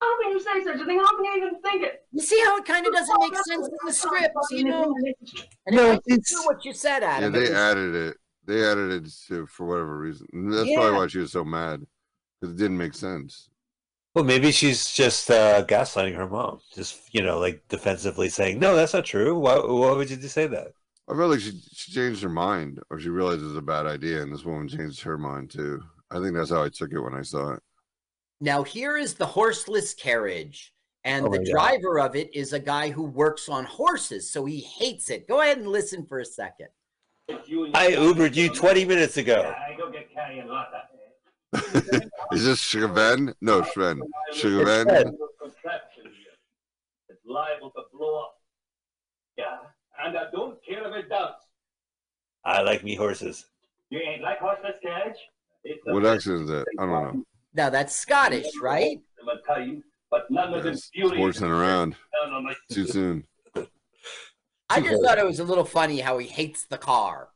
How can you say such a thing? How can you even think it? You see how it kind of doesn't make sense in the script, you know? And No, it might be it's- true what you said, yeah, they added it. They added it to, for whatever reason. And that's Yeah. probably why she was so mad. Because it didn't make sense. well, maybe she's just uh, gaslighting her mom, just you know, like defensively saying, "No, that's not true. Why, why would you just say that?" I feel like she, she changed her mind, or she realized it was a bad idea, and this woman changed her mind too. I think that's how I took it when I saw it. Now here is the horseless carriage, And Oh the my God. driver of it is a guy who works on horses, so he hates it. Go ahead and listen for a second. I Ubered you 20 minutes ago. I go get Carrie and Lotta. [laughs] Is this Sugar No, Sven. Sugar It's Ben. Sven. contraption here. It's liable to blow up. Yeah, and I don't care if it does. I like me horses. You ain't like horseless carriage? What best accent is that? I don't know. Now that's Scottish, right? I'm gonna tell you, but none of them Yes, beauties. horsing around down on my [laughs] too soon. I just thought it was a little funny how he hates the car.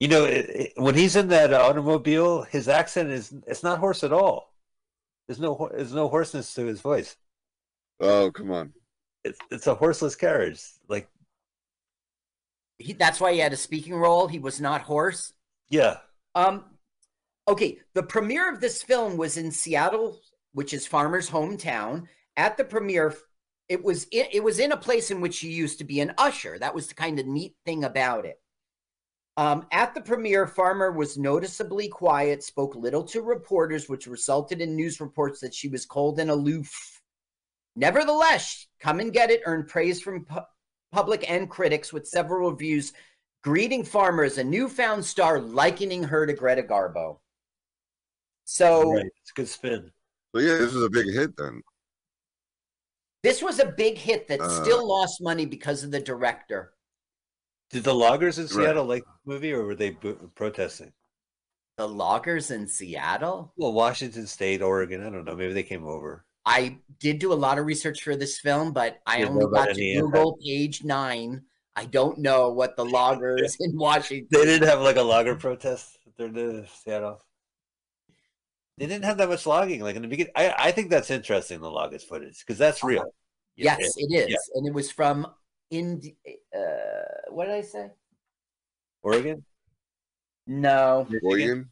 You know, it, it- when he's in that automobile, his accent is it's not horse at all. There's no there's no hoarseness to his voice. Oh, come on. It's it's a horseless carriage. Like He, that's why he had a speaking role. He was not hoarse. yeah, Um, okay, the premiere of this film was in Seattle, which is Farmer's hometown. At the premiere, it was it, it was in a place in which he used to be an usher. That was the kind of neat thing about it. Um, at the premiere, Farmer was noticeably quiet, spoke little to reporters, which resulted in news reports that she was cold and aloof. Nevertheless, Come and Get It earned praise from pu- public and critics, with several reviews greeting Farmer as a newfound star, likening her to Greta Garbo. So right. It's a good spin. So yeah, this was a big hit then. this was a big hit that Uh, still lost money because of the director. Did the loggers in Right. Seattle like the movie, or were they bo- protesting? The loggers in Seattle. Well, Washington State, Oregon. I don't know. Maybe they came over. I did do a lot of research for this film, but I You know only got to any Google page nine. I don't know what the loggers [laughs] in Washington. They didn't have like a logger protest during the Seattle. They didn't have that much logging. Like in the beginning, I, I think that's interesting. The loggers footage because that's real. Yeah, Yes, it is, yeah. and it was from Indi- uh, What did I say? Oregon. No, Oregon.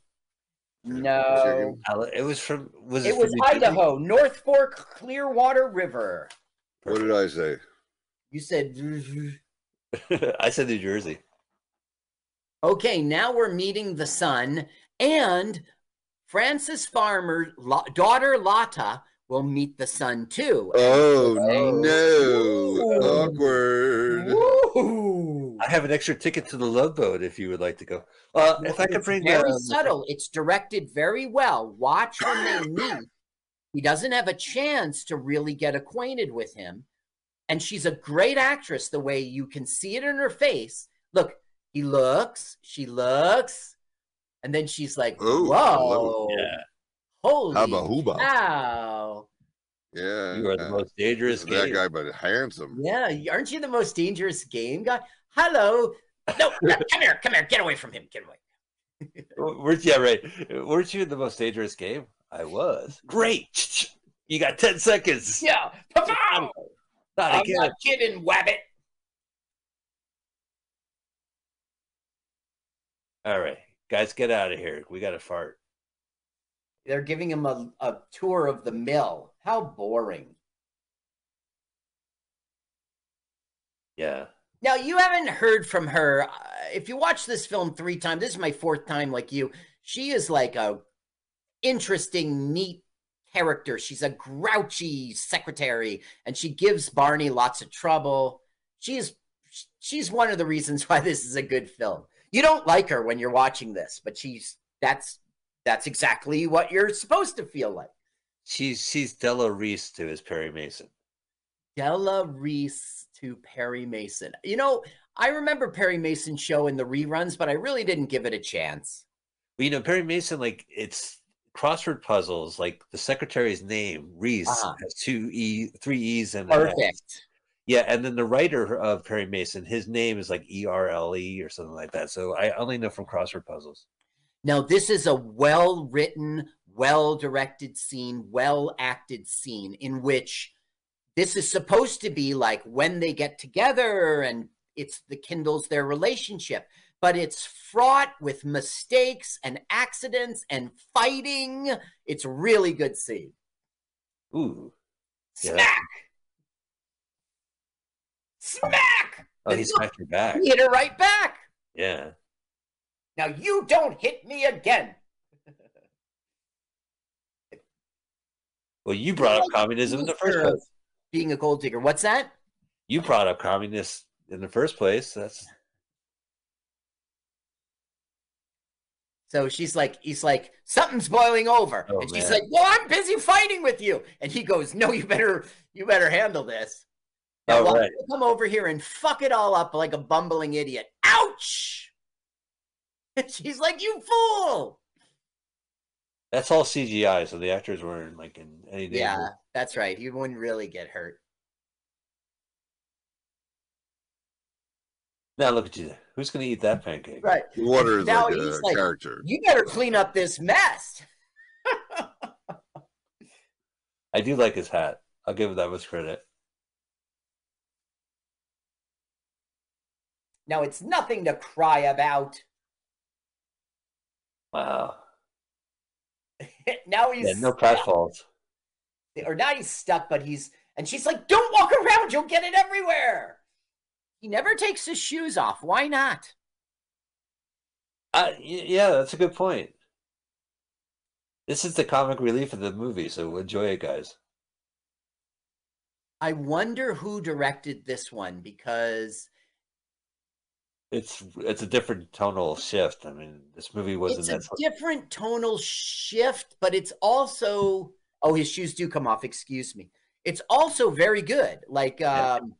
no. It was from. Was It from was New Jersey? Idaho, North Fork Clearwater River. What did I say? You said. [laughs] I said New Jersey. Okay, now we're meeting the sun, and Frances Farmer's lo- daughter Lotta will meet the son too. Oh Oh. no! Awkward. Woo! I have an extra ticket to the Love Boat if you would like to go. Uh, if I could It's bring very um, subtle. It's directed very well. Watch when they [laughs] meet. He doesn't have a chance to really get acquainted with him. And she's a great actress the way you can see it in her face. Look, he looks, she looks, and then she's like, Ooh, I love Whoa, Yeah, holy Hubba hooba. cow. Yeah. you are the uh, most dangerous that game. guy, but handsome. Yeah, aren't you the most dangerous game guy? Hello. No, no, [laughs] come here, come here, get away from him, get away. Weren't yeah right? Weren't you the most dangerous game? I was. Great. [laughs] You got ten seconds. Yeah, pow! Not I'm again. not kidding, Wabbit. All right, guys, get out of here. We got to fart. They're giving him a, a tour of the mill. How boring. Yeah. Now, you haven't heard from her. Uh, If you watch this film three times, this is my fourth time like you. She is like a interesting, neat character. She's a grouchy secretary and she gives Barney lots of trouble. She's she's one of the reasons [laughs] why this is a good film. You don't like her when you're watching this, but she's that's that's exactly what you're supposed to feel like. She's she's Della Reese to his Perry Mason. Della Reese to Perry Mason. You know, I remember Perry Mason show in the reruns, but I really didn't give it a chance. Well, you know, Perry Mason, like it's crossword puzzles. Like the secretary's name, Reese, Uh-huh. has two e, three e's, and. Perfect. Yeah, and then the writer of Perry Mason, his name is like E R L E or something like that. So I only know from crossword puzzles. Now, this is a well written, well directed scene, well acted scene in which this is supposed to be like when they get together and it's the kindles their relationship, but it's fraught with mistakes and accidents and fighting. It's really good scene. Ooh, Yeah. Smack! Oh, he smacked your back. He hit her right back. Yeah, Now you don't hit me again. well, you brought up communism in the first place. being a gold digger. What's that? You brought up communists in the first place. That's So she's like, he's like, something's boiling over. Oh, and she's man. like, well, I'm busy fighting with you. And he goes, no, you better, you better handle this. Now, why right. don't you come over here and fuck it all up like a bumbling idiot. Ouch! And [laughs] she's like, you fool! that's all CGI, so the actors weren't like in any danger. Yeah, that's right. You wouldn't really get hurt. Now look at you. Who's gonna eat that pancake? Right. Water is Now like he's a like, character. You better clean up this mess. [laughs] I do like his hat. I'll give him that much credit. Now it's nothing to cry about. Wow. [laughs] now he's Yeah, no pratfalls. or now he's stuck, but he's and she's like, "Don't walk around; you'll get it everywhere." He never takes his shoes off. Why not? Uh, yeah, that's a good point. This is the comic relief of the movie, so enjoy it, guys. I wonder who directed this one because It's it's a different tonal shift. I mean, this movie wasn't it's a sl- different tonal shift, but it's also oh, his shoes do come off. Excuse me. It's also very good. Like um,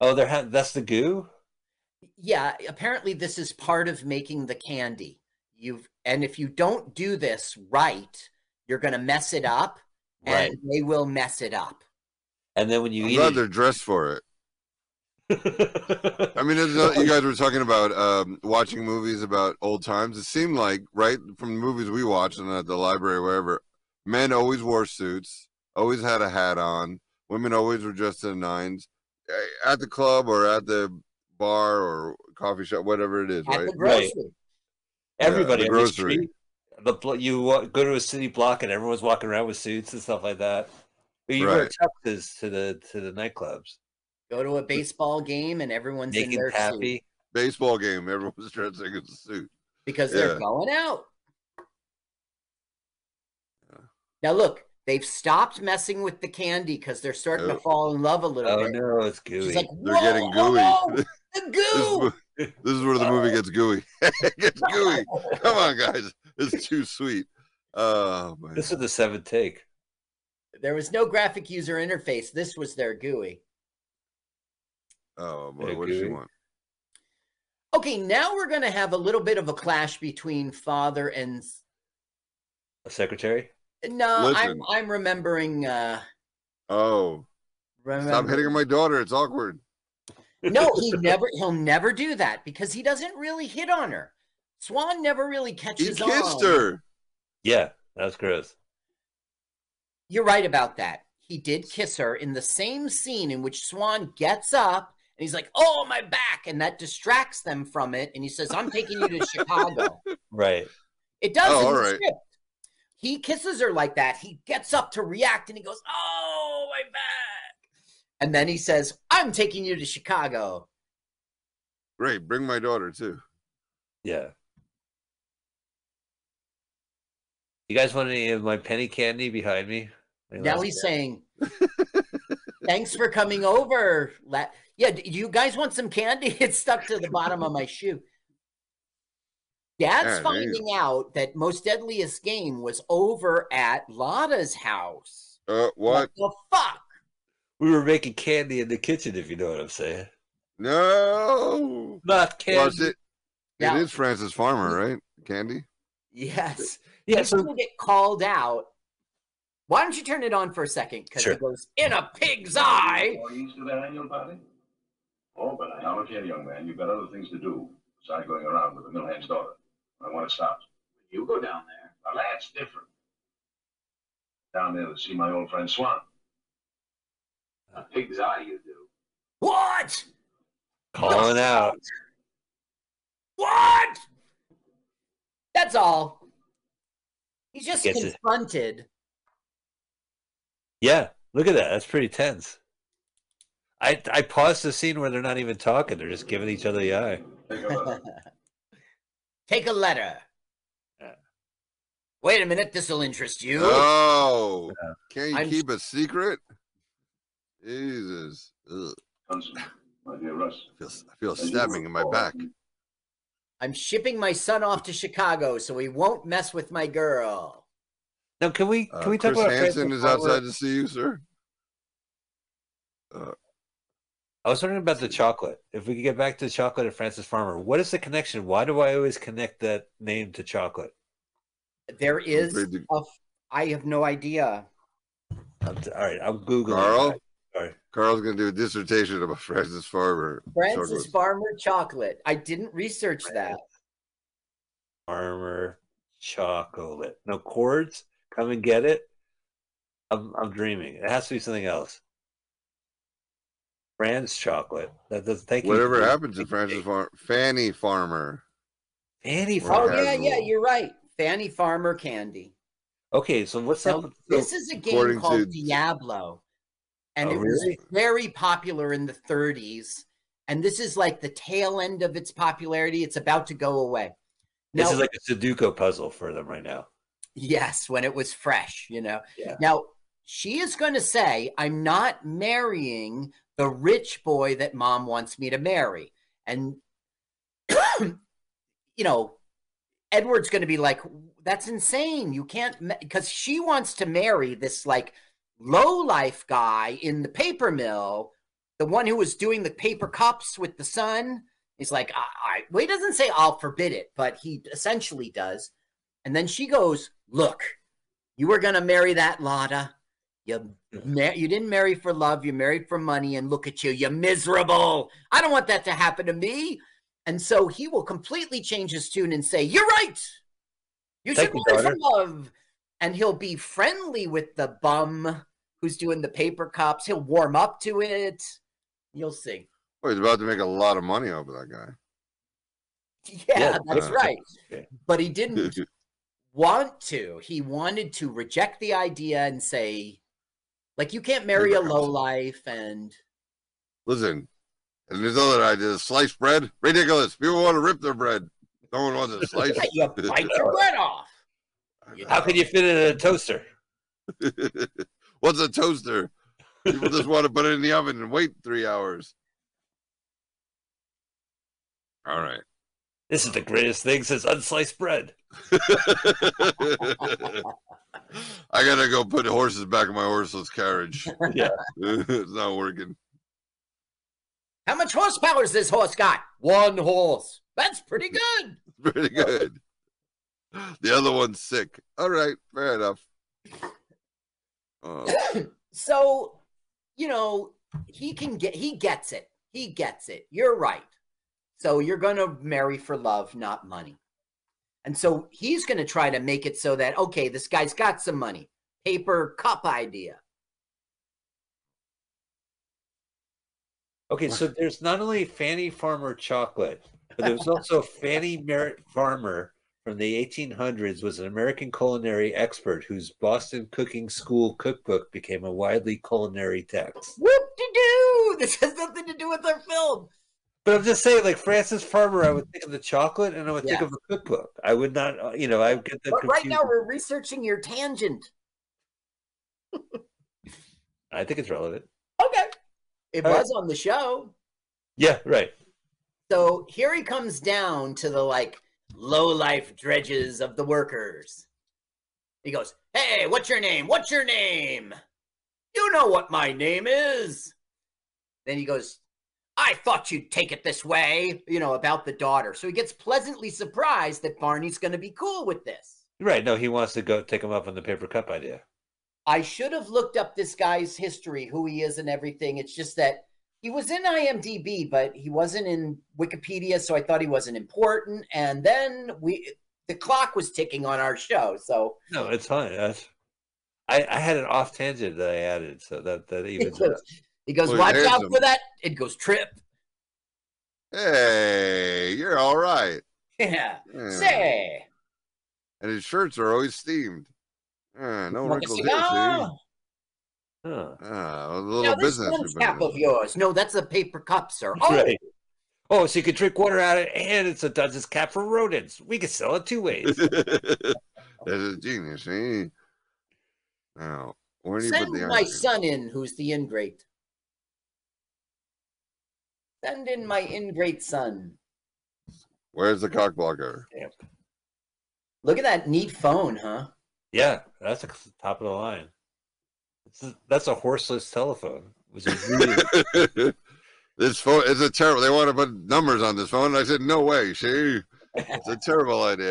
Oh, they're ha- that's the goo. yeah, apparently this is part of making the candy. You've and if you don't do this right, you're gonna mess it up, and Right. they will mess it up. And then when you I'm eat glad it, they're dressed for it. [laughs] I mean, it's not- you guys were talking about um, watching movies about old times. It seemed like, right, from the movies we watched and at the library or wherever, men always wore suits, always had a hat on. Women always were dressed in nines. Eh, At the club or at the bar or coffee shop, whatever it is, At right? the grocery. everybody the on the grocery. street, the you wa- go to a city block and everyone's walking around with suits and stuff like that. But you wear Right. tuxes to the to the nightclubs. Go to a baseball game and everyone's in Naked their suit happy. Baseball game, everyone's dressing in a suit. because they're going out. Now look, they've stopped messing with the candy because they're starting to Oh. fall in love a little Oh bit. no, it's gooey. She's like, They're getting oh, gooey. no, the [laughs] This is, goo. mo- this is where the movie gets gooey. [laughs] it gets gooey. [laughs] Come on, guys. It's too sweet. Oh, man. this is the seventh take. There was no graphic user interface. This was their GUI. Oh, boy. Yeah, What does she want? Okay, now we're going to have a little bit of a clash between father and A secretary. no. I'm I'm remembering. uh Oh, remember, stop hitting on my daughter. It's awkward. No, he [laughs] never. He'll never do that because he doesn't really hit on her. Swan never really catches. He kissed on. her. Yeah, that's was gross. You're right about that. He did kiss her in the same scene in which Swan gets up and he's like, "Oh, my back," and that distracts them from it. And he says, "I'm taking you to [laughs] Chicago." Right. It does. Oh, in all the right. script. He kisses her like that. He gets up to react and he goes, "Oh, my back," and then he says, "I'm taking you to Chicago." Great. Bring my daughter, too. Yeah. You guys want any of my penny candy behind me? Any Now last- he's saying, "Thanks for coming over." La- yeah, do you guys want some candy? [laughs] It's stuck to the bottom of my shoe. Dad's Yeah, there you finding out that most deadliest game was over at Lotta's house. Uh, what? the fuck? we were making candy in the kitchen, if you know what I'm saying. No. Not candy. Well, it's it, Now- it is Frances Farmer, right? Candy? Yes. Yeah, He's so- gonna get called out. Why don't you turn it on for a second? Because Sure. it goes in a pig's eye. Oh, but I now look here, young man. You've got other things to do besides going around with the millhand's daughter. I want to stop. You go down there. Now that's different. Down there to see my old friend Swan. A pig's eye, you do. What? Calling out. What? That's all. He's just Gets it. confronted. Yeah, look at that. That's pretty tense. I I paused the scene where they're not even talking; they're just giving each other the eye. Take a look. Take a letter. Wait a minute, this will interest you. Oh, can't you I'm- keep a secret? Jesus. Ugh. My dear Russ. I feel, I feel stabbing in my back. I'm shipping my son off to Chicago so he won't mess with my girl. Now, can we can Uh, we talk Chris about Hansen Francis is outside to see you, sir. I was wondering about the chocolate. If we could get back to the chocolate and Frances Farmer, what is the connection? Why do I always connect that name to chocolate? There is afraid to- a. f- I have no idea. I'm t- all right, I'm googling. Carl? Sorry. Carl's gonna do a dissertation about Frances Farmer. Frances chocolate. Farmer chocolate. I didn't research that. Farmer chocolate. No chords. Come and get it. I'm I'm dreaming. It has to be something else. Fran's chocolate. That does thank you. Whatever happened to Frances Farmer? Fanny Farmer. Fanny Farmer. Oh yeah, yeah, you're right. Fanny Farmer candy. Okay, so what's Now, up? this so- is a game called to- Diablo, and Oh, it was really? very popular in the 30s. And this is like the tail end of its popularity. It's about to go away. this is like a Sudoku puzzle for them right now. yes, when it was fresh, you know. Yeah. Now she is going to say, "I'm not marrying the rich boy that mom wants me to marry," and [coughs] you know, Edward's going to be like, "That's insane! You can't," because she wants to marry this like low life guy in the paper mill, the one who was doing the paper cups with the son. He's like, I, I well, he doesn't say I'll forbid it, but he essentially does. And then she goes, Look, you were gonna marry that Lotta. You mar- you didn't marry for love, you married for money, and look at you, you're miserable. I don't want that to happen to me. And so he will completely change his tune and say, You're right. You should Thank you, marry for love. And he'll be friendly with the bum who's doing the paper cups. He'll warm up to it. You'll see. Oh, he's about to make a lot of money off of that guy. Yeah, Yeah, that's uh, right. But he didn't [laughs] want to. He wanted to reject the idea and say, like, you can't marry a low life and Listen, and there's other ideas. Sliced bread, ridiculous. People want to rip their bread. No one wants to [laughs] slice. you bite your bread off. How can you fit it in a toaster? [laughs] What's a toaster? People just want to put it in the oven and wait three hours. All right. This is the greatest thing since unsliced bread. [laughs] I gotta go put horses back in my horseless carriage. [laughs] Yeah. [laughs] it's not working. How much horsepower has this horse got? One horse. That's pretty good. Pretty good. The other one's sick. All right, fair enough. Uh, [coughs] So, you know, he can get he gets it. He gets it. You're right. So you're going to marry for love, not money. And so he's going to try to make it so that okay, this guy's got some money. Paper cup idea. Okay, so there's not only Fanny Farmer chocolate, but there was also [laughs] Fanny Merritt Farmer from the 1800s was an American culinary expert whose Boston Cooking School cookbook became a widely culinary text. Whoop de doo! This has nothing to do with our film. But I'm just saying, like Frances Farmer, I would think of the chocolate and I would think of the cookbook. I would not, uh, you know, I get the But right now we're researching your tangent. [laughs] I think it's relevant. Okay. It All right. was on the show. Yeah, right. So here he comes down to the like low life dredges of the workers. He goes, Hey, what's your name? What's your name? You know what my name is. Then he goes, I thought you'd take it this way, you know, about the daughter. So he gets pleasantly surprised that Barney's going to be cool with this. Right. No, he wants to go take him up on the paper cup idea. I should have looked up this guy's history, who he is, and everything. It's just that he was in IMDb, but he wasn't in Wikipedia, so I thought he wasn't important. And then we, the clock was ticking on our show, so No, it's fine. That's, I, I had an off tangent that I added, so that that he evens [laughs] goes, out. He goes Well, watch out some- for that. It goes trip. hey, you're all right. Yeah. Yeah. Say, And his shirts are always steamed. Ah, no wrinkles here, see? Huh. Ah, a little this business. one we've been cap of yours. No, that's a paper cup, sir. Oh, Right. Oh, so you can drink water out of it, and it's a Dutchess cap for rodents. We can sell it two ways. [laughs] This is genius, see? Now, where do you put Send the my ice? son in, who's the ingrate. Send in my ingrate son. Where's the cock blocker? Look at that neat phone, huh? Yeah, that's a top of the line. It's a- that's a horseless telephone. Which is really, [laughs] this phone is a terrible. They want to put numbers on this phone. I said, no way. See, it's a terrible idea.